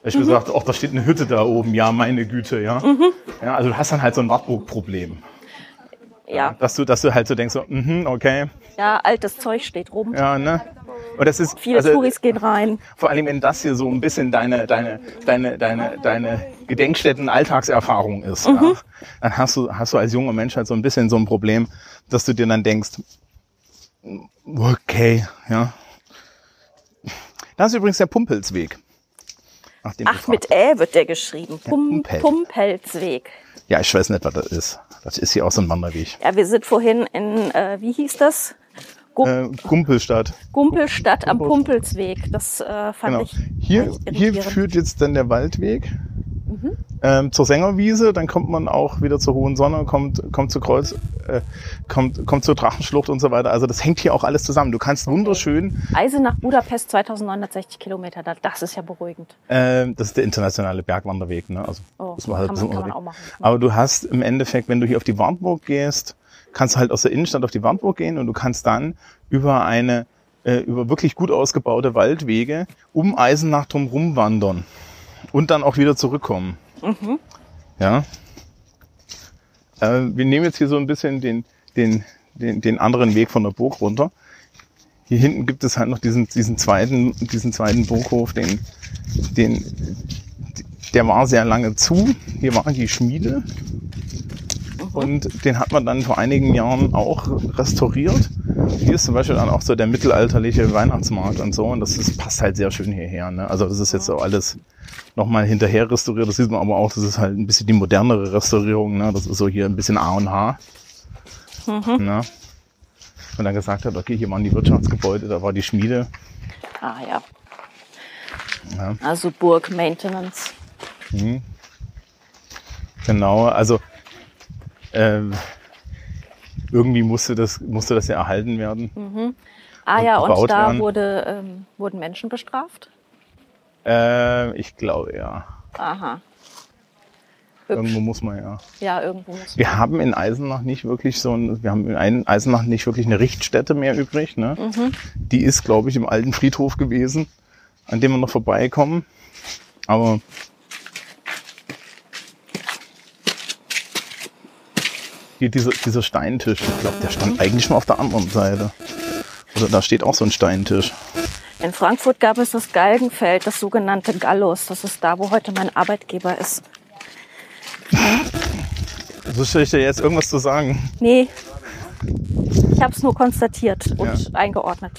Ich mir gesagt, ach, da steht eine Hütte da oben, ja, meine Güte, ja. Ja, also du hast dann halt so ein Wartburg-Problem. Ja, Dass du, dass du halt so denkst, so, mhm, okay, ja, altes Zeug steht rum. ja, ne. Und das ist, Viele also, Touris gehen rein. vor allem, wenn das hier so ein bisschen deine, deine, deine, deine, deine Gedenkstätten-Alltagserfahrung ist, ja, dann hast du, hast du als junger Mensch halt so ein bisschen so ein Problem, dass du dir dann denkst, okay, ja. Das ist übrigens der Pumpelsweg. Ach, mit. Ä wird der geschrieben. Pum, Pumpel. Pumpelsweg. Ja, ich weiß nicht, was das ist. Das ist hier auch so ein Wanderweg. Ja, wir sind vorhin in, äh, wie hieß das? Gu Äh, Gumpelstadt. Gumpelstadt am Pumpelsweg. Das äh, fand Genau. ich Hier, hier führt jetzt dann der Waldweg Mhm. ähm, zur Sängerwiese, dann kommt man auch wieder zur Hohen Sonne, kommt, kommt zur Kreuz, äh, kommt, kommt zur Drachenschlucht und so weiter. Also das hängt hier auch alles zusammen. Du kannst wunderschön, Eisenach Budapest 2960 Kilometer. Da- Das ist ja beruhigend. ähm, das ist der internationale Bergwanderweg, ne? Also Oh, muss man halt kann man- kann man auch machen. Aber du hast im Endeffekt, wenn du hier auf die Wartburg gehst, kannst du halt aus der Innenstadt auf die Wartburg gehen und du kannst dann über eine äh, über wirklich gut ausgebaute Waldwege um Eisenach drum rumwandern und dann auch wieder zurückkommen. Ja. Äh, wir nehmen jetzt hier so ein bisschen den, den, den, den anderen Weg von der Burg runter. Hier hinten gibt es halt noch diesen, diesen zweiten, diesen zweiten Burghof, den, den, der war sehr lange zu. Hier war die Schmiede. Und den hat man dann vor einigen Jahren auch restauriert. Hier ist zum Beispiel dann auch so der mittelalterliche Weihnachtsmarkt und so. Und das ist, passt halt sehr schön hierher. Ne? Also das ist jetzt so alles nochmal hinterher restauriert. Das sieht man aber auch, das ist halt ein bisschen die modernere Restaurierung. Ne? Das ist so hier ein bisschen A und H. Mhm. Ne? Und dann gesagt hat, okay, hier waren die Wirtschaftsgebäude, da war die Schmiede. Ah ja. ja. Also Burg Maintenance. Mhm. Genau, also ähm, irgendwie musste das, musste das ja erhalten werden. Mhm. Ah und ja, und da wurde, ähm, wurden Menschen bestraft? Äh, ich glaube ja. Aha. Irgendwo muss man ja. Ja, irgendwo muss man. Wir haben in Eisenach nicht wirklich so ein, wir haben in Eisenach nicht wirklich eine Richtstätte mehr übrig. Ne? Mhm. Die ist, glaube ich, im alten Friedhof gewesen, an dem wir noch vorbeikommen. Aber hier dieser, dieser Steintisch, ich glaube, der stand eigentlich schon auf der anderen Seite. Oder da steht auch so ein Steintisch. In Frankfurt gab es das Galgenfeld, das sogenannte Gallus. Das ist da, wo heute mein Arbeitgeber ist. So soll ich dir jetzt irgendwas zu sagen? Nee. Ich habe es nur konstatiert und ja. eingeordnet.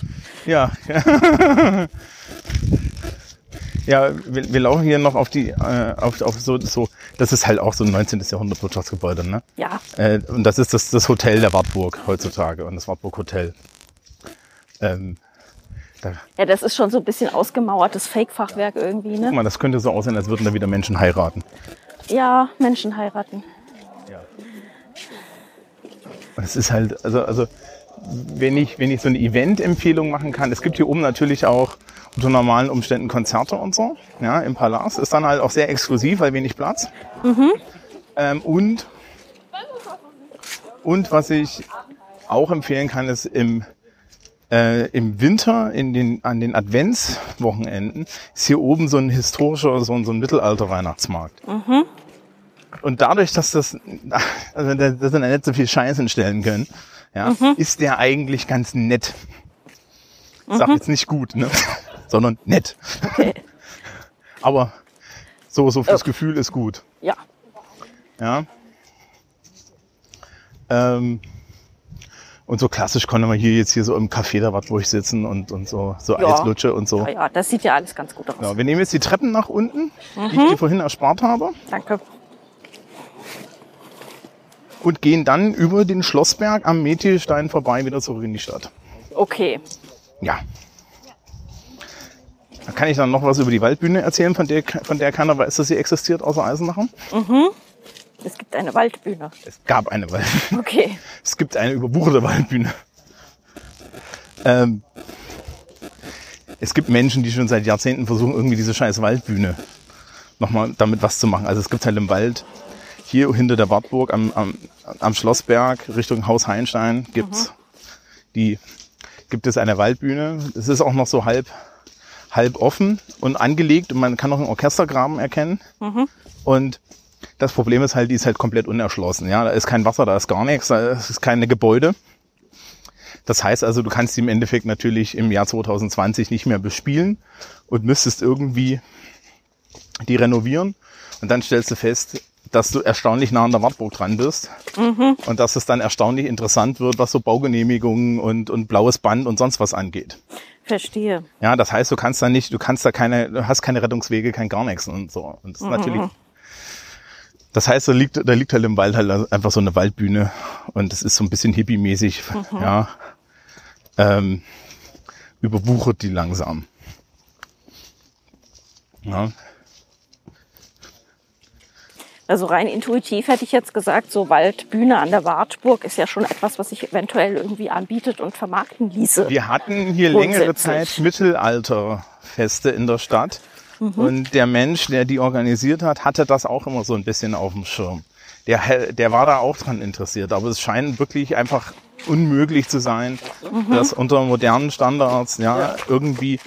Ja. ja, wir, wir, laufen hier noch auf die, äh, auf, auf so, so, das ist halt auch so ein 19. Jahrhundert Wirtschaftsgebäude, ne? Ja. Äh, und das ist das, das Hotel der Wartburg heutzutage und das Wartburg Hotel. Ähm, da ja, das ist schon so ein bisschen ausgemauertes Fake-Fachwerk irgendwie, ne? Guck mal, das könnte so aussehen, als würden da wieder Menschen heiraten. Ja, Menschen heiraten. Ja. Es ist halt, also, also wenn ich, wenn ich so eine Event-Empfehlung machen kann, es gibt hier oben natürlich auch unter normalen Umständen Konzerte und so, ja, im Palast. Ist dann halt auch sehr exklusiv, weil wenig Platz. Mhm. Ähm, und, und was ich auch empfehlen kann, ist im, äh, im Winter in den, an den Adventswochenenden ist hier oben so ein historischer, so ein, so ein Mittelalter-Weihnachtsmarkt. Mhm. Und dadurch, dass das, also dass wir nicht so viel Scheiße stellen können, ja, mhm. ist der eigentlich ganz nett. Ich sag mhm. jetzt nicht gut, ne? sondern nett. Okay. Aber so, so fürs okay. Gefühl ist gut. Ja. Ja. Ähm, und so klassisch konnte man hier jetzt hier so im Café da was, wo ich sitzen und, und so, so ja. Eislutsche und so. Ja, ja, das sieht ja alles ganz gut aus. Ja, wir nehmen jetzt die Treppen nach unten, mhm. die ich dir vorhin erspart habe. Danke und gehen dann über den Schlossberg am Methelstein vorbei wieder zurück in die Stadt. Okay. Ja. Da kann ich dann noch was über die Waldbühne erzählen, von der, von der keiner weiß, dass sie existiert, außer Eisenacher. Mhm. Es gibt eine Waldbühne. Es gab eine Waldbühne. Okay. Es gibt eine überwucherte Waldbühne. Ähm, es gibt Menschen, die schon seit Jahrzehnten versuchen, irgendwie diese scheiß Waldbühne nochmal damit was zu machen. Also es gibt halt im Wald hier hinter der Wartburg am, am, am Schlossberg Richtung Haus Heinstein gibt's mhm. die, gibt es eine Waldbühne. Es ist auch noch so halb, halb offen und angelegt und man kann noch einen Orchestergraben erkennen. Mhm. Und das Problem ist halt, die ist halt komplett unerschlossen. Ja, da ist kein Wasser, da ist gar nichts, da ist keine Gebäude. Das heißt also, du kannst die im Endeffekt natürlich im Jahr 2020 nicht mehr bespielen und müsstest irgendwie die renovieren. Und dann stellst du fest, dass du erstaunlich nah an der Wartburg dran bist mhm. und dass es dann erstaunlich interessant wird, was so Baugenehmigungen und, und blaues Band und sonst was angeht. Verstehe. Ja, das heißt, du kannst da nicht, du kannst da keine, du hast keine Rettungswege, kein gar nichts und so. Und das ist mhm. natürlich, das heißt, da liegt, da liegt halt im Wald halt einfach so eine Waldbühne und das ist so ein bisschen hippie-mäßig, mhm. ja. Ähm, überwuchert die langsam. Ja. Also rein intuitiv hätte ich jetzt gesagt, so Waldbühne an der Wartburg ist ja schon etwas, was sich eventuell irgendwie anbietet und vermarkten ließe. Wir hatten hier längere Zeit Mittelalterfeste in der Stadt. Mhm. Und der Mensch, der die organisiert hat, hatte das auch immer so ein bisschen auf dem Schirm. Der, der war da auch dran interessiert. Aber es scheint wirklich einfach unmöglich zu sein, mhm. dass unter modernen Standards ja, irgendwie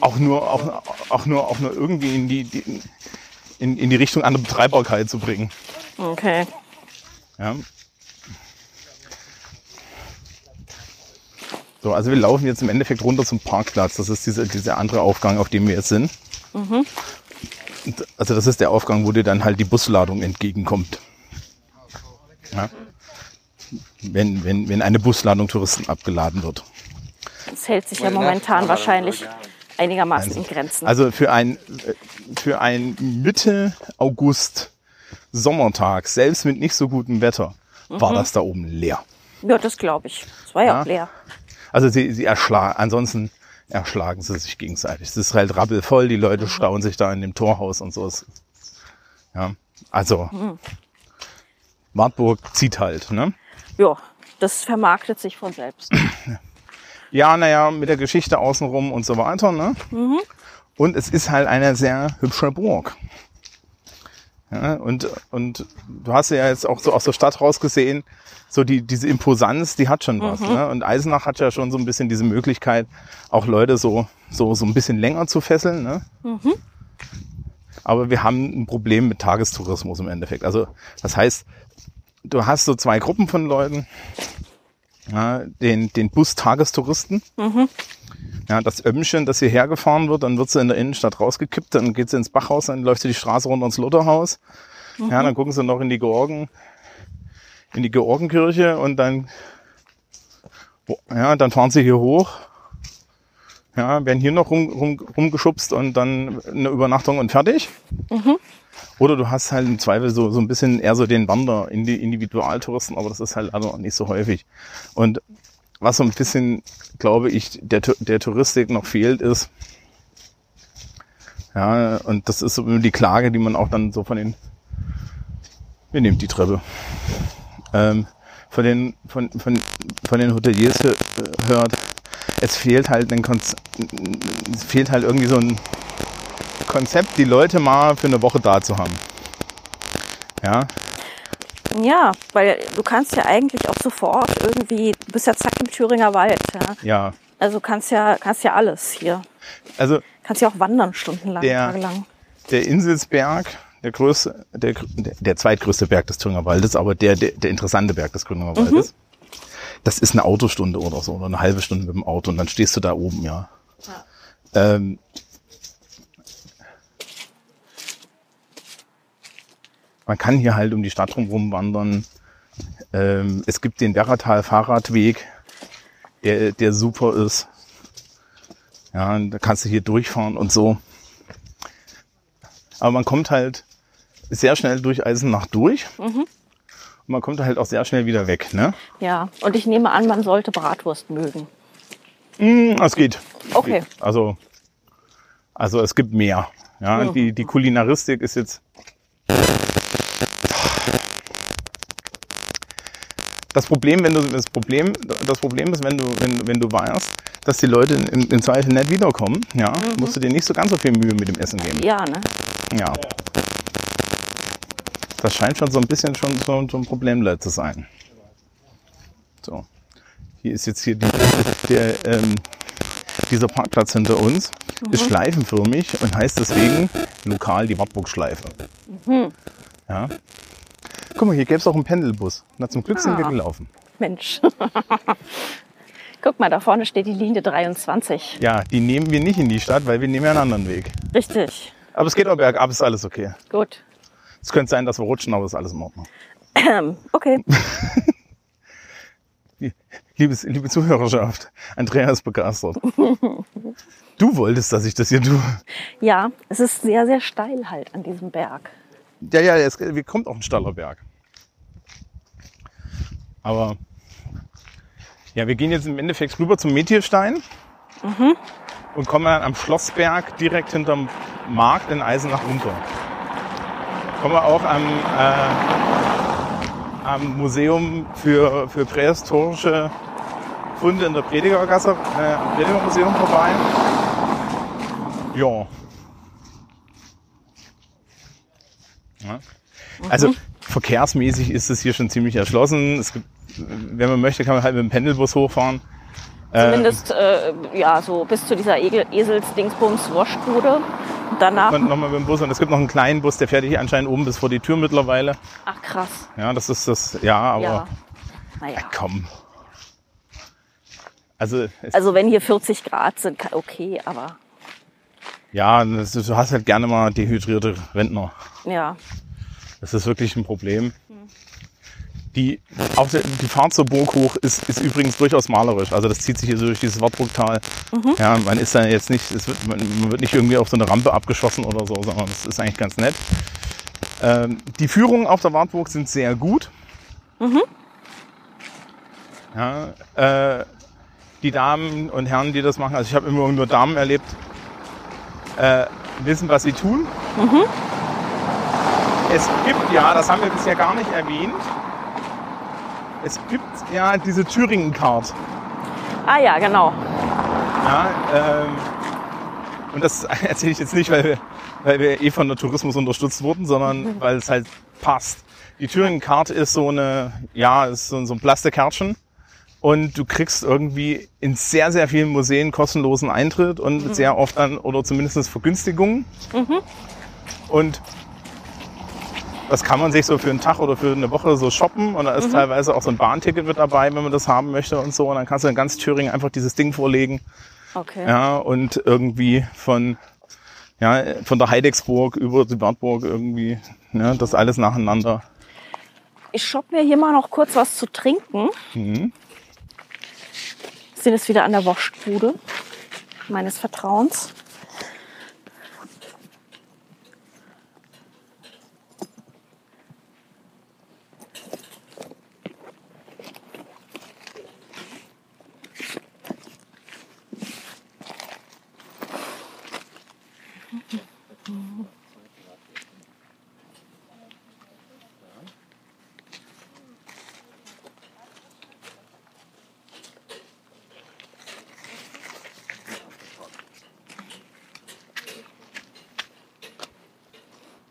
auch nur, auch, auch nur, auch nur irgendwie in die, die in, in die Richtung andere Betreibbarkeit zu bringen. Okay. Ja. So, also wir laufen jetzt im Endeffekt runter zum Parkplatz. Das ist diese, dieser andere Aufgang, auf dem wir jetzt sind. Mhm. also das ist der Aufgang, wo dir dann halt die Busladung entgegenkommt. Ja. Wenn, wenn, wenn eine Busladung Touristen abgeladen wird. Das hält sich ja momentan wahrscheinlich einigermaßen in Grenzen. Also für ein, für ein Mitte August Sommertag, selbst mit nicht so gutem Wetter, war das da oben leer. ja, das glaube ich. Es war ja, Ja. auch leer. Also sie, sie erschlagen, ansonsten erschlagen sie sich gegenseitig. Es ist halt rappelvoll, die Leute stauen sich da in dem Torhaus und so. Ja, also Wartburg zieht halt, ne? Ja, das vermarktet sich von selbst. Ja, naja, mit der Geschichte außenrum und so weiter, ne? Und es ist halt eine sehr hübsche Burg. Ja, und, und du hast ja jetzt auch so aus der Stadt raus gesehen, so die, diese Imposanz, die hat schon was. Ne? Und Eisenach hat ja schon so ein bisschen diese Möglichkeit, auch Leute so, so, so ein bisschen länger zu fesseln. Ne? Aber wir haben ein Problem mit Tagestourismus im Endeffekt. Also das heißt, du hast so zwei Gruppen von Leuten. Ja, den, den Bus-Tagestouristen. Ja, das Ömmchen, das hierher gefahren wird, dann wird sie in der Innenstadt rausgekippt, dann geht sie ins Bachhaus, dann läuft sie die Straße runter ins Lutherhaus. Ja, dann gucken sie noch in die Georgen, in die Georgenkirche und dann, ja, dann fahren sie hier hoch. Ja, werden hier noch rum, rum, rumgeschubst und dann eine Übernachtung und fertig. Oder du hast halt im Zweifel so, so ein bisschen eher so den Wander, Indi- Individualtouristen, aber das ist halt leider nicht so häufig. Und was so ein bisschen, glaube ich, der, der Touristik noch fehlt, ist, ja, und das ist so die Klage, die man auch dann so von den, wir nehmen die Treppe, ähm, von den, von, von, von den Hoteliers hö- hört, es fehlt halt ein Konz es fehlt halt irgendwie so ein Konzept, die Leute mal für eine Woche da zu haben. Ja, Ja, weil du kannst ja eigentlich auch sofort irgendwie, du bist ja zack im Thüringer Wald, ja. ja. Also kannst ja, kannst ja alles hier. Also Kannst ja auch wandern stundenlang, Der- tagelang. der Inselsberg, der größte, der, der, zweitgrößte Berg des Thüringer Waldes, aber der, der, der interessante Berg des Thüringer Waldes. Das ist eine Autostunde oder so, oder eine halbe Stunde mit dem Auto und dann stehst du da oben, ja. Ähm, man kann hier halt um die Stadt drumherum wandern. Ähm, es gibt den Werratal Fahrradweg, der, der super ist. Ja, und da kannst du hier durchfahren und so. Aber man kommt halt sehr schnell durch Eisenach durch. Und man kommt halt auch sehr schnell wieder weg. Ne? Ja, und ich nehme an, man sollte Bratwurst mögen. Mm, Es geht. Okay. Geht. Also, also es gibt mehr. Ja, die, die Kulinaristik ist jetzt. Das Problem, wenn du das Problem, das Problem ist, wenn du, wenn, wenn du weißt, dass die Leute in, in Zweifel nicht wiederkommen, ja, musst du dir nicht so ganz so viel Mühe mit dem Essen geben. Ja, ne? Ja. Das scheint schon so ein bisschen schon so, so ein Problem zu sein. So. Hier ist jetzt hier die, der, ähm, dieser Parkplatz hinter uns ist schleifenförmig und heißt deswegen lokal die Wartburg-Schleife. Ja. Guck mal, hier gäbe es auch einen Pendelbus. Na, zum Glück sind wir Ah. gelaufen. Mensch. Guck mal, da vorne steht die Linie 23. Ja, die nehmen wir nicht in die Stadt, weil wir nehmen ja einen anderen Weg. Richtig. Aber es geht auch bergab, ist alles okay. Gut. Es könnte sein, dass wir rutschen, aber ist alles in Ordnung. Ähm, okay. Liebes, liebe Zuhörerschaft, Andrea ist begeistert. Du wolltest, dass ich das hier tue. Ja, es ist sehr, sehr steil halt an diesem Berg. Ja, ja, es kommt auch ein steiler Berg. Aber ja, wir gehen jetzt im Endeffekt rüber zum Metierstein und kommen dann am Schlossberg direkt hinterm Markt in Eisenach runter. Kommen wir auch am, äh, am Museum für, für prähistorische Funde in der Predigergasse, äh, am Predigermuseum vorbei. Ja. Ja. Also verkehrsmäßig ist es hier schon ziemlich erschlossen. Gibt, wenn man möchte, kann man halt mit dem Pendelbus hochfahren. Zumindest äh, ja, so bis zu dieser Egel Esels-Dingsbums Wurstbude. Und danach. Man nochmal mit dem Bus und es gibt noch einen kleinen Bus, der fährt hier anscheinend oben bis vor die Tür mittlerweile. Ach krass. Ja, das ist das, ja, aber Ja. Naja. komm. Also, Also wenn hier 40 Grad sind, ka- okay, aber Ja, das, du hast halt gerne mal dehydrierte Rentner. Ja. Das ist wirklich ein Problem. Die, auch die, die Fahrt zur Burg hoch ist, ist übrigens durchaus malerisch. Also das zieht sich hier so durch dieses Wartburgtal. Ja, man ist da jetzt nicht, es wird, man, man wird nicht irgendwie auf so eine Rampe abgeschossen oder so, sondern es ist eigentlich ganz nett. Ähm, die Führungen auf der Wartburg sind sehr gut. Ja, äh, die Damen und Herren, die das machen, also ich habe immer nur Damen erlebt, äh, wissen, was sie tun. Es gibt ja, das haben wir bisher gar nicht erwähnt, es gibt ja diese Thüringen-Card. Ah ja, genau. Ja, ähm, und das erzähle ich jetzt nicht, weil wir, weil wir eh von der Tourismus unterstützt wurden, sondern weil es halt passt. Die Thüringen-Card ist so eine, ja, ist so, so ein Plastikkärtchen. Und du kriegst irgendwie in sehr, sehr vielen Museen kostenlosen Eintritt und sehr oft dann, oder zumindest Vergünstigungen. Und das kann man sich so für einen Tag oder für eine Woche so shoppen. Und da ist teilweise auch so ein Bahnticket mit dabei, wenn man das haben möchte und so. Und dann kannst du in ganz Thüringen einfach dieses Ding vorlegen. Okay. Ja, und irgendwie von, ja, von der Heidecksburg über die Wartburg irgendwie, ja, das alles nacheinander. Ich shopp mir hier mal noch kurz was zu trinken. Mhm. Sind jetzt wieder an der Wurstbude meines Vertrauens.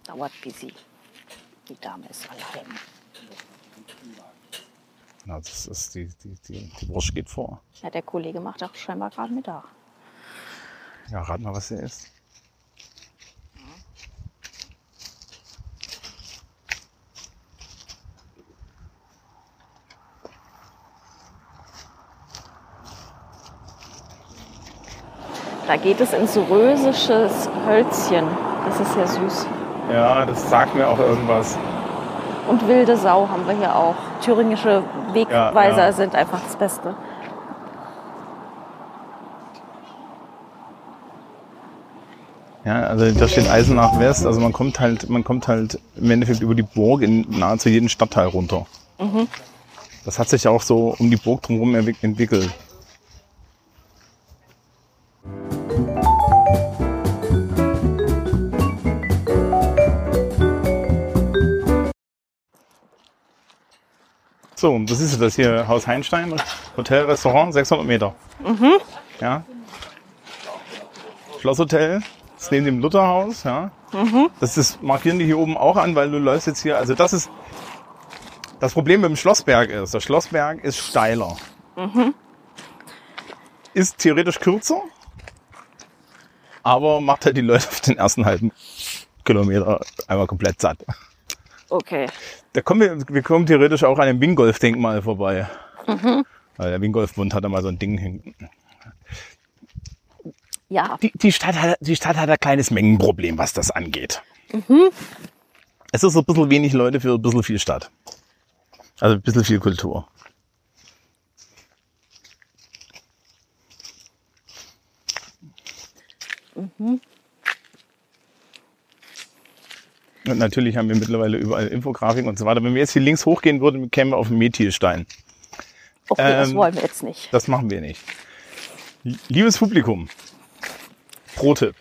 Dauert busy. Die Dame ist allein. Na, das ist die, die, Wurst geht vor. Ja, der Kollege macht auch scheinbar gerade Mittag. Ja, rat mal, was der ist. Da geht es ins rösisches Hölzchen. Das ist ja süß. Ja, das sagt mir auch irgendwas. Und wilde Sau haben wir hier auch. Thüringische Wegweiser Ja, ja. sind einfach das Beste. Ja, also da steht Eisenach West. Also man kommt halt, man kommt halt im Endeffekt über die Burg in nahezu jeden Stadtteil runter. Das hat sich auch so um die Burg drumherum entwick- entwickelt. So, und das ist das hier, Haus Heinstein, Hotel, Restaurant, 600 Meter. Ja. Schlosshotel, das ist neben dem Lutherhaus, ja. Das ist, markieren die hier oben auch an, weil du läufst jetzt hier, also das ist, das Problem mit dem Schlossberg ist, der Schlossberg ist steiler. Ist theoretisch kürzer, aber macht halt die Leute auf den ersten halben Kilometer einmal komplett satt. Okay. Da kommen wir, wir kommen theoretisch auch an dem Wingolf-Denkmal vorbei. Weil der Wingolf-Bund hat da mal so ein Ding hinten. Ja, Die, die, Stadt hat, die Stadt hat ein kleines Mengenproblem, was das angeht. Es ist so ein bisschen wenig Leute für ein bisschen viel Stadt. Also ein bisschen viel Kultur. Und natürlich haben wir mittlerweile überall Infografiken und so weiter. Wenn wir jetzt hier links hochgehen würden, kämen wir auf den Methilstein. okay, das Ähm, wollen wir jetzt nicht. Das machen wir nicht. Liebes Publikum, Pro-Tipp.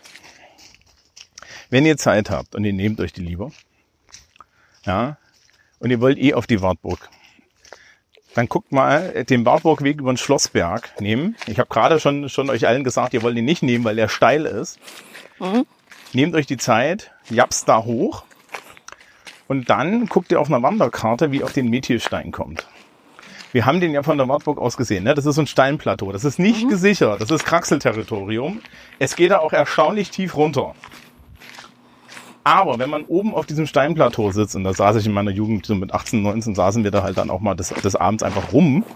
Wenn ihr Zeit habt und ihr nehmt euch die lieber, ja, und ihr wollt eh auf die Wartburg, dann guckt mal den Wartburgweg über den Schlossberg nehmen. Ich habe gerade schon, schon euch allen gesagt, ihr wollt ihn nicht nehmen, weil er steil ist. Nehmt euch die Zeit, japst da hoch und dann guckt ihr auf einer Wanderkarte, wie ihr auf den Methilstein kommt. Wir haben den ja von der Wartburg aus gesehen. Ne? Das ist so ein Steinplateau. Das ist nicht gesichert. Das ist Kraxelterritorium. Es geht da auch erstaunlich tief runter. Aber wenn man oben auf diesem Steinplateau sitzt, und da saß ich in meiner Jugend, so mit 18, 19, saßen wir da halt dann auch mal des, des Abends einfach rum.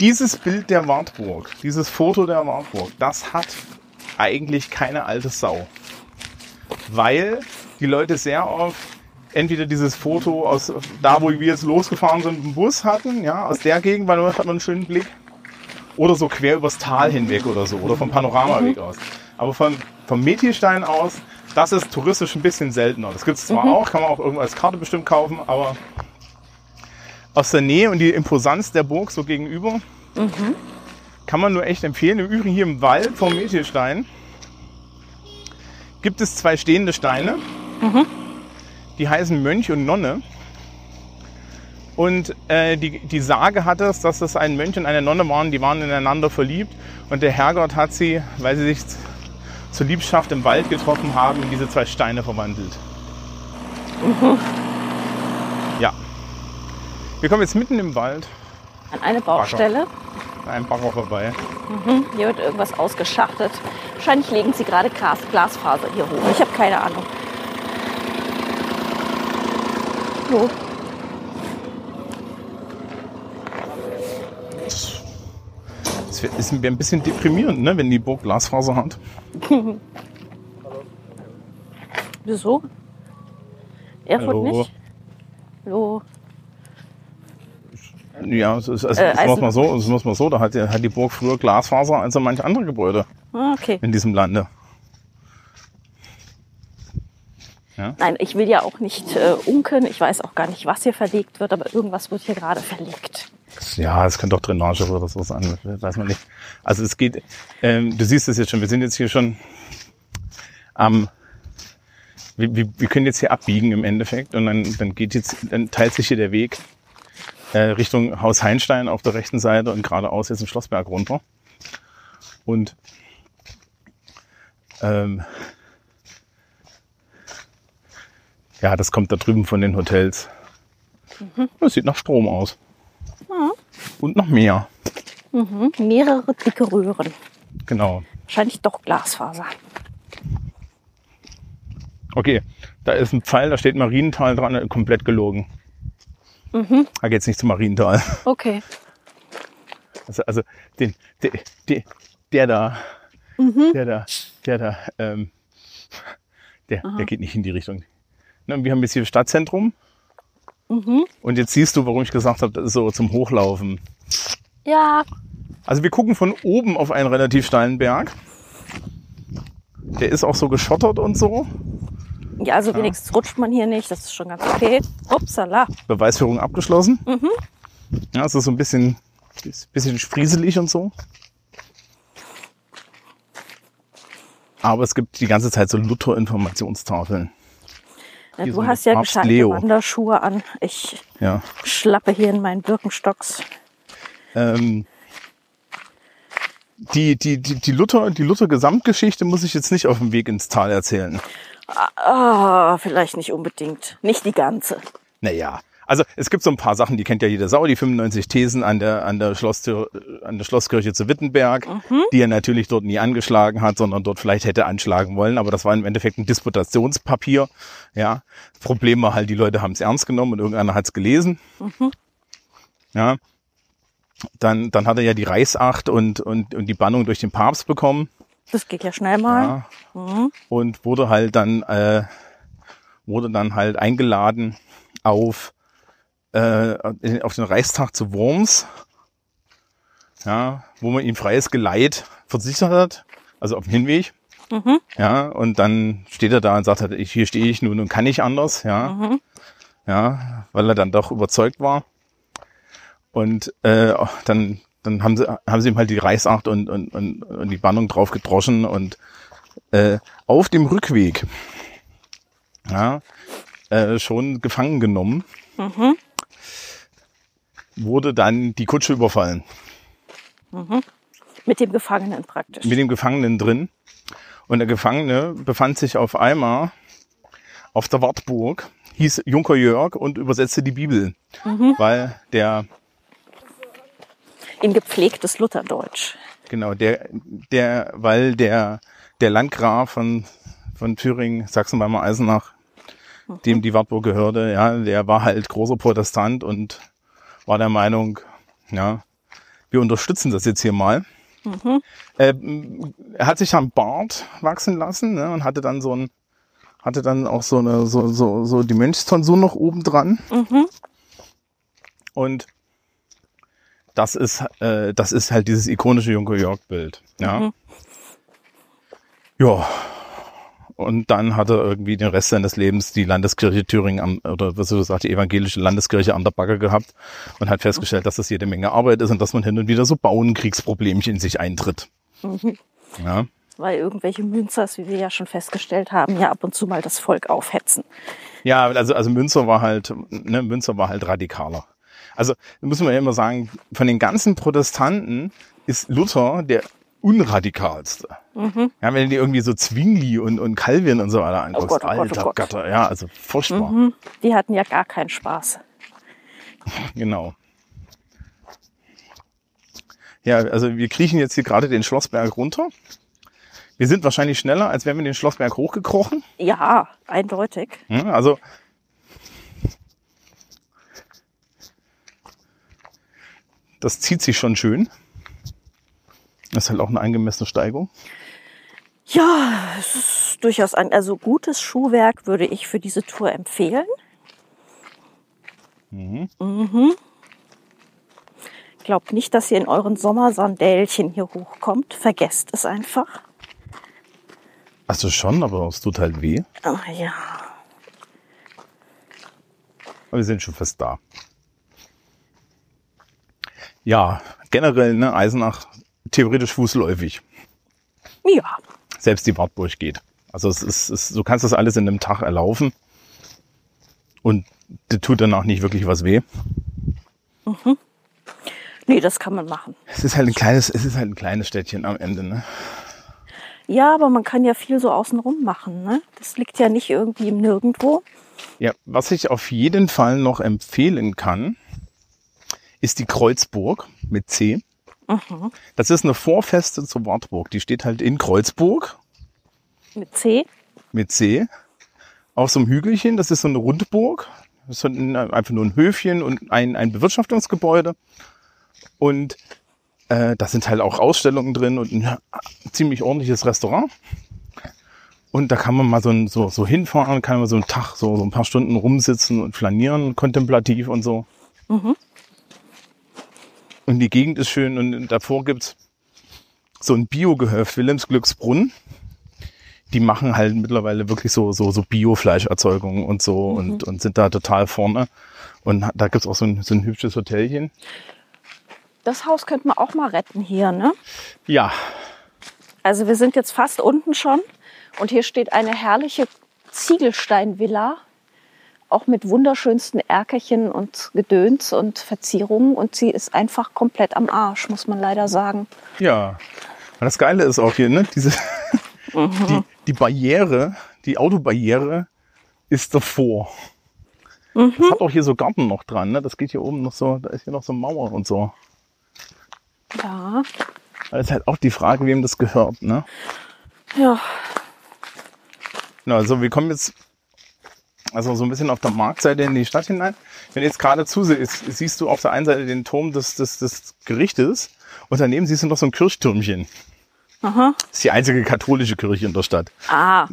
Dieses Bild der Wartburg, dieses Foto der Wartburg, das hat eigentlich keine alte Sau. Weil die Leute sehr oft entweder dieses Foto aus da, wo wir jetzt losgefahren sind, im Bus hatten, ja, aus der Gegend, weil man hat man einen schönen Blick. Oder so quer übers Tal hinweg oder so, oder vom Panoramaweg aus. Aber von, vom Methistein aus, das ist touristisch ein bisschen seltener. Das gibt es zwar auch, kann man auch irgendwo als Karte bestimmt kaufen, aber aus der Nähe und die Imposanz der Burg so gegenüber kann man nur echt empfehlen. Im Übrigen hier im Wald vom Methistein gibt es zwei stehende Steine. Die heißen Mönch und Nonne. Und äh, die, die Sage hat es, dass es ein Mönch und eine Nonne waren, die waren ineinander verliebt. Und der Herrgott hat sie, weil sie sich zur Liebschaft im Wald getroffen haben, in diese zwei Steine verwandelt. Ja. Wir kommen jetzt mitten im Wald An eine Baustelle. an einem Bagger vorbei. Hier wird irgendwas ausgeschachtet. Wahrscheinlich legen sie gerade Glas, Glasfaser hier hoch. Ich habe keine Ahnung. So. Es ist ein bisschen deprimierend, ne, wenn die Burg Glasfaser hat. Wieso? Erfurt Hallo. nicht? Hallo. Ja, es ist, also, Äh, es muss Eisen- man so, es muss man so, da hat, die- hat die Burg früher Glasfaser als so manche andere Gebäude Ah, Okay. in diesem Lande. Nein, ich will ja auch nicht äh, unken. Ich weiß auch gar nicht, was hier verlegt wird, aber irgendwas wird hier gerade verlegt. Ja, es könnte auch Drainage oder so sein, weiß man nicht. Also es geht, ähm, du siehst es jetzt schon, wir sind jetzt hier schon am, wir, wir, wir können jetzt hier abbiegen im Endeffekt und dann, dann geht jetzt, dann teilt sich hier der Weg äh, Richtung Haus Heinstein auf der rechten Seite und geradeaus jetzt den Schlossberg runter. Und ähm, ja, das kommt da drüben von den Hotels. Das sieht nach Strom aus. Und noch mehr. Mhm. Mehrere dicke Röhren. Genau. Wahrscheinlich doch Glasfaser. Okay, da ist ein Pfeil, da steht Marienthal dran, äh, komplett gelogen. Da geht's nicht zum Marienthal. Okay. Also, also den, der, der, der da, der da, der da, ähm, der, der geht nicht in die Richtung. Ne, wir haben jetzt hier Stadtzentrum. Und jetzt siehst du, warum ich gesagt habe, das ist so zum Hochlaufen. Ja, Also wir gucken von oben auf einen relativ steilen Berg. Der ist auch so geschottert und so. ja, also wenigstens rutscht man hier nicht. Das ist schon ganz okay. Upsala. Beweisführung abgeschlossen. Ja, es ist so ein bisschen, bisschen sprieselig und so. Aber es gibt die ganze Zeit so Luther-Informationstafeln. Ja, du so hast ja gescheite. Wanderschuhe an. Ich Ja. schlappe hier in meinen Birkenstocks. Ähm, die, die, die, die Luther, die Luther-Gesamtgeschichte muss ich jetzt nicht auf dem Weg ins Tal erzählen. Ah, vielleicht nicht unbedingt. Nicht die ganze. Naja, also es gibt so ein paar Sachen, die kennt ja jeder Sau, die 95 Thesen an der, an der, Schlosstür, an der Schlosskirche zu Wittenberg, die er natürlich dort nie angeschlagen hat, sondern dort vielleicht hätte anschlagen wollen, aber das war im Endeffekt ein Disputationspapier. Ja, das Problem war halt, die Leute haben es ernst genommen und irgendeiner hat es gelesen. Ja, dann, dann hat er ja die Reichsacht und, und, und die Bannung durch den Papst bekommen. Das geht ja schnell mal. Ja. Und wurde halt dann, äh, wurde dann halt eingeladen auf, äh, auf den Reichstag zu Worms, ja, wo man ihm freies Geleit versichert hat, also auf dem Hinweg. Ja, und dann steht er da und sagt halt, ich, hier stehe ich nun und kann nicht anders, ja. Ja, weil er dann doch überzeugt war. Und äh, dann, dann haben sie, haben sie ihm halt die Reichsacht und, und, und, und die Bannung drauf gedroschen und äh, auf dem Rückweg ja, äh, schon gefangen genommen, wurde dann die Kutsche überfallen. Mit dem Gefangenen praktisch. mit dem Gefangenen drin. Und der Gefangene befand sich auf einmal auf der Wartburg, hieß Junker Jörg und übersetzte die Bibel, weil der, In gepflegtes Lutherdeutsch. genau, der, der, weil der, der Landgraf von, von Thüringen, Sachsen-Weimar Eisenach, dem die Wartburg gehörte, ja, der war halt großer Protestant und war der Meinung, ja, wir unterstützen das jetzt hier mal. Äh, er hat sich am Bart wachsen lassen ne, und hatte dann so ein, hatte dann auch so eine, so, so, so die Mönchstonsur noch oben dran. Und das ist, äh, das ist halt dieses ikonische Junker Jörg-Bild. Ja. Ja. Und dann hat er irgendwie den Rest seines Lebens die Landeskirche Thüringen am, oder was du gesagt, die evangelische Landeskirche an der Backe gehabt und hat festgestellt, dass das jede Menge Arbeit ist und dass man hin und wieder so Bauernkriegsproblemchen in sich eintritt. Ja. Weil irgendwelche Münzers, wie wir ja schon festgestellt haben, ja ab und zu mal das Volk aufhetzen. Ja, also, also Münzer war halt, ne, Münzer war halt radikaler. Also, muss man ja immer sagen, von den ganzen Protestanten ist Luther der unradikalste. Ja, wenn du dir irgendwie so Zwingli und, und Calvin und so weiter anguckst, Gott, oh Gott, oh alter Gott. Gatter, ja, also furchtbar. Hm, Die hatten ja gar keinen Spaß. Genau. Ja, also wir kriechen jetzt hier gerade den Schlossberg runter. Wir sind wahrscheinlich schneller, als wären wir den Schlossberg hochgekrochen. Ja, eindeutig. Ja, Also das zieht sich schon schön. Das ist halt auch eine angemessene Steigung. Ja, es ist durchaus ein, also gutes Schuhwerk würde ich für diese Tour empfehlen. Mhm. Glaubt nicht, dass ihr in euren Sommersandälchen hier hochkommt. Vergesst es einfach. Also schon, aber es tut halt weh. Ah, ja. Aber wir sind schon fast da. Ja, generell, ne, Eisenach theoretisch fußläufig. Ja. Selbst die Wartburg geht. Also es ist, es, du kannst das alles in einem Tag erlaufen. Und das tut danach nicht wirklich was weh. Nee, das kann man machen. Es ist halt ein kleines, es ist halt ein kleines Städtchen am Ende, ne? Ja, aber man kann ja viel so außenrum machen. Ne? Das liegt ja nicht irgendwie im Nirgendwo. Ja, was ich auf jeden Fall noch empfehlen kann, ist die Kreuzburg mit C. Das ist eine Vorfeste zur Wartburg. Die steht halt in Kreuzburg Mit C. mit C auf so einem Hügelchen. Das ist so eine Rundburg. Das ist einfach nur ein Höfchen und ein, ein Bewirtschaftungsgebäude. Und äh, da sind halt auch Ausstellungen drin und ein ziemlich ordentliches Restaurant. Und da kann man mal so, ein, so, so hinfahren, kann man so einen Tag, so, so ein paar Stunden rumsitzen und flanieren, kontemplativ und so. Und die Gegend ist schön und davor gibt's so ein Biogehöft, Wilhelmsglücksbrunn. Die machen halt mittlerweile wirklich so, so, so Bio-Fleischerzeugungen und so und, und sind da total vorne. Und da gibt's auch so ein, so ein hübsches Hotelchen. Das Haus könnte man auch mal retten hier. Ne? Ja, Also wir sind jetzt fast unten schon. Und hier steht eine herrliche Ziegelsteinvilla. Auch mit wunderschönsten Erkerchen und Gedöns und Verzierungen. Und sie ist einfach komplett am Arsch, muss man leider sagen. Ja. Das Geile ist auch hier, ne, diese, die, die Barriere, die Autobarriere ist davor. Das hat auch hier so Garten noch dran, ne? Das geht hier oben noch so, da ist hier noch so Mauer und so. Ja. Das ist halt auch die Frage, wem das gehört, ne? Ja. Na, also wir kommen jetzt also so ein bisschen auf der Marktseite in die Stadt hinein. Wenn du jetzt gerade zusehst, siehst du auf der einen Seite den Turm des, des, des Gerichtes und daneben siehst du noch so ein Kirchtürmchen. Aha. Das ist die einzige katholische Kirche in der Stadt. Ah,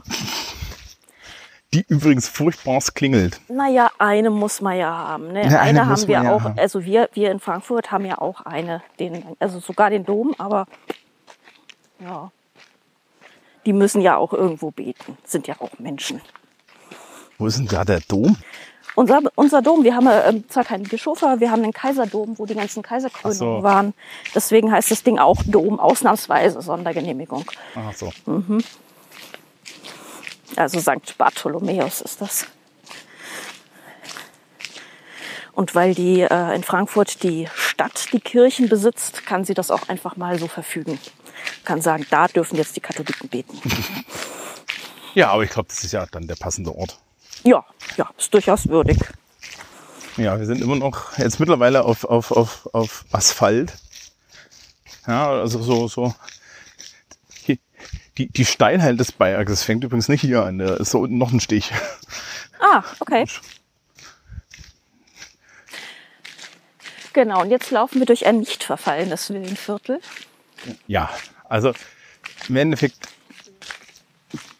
Die übrigens furchtbarst klingelt. naja, eine muss man ja haben. Ne? Ja, eine eine haben wir ja auch, haben. also wir, wir in Frankfurt haben ja auch eine, den, also sogar den Dom, aber ja. Die müssen ja auch irgendwo beten, sind ja auch Menschen. Wo ist denn da der Dom? Unser, unser Dom, wir haben äh, zwar keinen Bischof, aber wir haben einen Kaiserdom, wo die ganzen Kaiserkrönungen so. waren. Deswegen heißt das Ding auch Dom, ausnahmsweise Sondergenehmigung. Ach so. Also St. Bartholomäus ist das. Und weil die äh, in Frankfurt die Stadt die Kirchen besitzt, kann sie das auch einfach mal so verfügen. Kann sagen, da dürfen jetzt die Katholiken beten. Ja, aber ich glaube, das ist ja dann der passende Ort. Ja, ja, ist durchaus würdig. Ja, wir sind immer noch jetzt mittlerweile auf, auf, auf, auf Asphalt. Ja, also so, so. Hier, die, die Steilheit des das fängt übrigens nicht hier an, da ist so unten noch ein Stich. Ah, okay. Genau, und jetzt laufen wir durch ein nicht verfallenes Villenviertel. Ja, also im Endeffekt,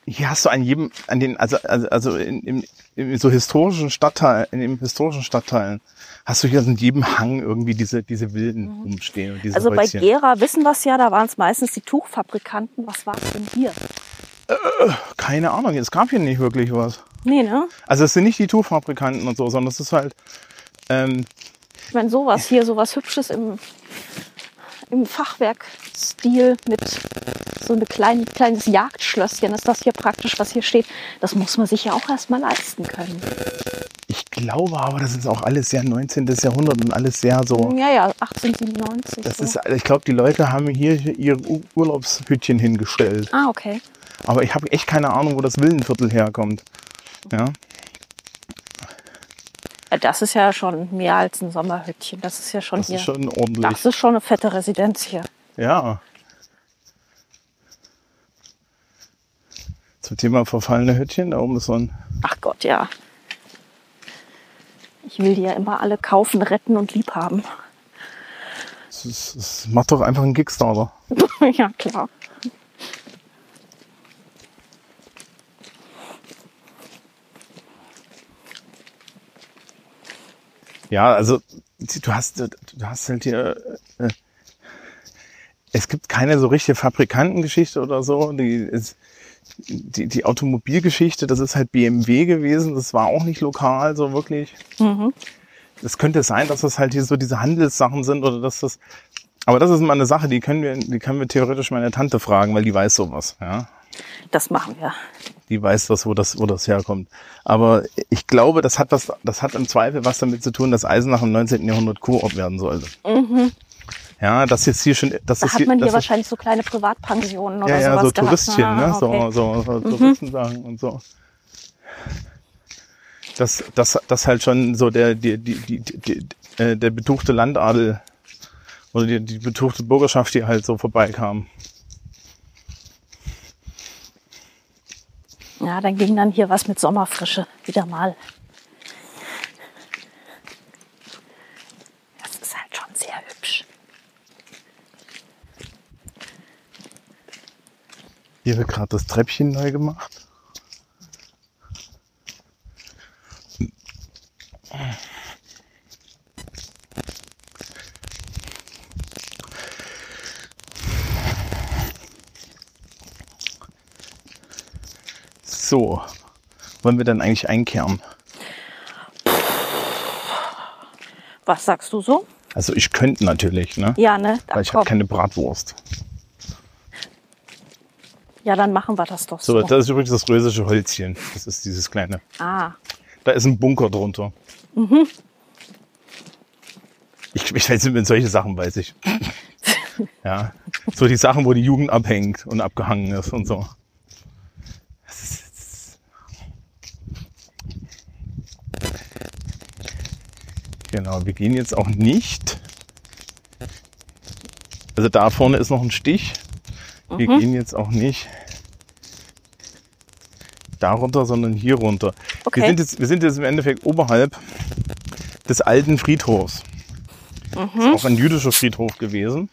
hier hast du an jedem, an den, also, also, also in, in, in so historischen Stadtteilen, in den historischen Stadtteilen, hast du hier in jedem Hang irgendwie diese, diese Wilden rumstehen und diese Also bei Häuschen. Gera wissen wir es ja, da waren es meistens die Tuchfabrikanten. Was war es denn hier? Keine Ahnung, es gab hier nicht wirklich was. Nee, ne? Also es sind nicht die Tuchfabrikanten und so, sondern es ist halt, ähm, Ich meine, sowas hier, sowas Hübsches im, im Fachwerkstil mit so ein klein, kleines Jagdschlösschen ist das hier praktisch, was hier steht. Das muss man sich ja auch erstmal leisten können. ich glaube aber, das ist auch alles sehr 19. Jahrhundert und alles sehr so. Ja, ja, 1897. Das so. ist, ich glaube, die Leute haben hier ihre U- Urlaubshütchen hingestellt. ah, okay. Aber ich habe echt keine Ahnung, wo das Villenviertel herkommt. Ja, das ist ja schon mehr als ein Sommerhütchen. Das ist ja schon das hier. ist schon ordentlich. das ist schon eine fette Residenz hier. Ja. Zum Thema verfallene Hütchen, da oben ist so ein. Ach Gott, ja. Ich will die ja immer alle kaufen, retten und lieb haben. Das, ist, das macht doch einfach einen Kickstarter. ja, klar. Ja, also du hast, du hast halt hier. Äh, es gibt keine so richtige Fabrikantengeschichte oder so. Die, ist, die, die Automobilgeschichte, das ist halt BMW gewesen. Das war auch nicht lokal so wirklich. Es könnte sein, dass das halt hier so diese Handelssachen sind oder dass das. Aber das ist mal eine Sache, die können wir, die können wir theoretisch meine Tante fragen, weil die weiß sowas. Ja, Das machen wir. die weiß das, wo das, wo das herkommt. Aber ich glaube, das hat was, das hat im Zweifel was damit zu tun, dass Eisenach im 19. Jahrhundert Kurort werden sollte. Ja, das jetzt hier schon, das Da ist hat hier, man hier ist, wahrscheinlich so kleine Privatpensionen oder ja, ja, sowas so gehabt. Touristchen, Ah, ne, okay. so, so, so Touristensachen und so. Das, das, das halt schon so der, die, die, die, die, die äh, der betuchte Landadel oder die, die betuchte Bürgerschaft, die halt so vorbeikam. Ja, dann ging dann hier was mit Sommerfrische wieder mal. Das ist halt schon sehr hübsch. Hier wird gerade das Treppchen neu gemacht. So, wollen wir dann eigentlich einkehren? Was sagst du so? Also ich könnte natürlich, ne? Ja, ne? Da, Weil ich habe komm. keine Bratwurst. ja, dann machen wir das doch so. So, das ist übrigens das rösische Holzchen. Das ist dieses kleine. ah, Da ist ein Bunker drunter. Ich, ich weiß nicht, solche Sachen weiß ich. ja. So die Sachen, wo die Jugend abhängt und abgehangen ist und so. Genau, wir gehen jetzt auch nicht. Also da vorne ist noch ein Stich. Wir gehen jetzt auch nicht da runter, sondern hier runter. Okay. Wir, sind jetzt, wir sind jetzt im Endeffekt oberhalb des alten Friedhofs. Mhm. Ist auch ein jüdischer Friedhof gewesen.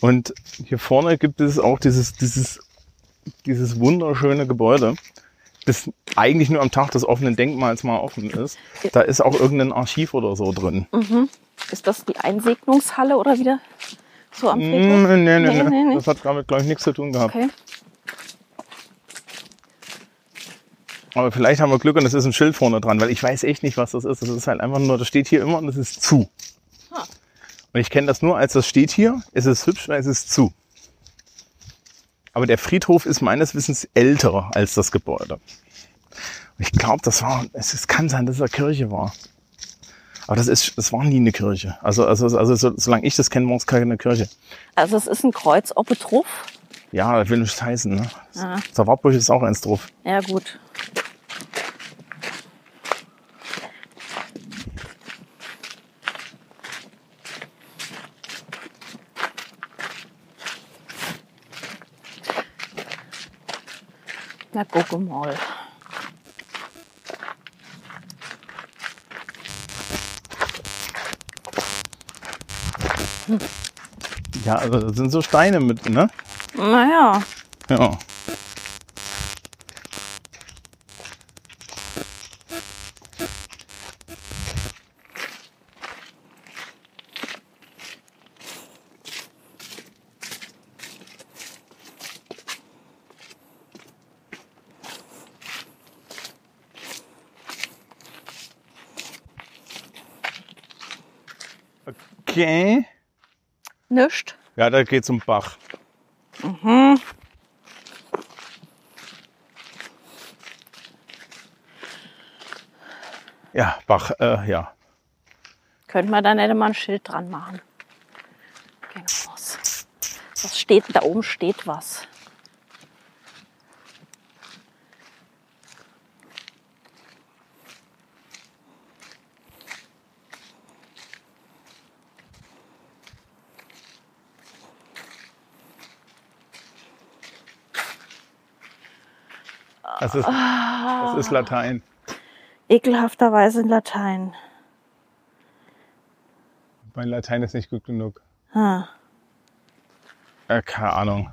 Und hier vorne gibt es auch dieses, dieses, dieses wunderschöne Gebäude, das eigentlich nur am Tag des offenen Denkmals mal offen ist. Da ist auch irgendein Archiv oder so drin. ist das die Einsegnungshalle oder wieder so am Mm, Friedhof? nee, nee, nee, Nee, nee. Das hat damit, glaube ich, nichts zu tun gehabt. Okay. Aber vielleicht haben wir Glück und es ist ein Schild vorne dran, weil ich weiß echt nicht, was das ist. Das ist halt einfach nur, das steht hier immer und es ist zu. Ah. Und ich kenne das nur, als das steht hier, es ist hübsch und es ist zu. Aber der Friedhof ist meines Wissens älter als das Gebäude. Ich glaube, das war, es kann sein, dass es eine Kirche war. Aber das ist, das war nie eine Kirche. Also, also, also so, solange ich das kenne, war es keine Kirche. Also es ist ein Kreuz Obetruff. Ja, das will nichts heißen. Ne? Ah. Der Wartburg ist auch eins drauf. Ja, gut. Na, guck mal. Ja, also das sind so Steine mit, ne? Naja, Ja. Okay. nischt. Ja, da geht's um Bach. Ja, Bach, äh, ja. Könnte man da nicht mal ein Schild dran machen. Raus. Was steht, da oben steht was. Ist, das ist Latein. Ekelhafterweise in Latein. Mein Latein ist nicht gut genug. Ah. Äh, keine Ahnung.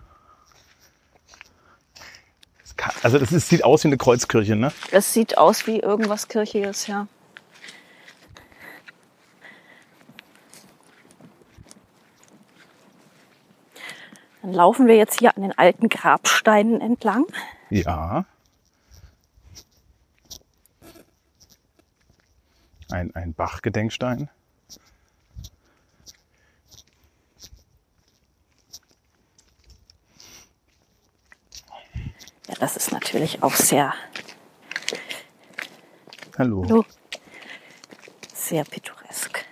Das kann- Also das ist, sieht aus wie eine Kreuzkirche, ne? Es sieht aus wie irgendwas Kirchiges, ja. Dann laufen wir jetzt hier an den alten Grabsteinen entlang. Ja. Ein, ein Bach-Gedenkstein. Ja, das ist natürlich auch sehr, Hallo. Hallo. sehr pittoresk.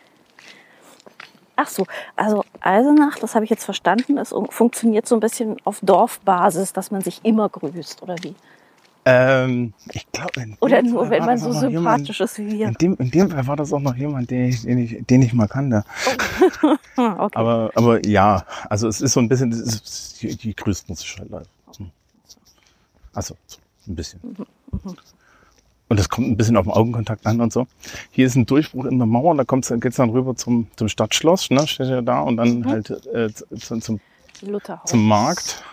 Ach so, also Eisenach, das habe ich jetzt verstanden, es funktioniert so ein bisschen auf Dorfbasis, dass man sich immer grüßt, oder wie? Ähm, ich glaube, dem Oder nur, Fall wenn man so noch jemand- sympathisch ist wie wir. In dem, in dem Fall war das auch noch jemand, den ich, den ich, den ich mal kannte. Hm, okay. Aber, aber ja, also es ist so ein bisschen, ist, die, die grüßten sich halt. leider. Also, so ein bisschen. Und das kommt ein bisschen auf den Augenkontakt an und so. Hier ist ein Durchbruch in der Mauer, da kommt's, geht's dann rüber zum, zum Stadtschloss, ne, steht ja da, und dann halt äh, zum, zum, zum Markt.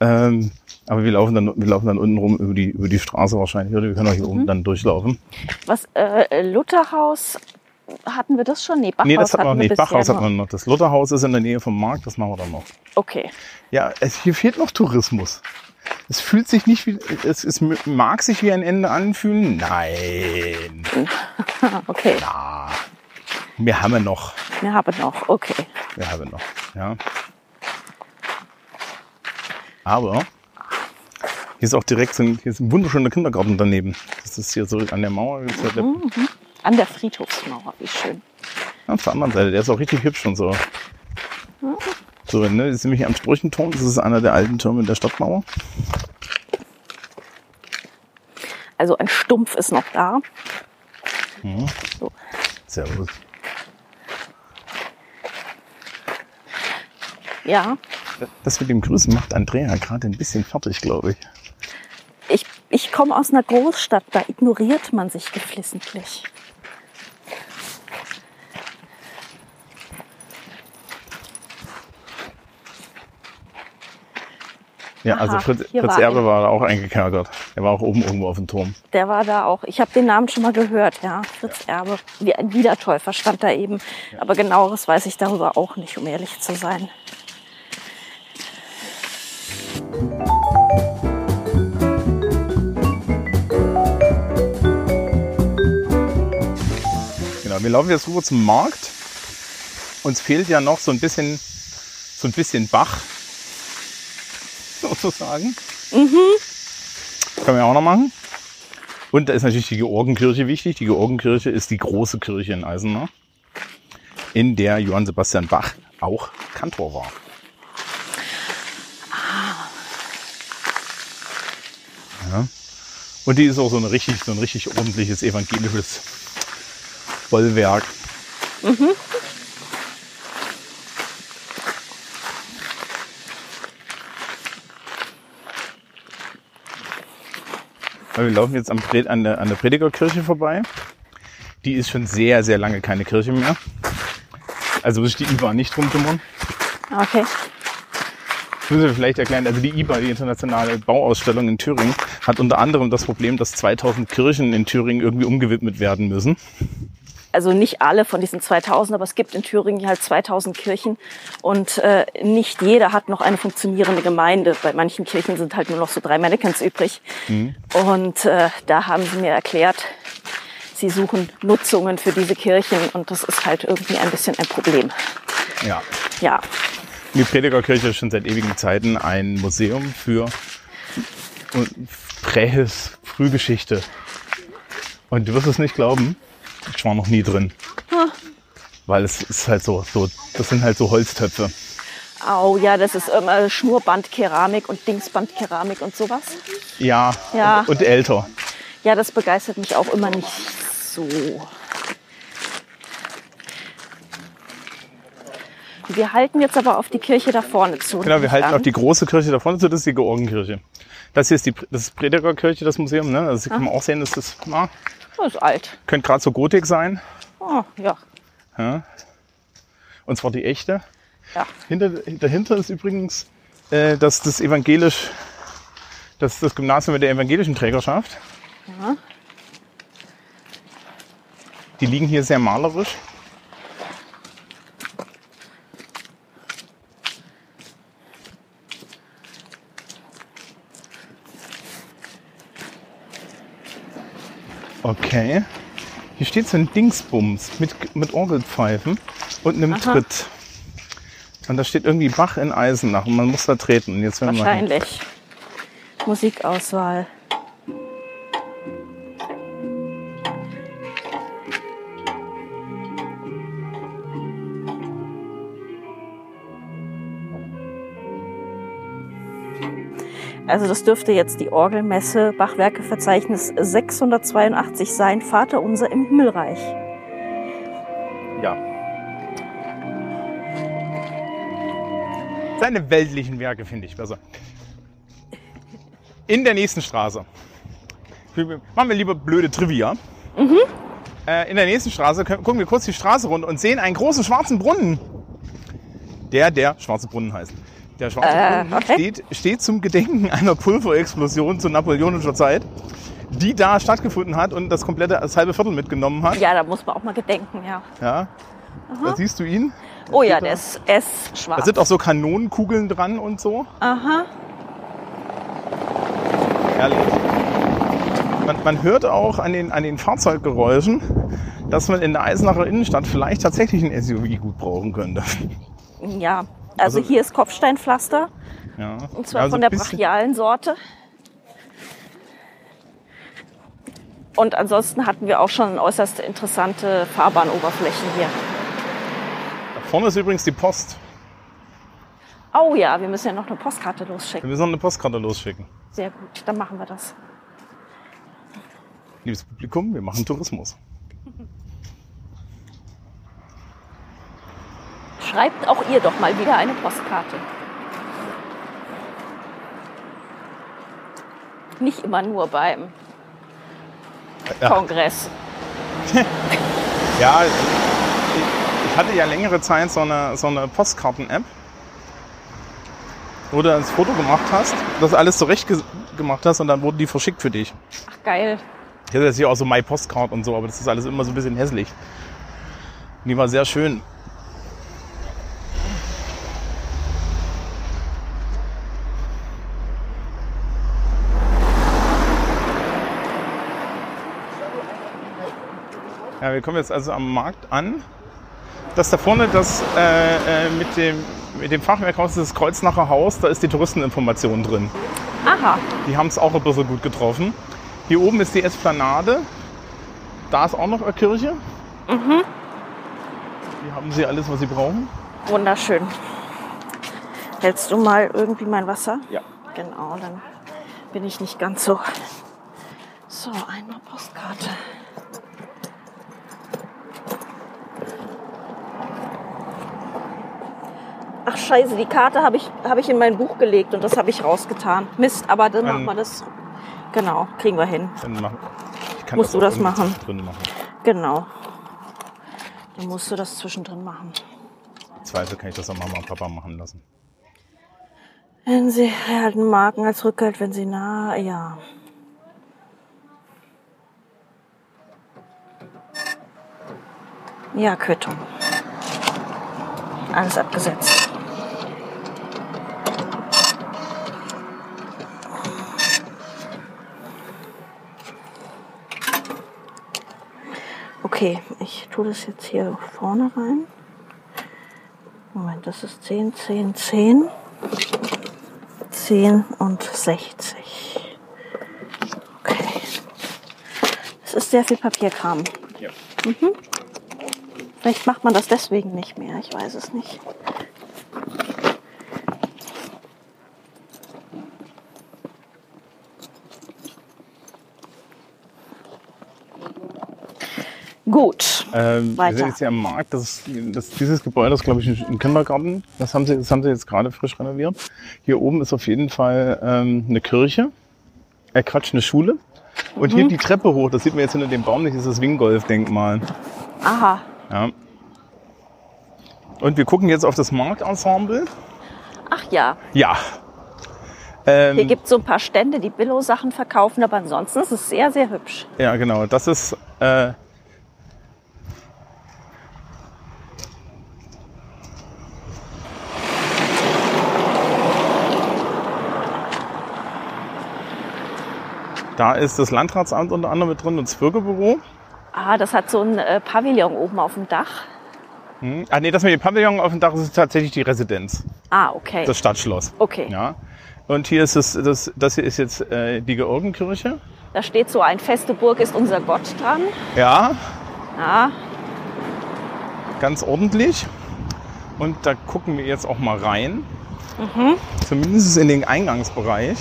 Ähm, aber wir laufen dann, wir laufen dann unten rum über die, über die Straße wahrscheinlich, oder wir können auch hier oben dann durchlaufen. Was, äh, Lutherhaus, hatten wir das schon? Nee, Bachhaus nee, das hat hatten wir nicht. bisher Bachhaus hat nur. man noch. Das Lutherhaus ist in der Nähe vom Markt, das machen wir dann noch. Okay. Ja, es, hier fehlt noch Tourismus. Es fühlt sich nicht wie, es, es mag sich wie ein Ende anfühlen. Nein. Okay. Ah, wir haben noch. Wir haben noch. Okay. Wir haben noch. Ja. Aber hier ist auch direkt so ein, hier ist ein wunderschöner Kindergarten daneben. Das ist hier so an der Mauer. Der, An der Friedhofsmauer, wie schön. Auf der anderen Seite, der ist auch richtig hübsch und so. So, ne, das ist nämlich am Sprüchenturm, das ist einer der alten Türme der Stadtmauer. Also ein Stumpf ist noch da. So. Servus. Ja, Das mit dem Grüßen macht Andrea gerade ein bisschen fertig, glaube ich. Ich, ich komme aus einer Großstadt, da ignoriert man sich geflissentlich. Ja, also Aha, Fritz, Fritz war Erbe er. war da auch eingekerkert. Er war auch oben irgendwo auf dem Turm. Der war da auch. Ich habe den Namen schon mal gehört, ja. Fritz Erbe. Wie ein Wiedertäufer stand da eben. Aber genaueres weiß ich darüber auch nicht, um ehrlich zu sein. Genau, wir laufen jetzt rüber zum Markt. Uns fehlt ja noch so ein bisschen, so ein bisschen Bach, sozusagen. Können wir auch noch machen. Und da ist natürlich die Georgenkirche wichtig. Die Georgenkirche ist die große Kirche in Eisenach, in der Johann Sebastian Bach auch Kantor war. Ja. Und die ist auch so, eine richtig, so ein richtig ordentliches evangelisches Bollwerk. Weil Wir laufen jetzt an, der, an der Predigerkirche vorbei. Die ist schon sehr, sehr lange keine Kirche mehr. Also muss ich die IBA nicht drum kümmern. Okay. Das müssen wir vielleicht erklären. Also die IBA, die internationale Bauausstellung in Thüringen, hat unter anderem das Problem, dass 2000 Kirchen in Thüringen irgendwie umgewidmet werden müssen. Also nicht alle von diesen 2000, aber es gibt in Thüringen halt 2000 Kirchen und äh, nicht jeder hat noch eine funktionierende Gemeinde. Bei manchen Kirchen sind halt nur noch so drei Mannequins übrig. Und äh, da haben sie mir erklärt, sie suchen Nutzungen für diese Kirchen und das ist halt irgendwie ein bisschen ein Problem. Ja. Ja, Die Predigerkirche ist schon seit ewigen Zeiten ein Museum für Prähis Frühgeschichte. Und du wirst es nicht glauben, ich war noch nie drin. Weil es ist halt so, so, das sind halt so Holztöpfe. Au, ja, das ist immer Schnurrbandkeramik und Dingsbandkeramik und sowas. Ja, Ja. Und, und älter. Ja, das begeistert mich auch immer nicht so. Wir halten jetzt aber auf die Kirche da vorne zu. Genau, wir halten an. auf die große Kirche da vorne zu, das ist die Georgenkirche. Das hier ist die das ist Predigerkirche, das Museum. Ne? Also kann man auch sehen, dass das na, Das ist alt. könnte gerade so Gotik sein. Oh, ja. Ja. Und zwar die echte. Ja. Hinter, dahinter ist übrigens äh, das, das evangelisch, das, das Gymnasium mit der evangelischen Trägerschaft. Ja. Die liegen hier sehr malerisch. Okay. Hier steht so ein Dingsbums mit, mit Orgelpfeifen und einem Aha. Tritt. Und da steht irgendwie Bach in Eisenach und man muss da treten. Und jetzt. Wahrscheinlich. Musikauswahl. Also das dürfte jetzt die Orgelmesse Bachwerkeverzeichnis 682 sein. Vater unser im Himmelreich. Ja. Seine weltlichen Werke finde ich besser. In der nächsten Straße. Machen wir lieber blöde Trivia. Äh, in der nächsten Straße gucken wir kurz die Straße runter und sehen einen großen schwarzen Brunnen. Der, der Schwarze Brunnen heißt. Der Schwarze Äh, Brunnen okay. steht, steht zum Gedenken einer Pulverexplosion zu napoleonischer Zeit, die da stattgefunden hat und das komplette, das halbe Viertel mitgenommen hat. Ja, da muss man auch mal gedenken, ja. Ja. Da siehst du ihn. Oh ja, der da. ist, ist schwarz. Da sind auch so Kanonenkugeln dran und so. Aha. Herrlich. Man, man hört auch an den, an den Fahrzeuggeräuschen, dass man in der Eisenacher Innenstadt vielleicht tatsächlich ein SUV gut brauchen könnte. Ja, also, Also- hier ist Kopfsteinpflaster. Ja. Und zwar Also von der brachialen Sorte. Und ansonsten hatten wir auch schon äußerst interessante Fahrbahnoberflächen hier. Da vorne ist übrigens die Post. Oh ja, wir müssen ja noch eine Postkarte Wir losschicken. müssen noch eine Postkarte losschicken. Sehr gut, dann machen wir das. Liebes Publikum, wir machen Tourismus. Schreibt auch ihr doch mal wieder eine Postkarte. Nicht immer nur beim Ja. Kongress. Ja, ich, ich hatte ja längere Zeit so eine, so eine Postkarten-App, wo du das Foto gemacht hast, das alles zurecht ge gemacht hast und dann wurden die verschickt für dich. Ach geil. Ich hatte jetzt hier auch so My Postcard und so, aber das ist alles immer so ein bisschen hässlich. Die war sehr schön. Ja, wir kommen jetzt also am Markt an. Das da vorne, das äh, äh, mit, dem, mit dem Fachwerkhaus, das Kreuznacher Haus, da ist die Touristeninformation drin. Aha, Die haben es auch ein bisschen gut getroffen. Hier oben ist die Esplanade. Da ist auch noch eine Kirche. Mhm. Hier haben sie alles, was sie brauchen. wunderschön. Hältst du mal irgendwie mein Wasser? Ja. Genau, dann bin ich nicht ganz so. So, einmal Postkarte. Ach scheiße, die Karte habe ich, habe ich in mein Buch gelegt und das habe ich rausgetan. Mist, aber dann machen Ähm. wir das. Genau, kriegen wir hin. Musst du auch das machen? Drin machen. Genau. Dann musst du das zwischendrin machen. Zweifel kann ich das auch Mama und Papa machen lassen. Wenn Sie erhalten Marken als Rückgeld, wenn Sie nah, ja. Ja, Quittung. Alles abgesetzt. Okay, ich tue das jetzt hier vorne rein. Moment, das ist 10, 10, 10. 10 und 60. Okay. Es ist sehr viel Papierkram. Ja. Mhm. Vielleicht macht man das deswegen nicht mehr, ich weiß es nicht. Gut. Ähm, wir Weiter. sind jetzt hier am Markt. Das das, dieses Gebäude ist, glaube ich, ein- Kindergarten. Das haben, sie, das haben sie jetzt gerade frisch renoviert. Hier oben ist auf jeden Fall ähm, eine Kirche. Äh, Quatsch, eine Schule. Und Mhm. hier die Treppe hoch, das sieht man jetzt hinter dem Baum nicht, ist das Wingolf-Denkmal. Aha. Ja. Und wir gucken jetzt auf das Marktensemble. Ach ja, Ja. hier Ähm, gibt es so ein paar Stände, die Billo-Sachen verkaufen, aber ansonsten ist es sehr, sehr hübsch. ja, genau. Das ist äh, Da ist das Landratsamt unter anderem mit drin und das Bürgerbüro. Ah, das hat so ein äh, Pavillon oben auf dem Dach. Hm. Ah nee, das mit dem Pavillon auf dem Dach ist tatsächlich die Residenz, Ah, okay. das Stadtschloss. Okay. Ja. Und hier ist es, das, das hier ist jetzt äh, die Georgenkirche. Da steht so ein feste Burg ist unser Gott dran. Ja, Ja, ganz ordentlich. Und da gucken wir jetzt auch mal rein. Zumindest in den Eingangsbereich.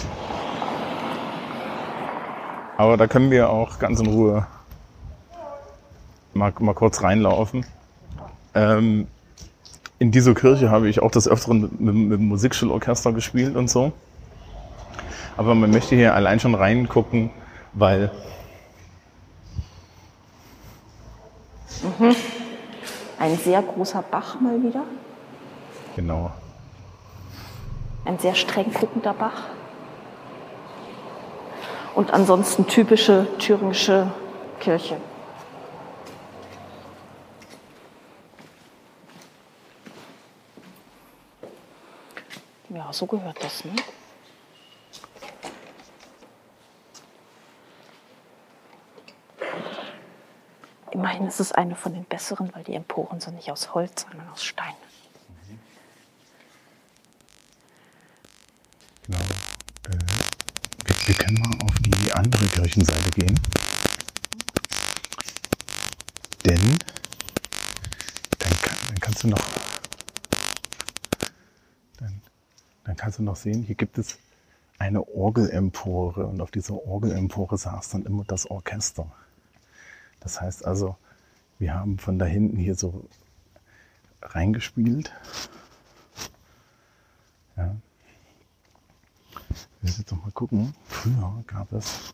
Aber da können wir auch ganz in Ruhe mal, mal kurz reinlaufen. Ähm, in dieser Kirche habe ich auch des Öfteren mit, mit, mit dem Musikschulorchester gespielt und so. Aber man möchte hier allein schon reingucken, weil ein sehr großer Bach mal wieder. genau Ein sehr streng guckender Bach. Und ansonsten typische thüringische Kirche. Ja, so gehört das, ne? Immerhin ist es eine von den besseren, weil die Emporen sind nicht aus Holz, sondern aus Stein. Genau. Äh, wir, können mal auf die andere Kirchenseite gehen. Denn dann, dann kannst du noch dann, dann kannst du noch sehen, hier gibt es eine Orgelempore und auf dieser Orgelempore saß dann immer das Orchester. Das heißt also, wir haben von da hinten hier so reingespielt. Ja. Wir müssen jetzt doch mal gucken. Früher gab es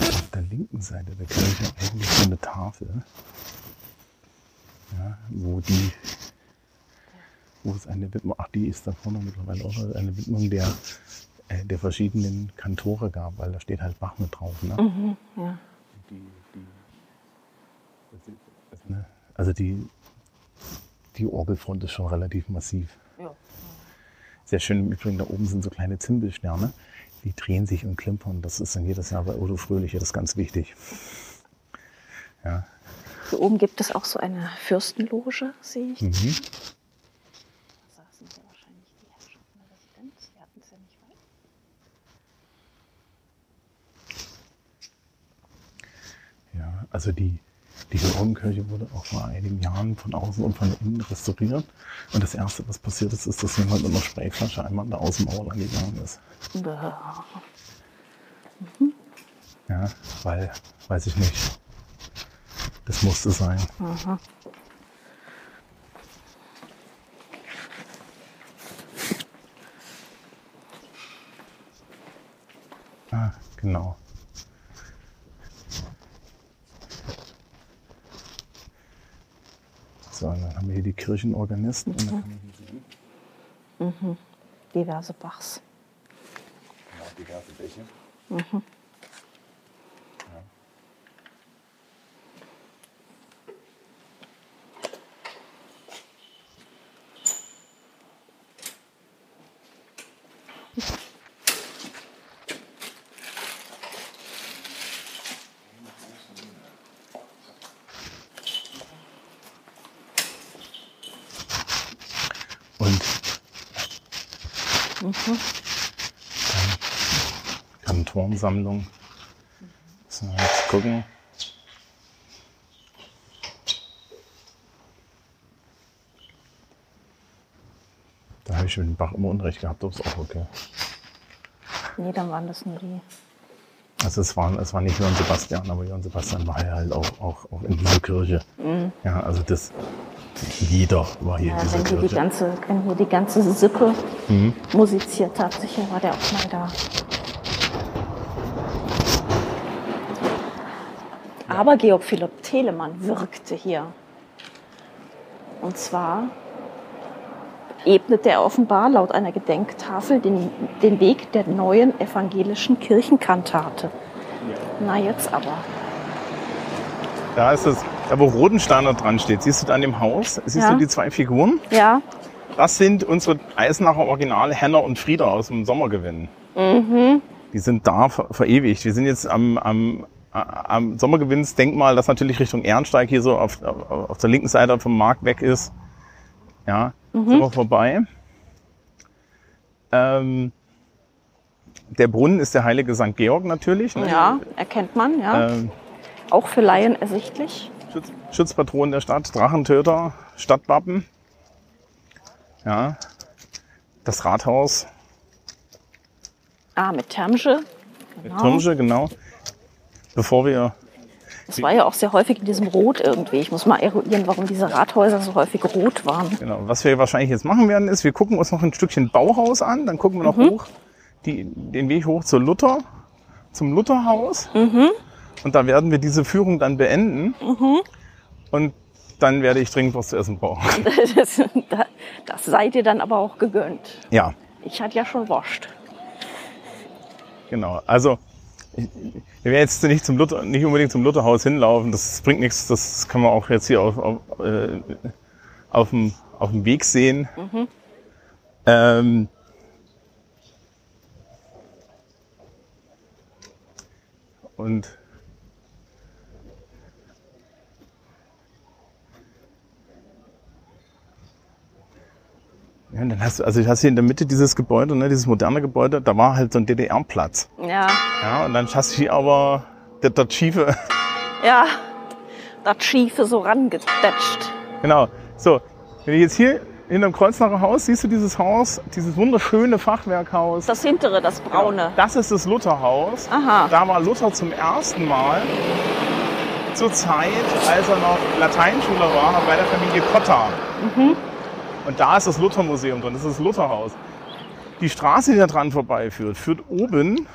auf der linken Seite der Kirche eigentlich so eine Tafel, ja, wo die, wo es eine Widmung, ach die ist da vorne mittlerweile auch noch eine Widmung der, äh, der verschiedenen Kantore gab, weil da steht halt Bach mit drauf. Ne? Ja. Die, die, das ist- das, ne? Also die, die Orgelfront ist schon relativ massiv. Sehr schön im Übrigen, da oben sind so kleine Zimbelsterne. Die drehen sich und klimpern. Das ist dann jedes Jahr bei Odo Fröhliche, das ist ganz wichtig. Ja. Hier oben gibt es auch so eine Fürstenloge, sehe ich. Mhm. Da saßen ja wahrscheinlich die Herrschaften der Residenz. Wir hatten es ja nicht weit. ja, also die, die Georgenkirche wurde auch vor einigen Jahren von außen und von innen restauriert. Und das Erste, was passiert ist, ist, dass jemand mit einer Sprayflasche einmal da aus dem Mauer lang gegangen ist. Bäh. Ja, weil, weiß ich nicht. Das musste sein. Ah, genau. So, dann haben wir hier die Kirchenorganisten. Und dann kann man hier sehen, Diverse Bachs. ja, diverse Bäche. Und dann Turmsammlung. So, jetzt gucken. Da habe ich mit dem Bach immer Unrecht gehabt, das ist auch okay. Nee, dann waren das nur die. Also es war, es war nicht Johann Sebastian, aber Johann Sebastian war ja halt auch, auch, auch in dieser Kirche. Ja, also das, jeder war hier Ja, in dieser wenn hier die Kirche. ganze, wenn hier die ganze Sippe musiziert hat, sicher war der auch mal da. Aber Georg Philipp Telemann wirkte hier. Und zwar ebnete er offenbar laut einer Gedenktafel den, den Weg der neuen evangelischen Kirchenkantate. Na jetzt aber. Da ist es, da wo Rodensteiner dran steht, siehst du da an dem Haus, siehst Ja. du die zwei Figuren? Ja, Das sind unsere Eisenacher Originale Henner und Frieder aus dem Sommergewinn. Mhm. Die sind da ver verewigt. Wir sind jetzt am, am, am Sommergewinnsdenkmal, das natürlich Richtung Ehrensteig hier so auf, auf, auf der linken Seite vom Markt weg ist. Ja, Mhm. sind wir vorbei. Ähm, der Brunnen ist der heilige St. Georg natürlich. Ne? ja, erkennt man, ja. Ähm, Auch für Laien ersichtlich. Schutz, Schutzpatron der Stadt, Drachentöter, Stadtwappen. Ja. Das Rathaus Ah, mit Termsche. mit Genau. Turmsche, genau. Bevor wir, Das war ja auch sehr häufig in diesem Rot irgendwie. Ich muss mal eruieren, warum diese Rathäuser so häufig rot waren. genau, was wir wahrscheinlich jetzt machen werden, ist, wir gucken uns noch ein Stückchen Bauhaus an, dann gucken wir noch hoch, die, den Weg hoch zur Luther, zum Lutherhaus. Und da werden wir diese Führung dann beenden. Und dann werde ich dringend was zu essen brauchen. Das, das seid ihr dann aber auch gegönnt. Ja, Ich hatte ja schon Wurst. Genau, also ich, wir werden jetzt nicht zum Luther, nicht unbedingt zum Lutherhaus hinlaufen, das bringt nichts, das kann man auch jetzt hier auf, auf, äh, auf, dem, auf dem Weg sehen. Ähm, und ja, dann hast du, also hast hier in der Mitte dieses Gebäude, ne, dieses moderne Gebäude, da war halt so ein DDR-Platz. Ja, Ja, und dann hast du hier aber das, das schiefe, ja. Das Schiefe so rangedetscht. genau. So, wenn du jetzt hier hinterm Kreuznacher Haus, siehst du dieses Haus, dieses wunderschöne Fachwerkhaus. Das hintere, das braune. Das ist das Lutherhaus. Aha. Da war Luther zum ersten Mal zur Zeit, als er noch Lateinschüler war, bei der Familie Cotta. Und da ist das Luthermuseum drin, das ist das Lutherhaus. Die Straße, die da dran vorbeiführt, führt oben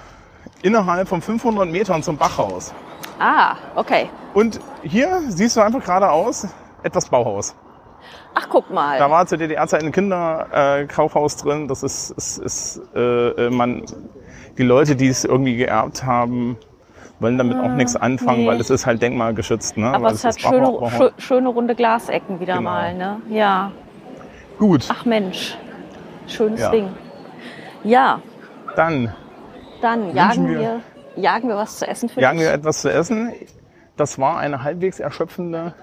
innerhalb von 500 Metern zum Bachhaus. Ah, okay. Und hier siehst du einfach geradeaus etwas Bauhaus. Ach, guck mal. Da war zur DDR-Zeit ein Kinderkaufhaus äh, drin. Das ist, ist, ist äh, äh, man, die Leute, die es irgendwie geerbt haben, wollen damit auch nichts anfangen, Ah, nee. weil es ist halt denkmalgeschützt. Ne? aber weil es hat ist schöne, schöne runde Glasecken wieder Genau. mal, ne? Ja. Gut, Ach Mensch. Schönes Ja. Ding. Ja, dann dann jagen wir- wir, jagen wir was zu essen für jagen dich. wir etwas zu essen. Das war eine halbwegs erschöpfende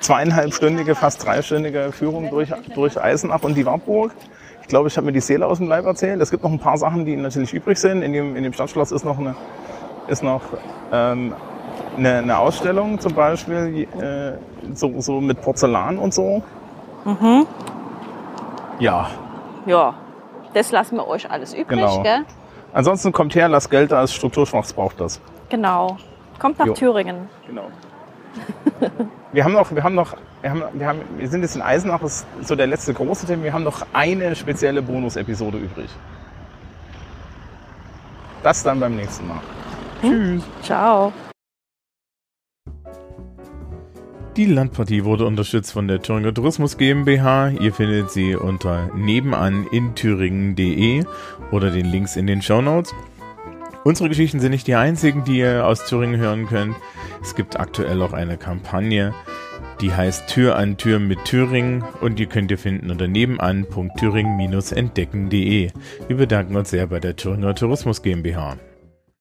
zweieinhalbstündige, fast dreistündige Führung durch, durch Eisenach und die Wartburg. Ich glaube, ich habe mir die Seele aus dem Leib erzählt. Es gibt noch ein paar Sachen, die natürlich übrig sind. In dem, in dem Stadtschloss ist noch eine, ist noch, ähm, eine, eine Ausstellung zum Beispiel, äh, so, so mit Porzellan und so. Ja, Ja, das lassen wir euch alles übrig, Genau. gell? ansonsten kommt her, lasst Geld da, ist strukturschwach, braucht das. Genau. Kommt nach Jo. Thüringen. Genau. wir haben noch, wir haben noch, wir haben, wir haben, wir sind jetzt in Eisenach, das ist so der letzte große Thema. Wir haben noch eine spezielle Bonus-Episode übrig. Das dann beim nächsten Mal. Tschüss. Ciao. Die Landpartie wurde unterstützt von der Thüringer Tourismus GmbH. Ihr findet sie unter nebenan in thüringen.de oder den Links in den Show Notes. Unsere Geschichten sind nicht die einzigen, die ihr aus Thüringen hören könnt. Es gibt aktuell auch eine Kampagne, die heißt Tür an Tür mit Thüringen und die könnt ihr finden unter nebenan.thüringen-entdecken.de. Wir bedanken uns sehr bei der Thüringer Tourismus GmbH.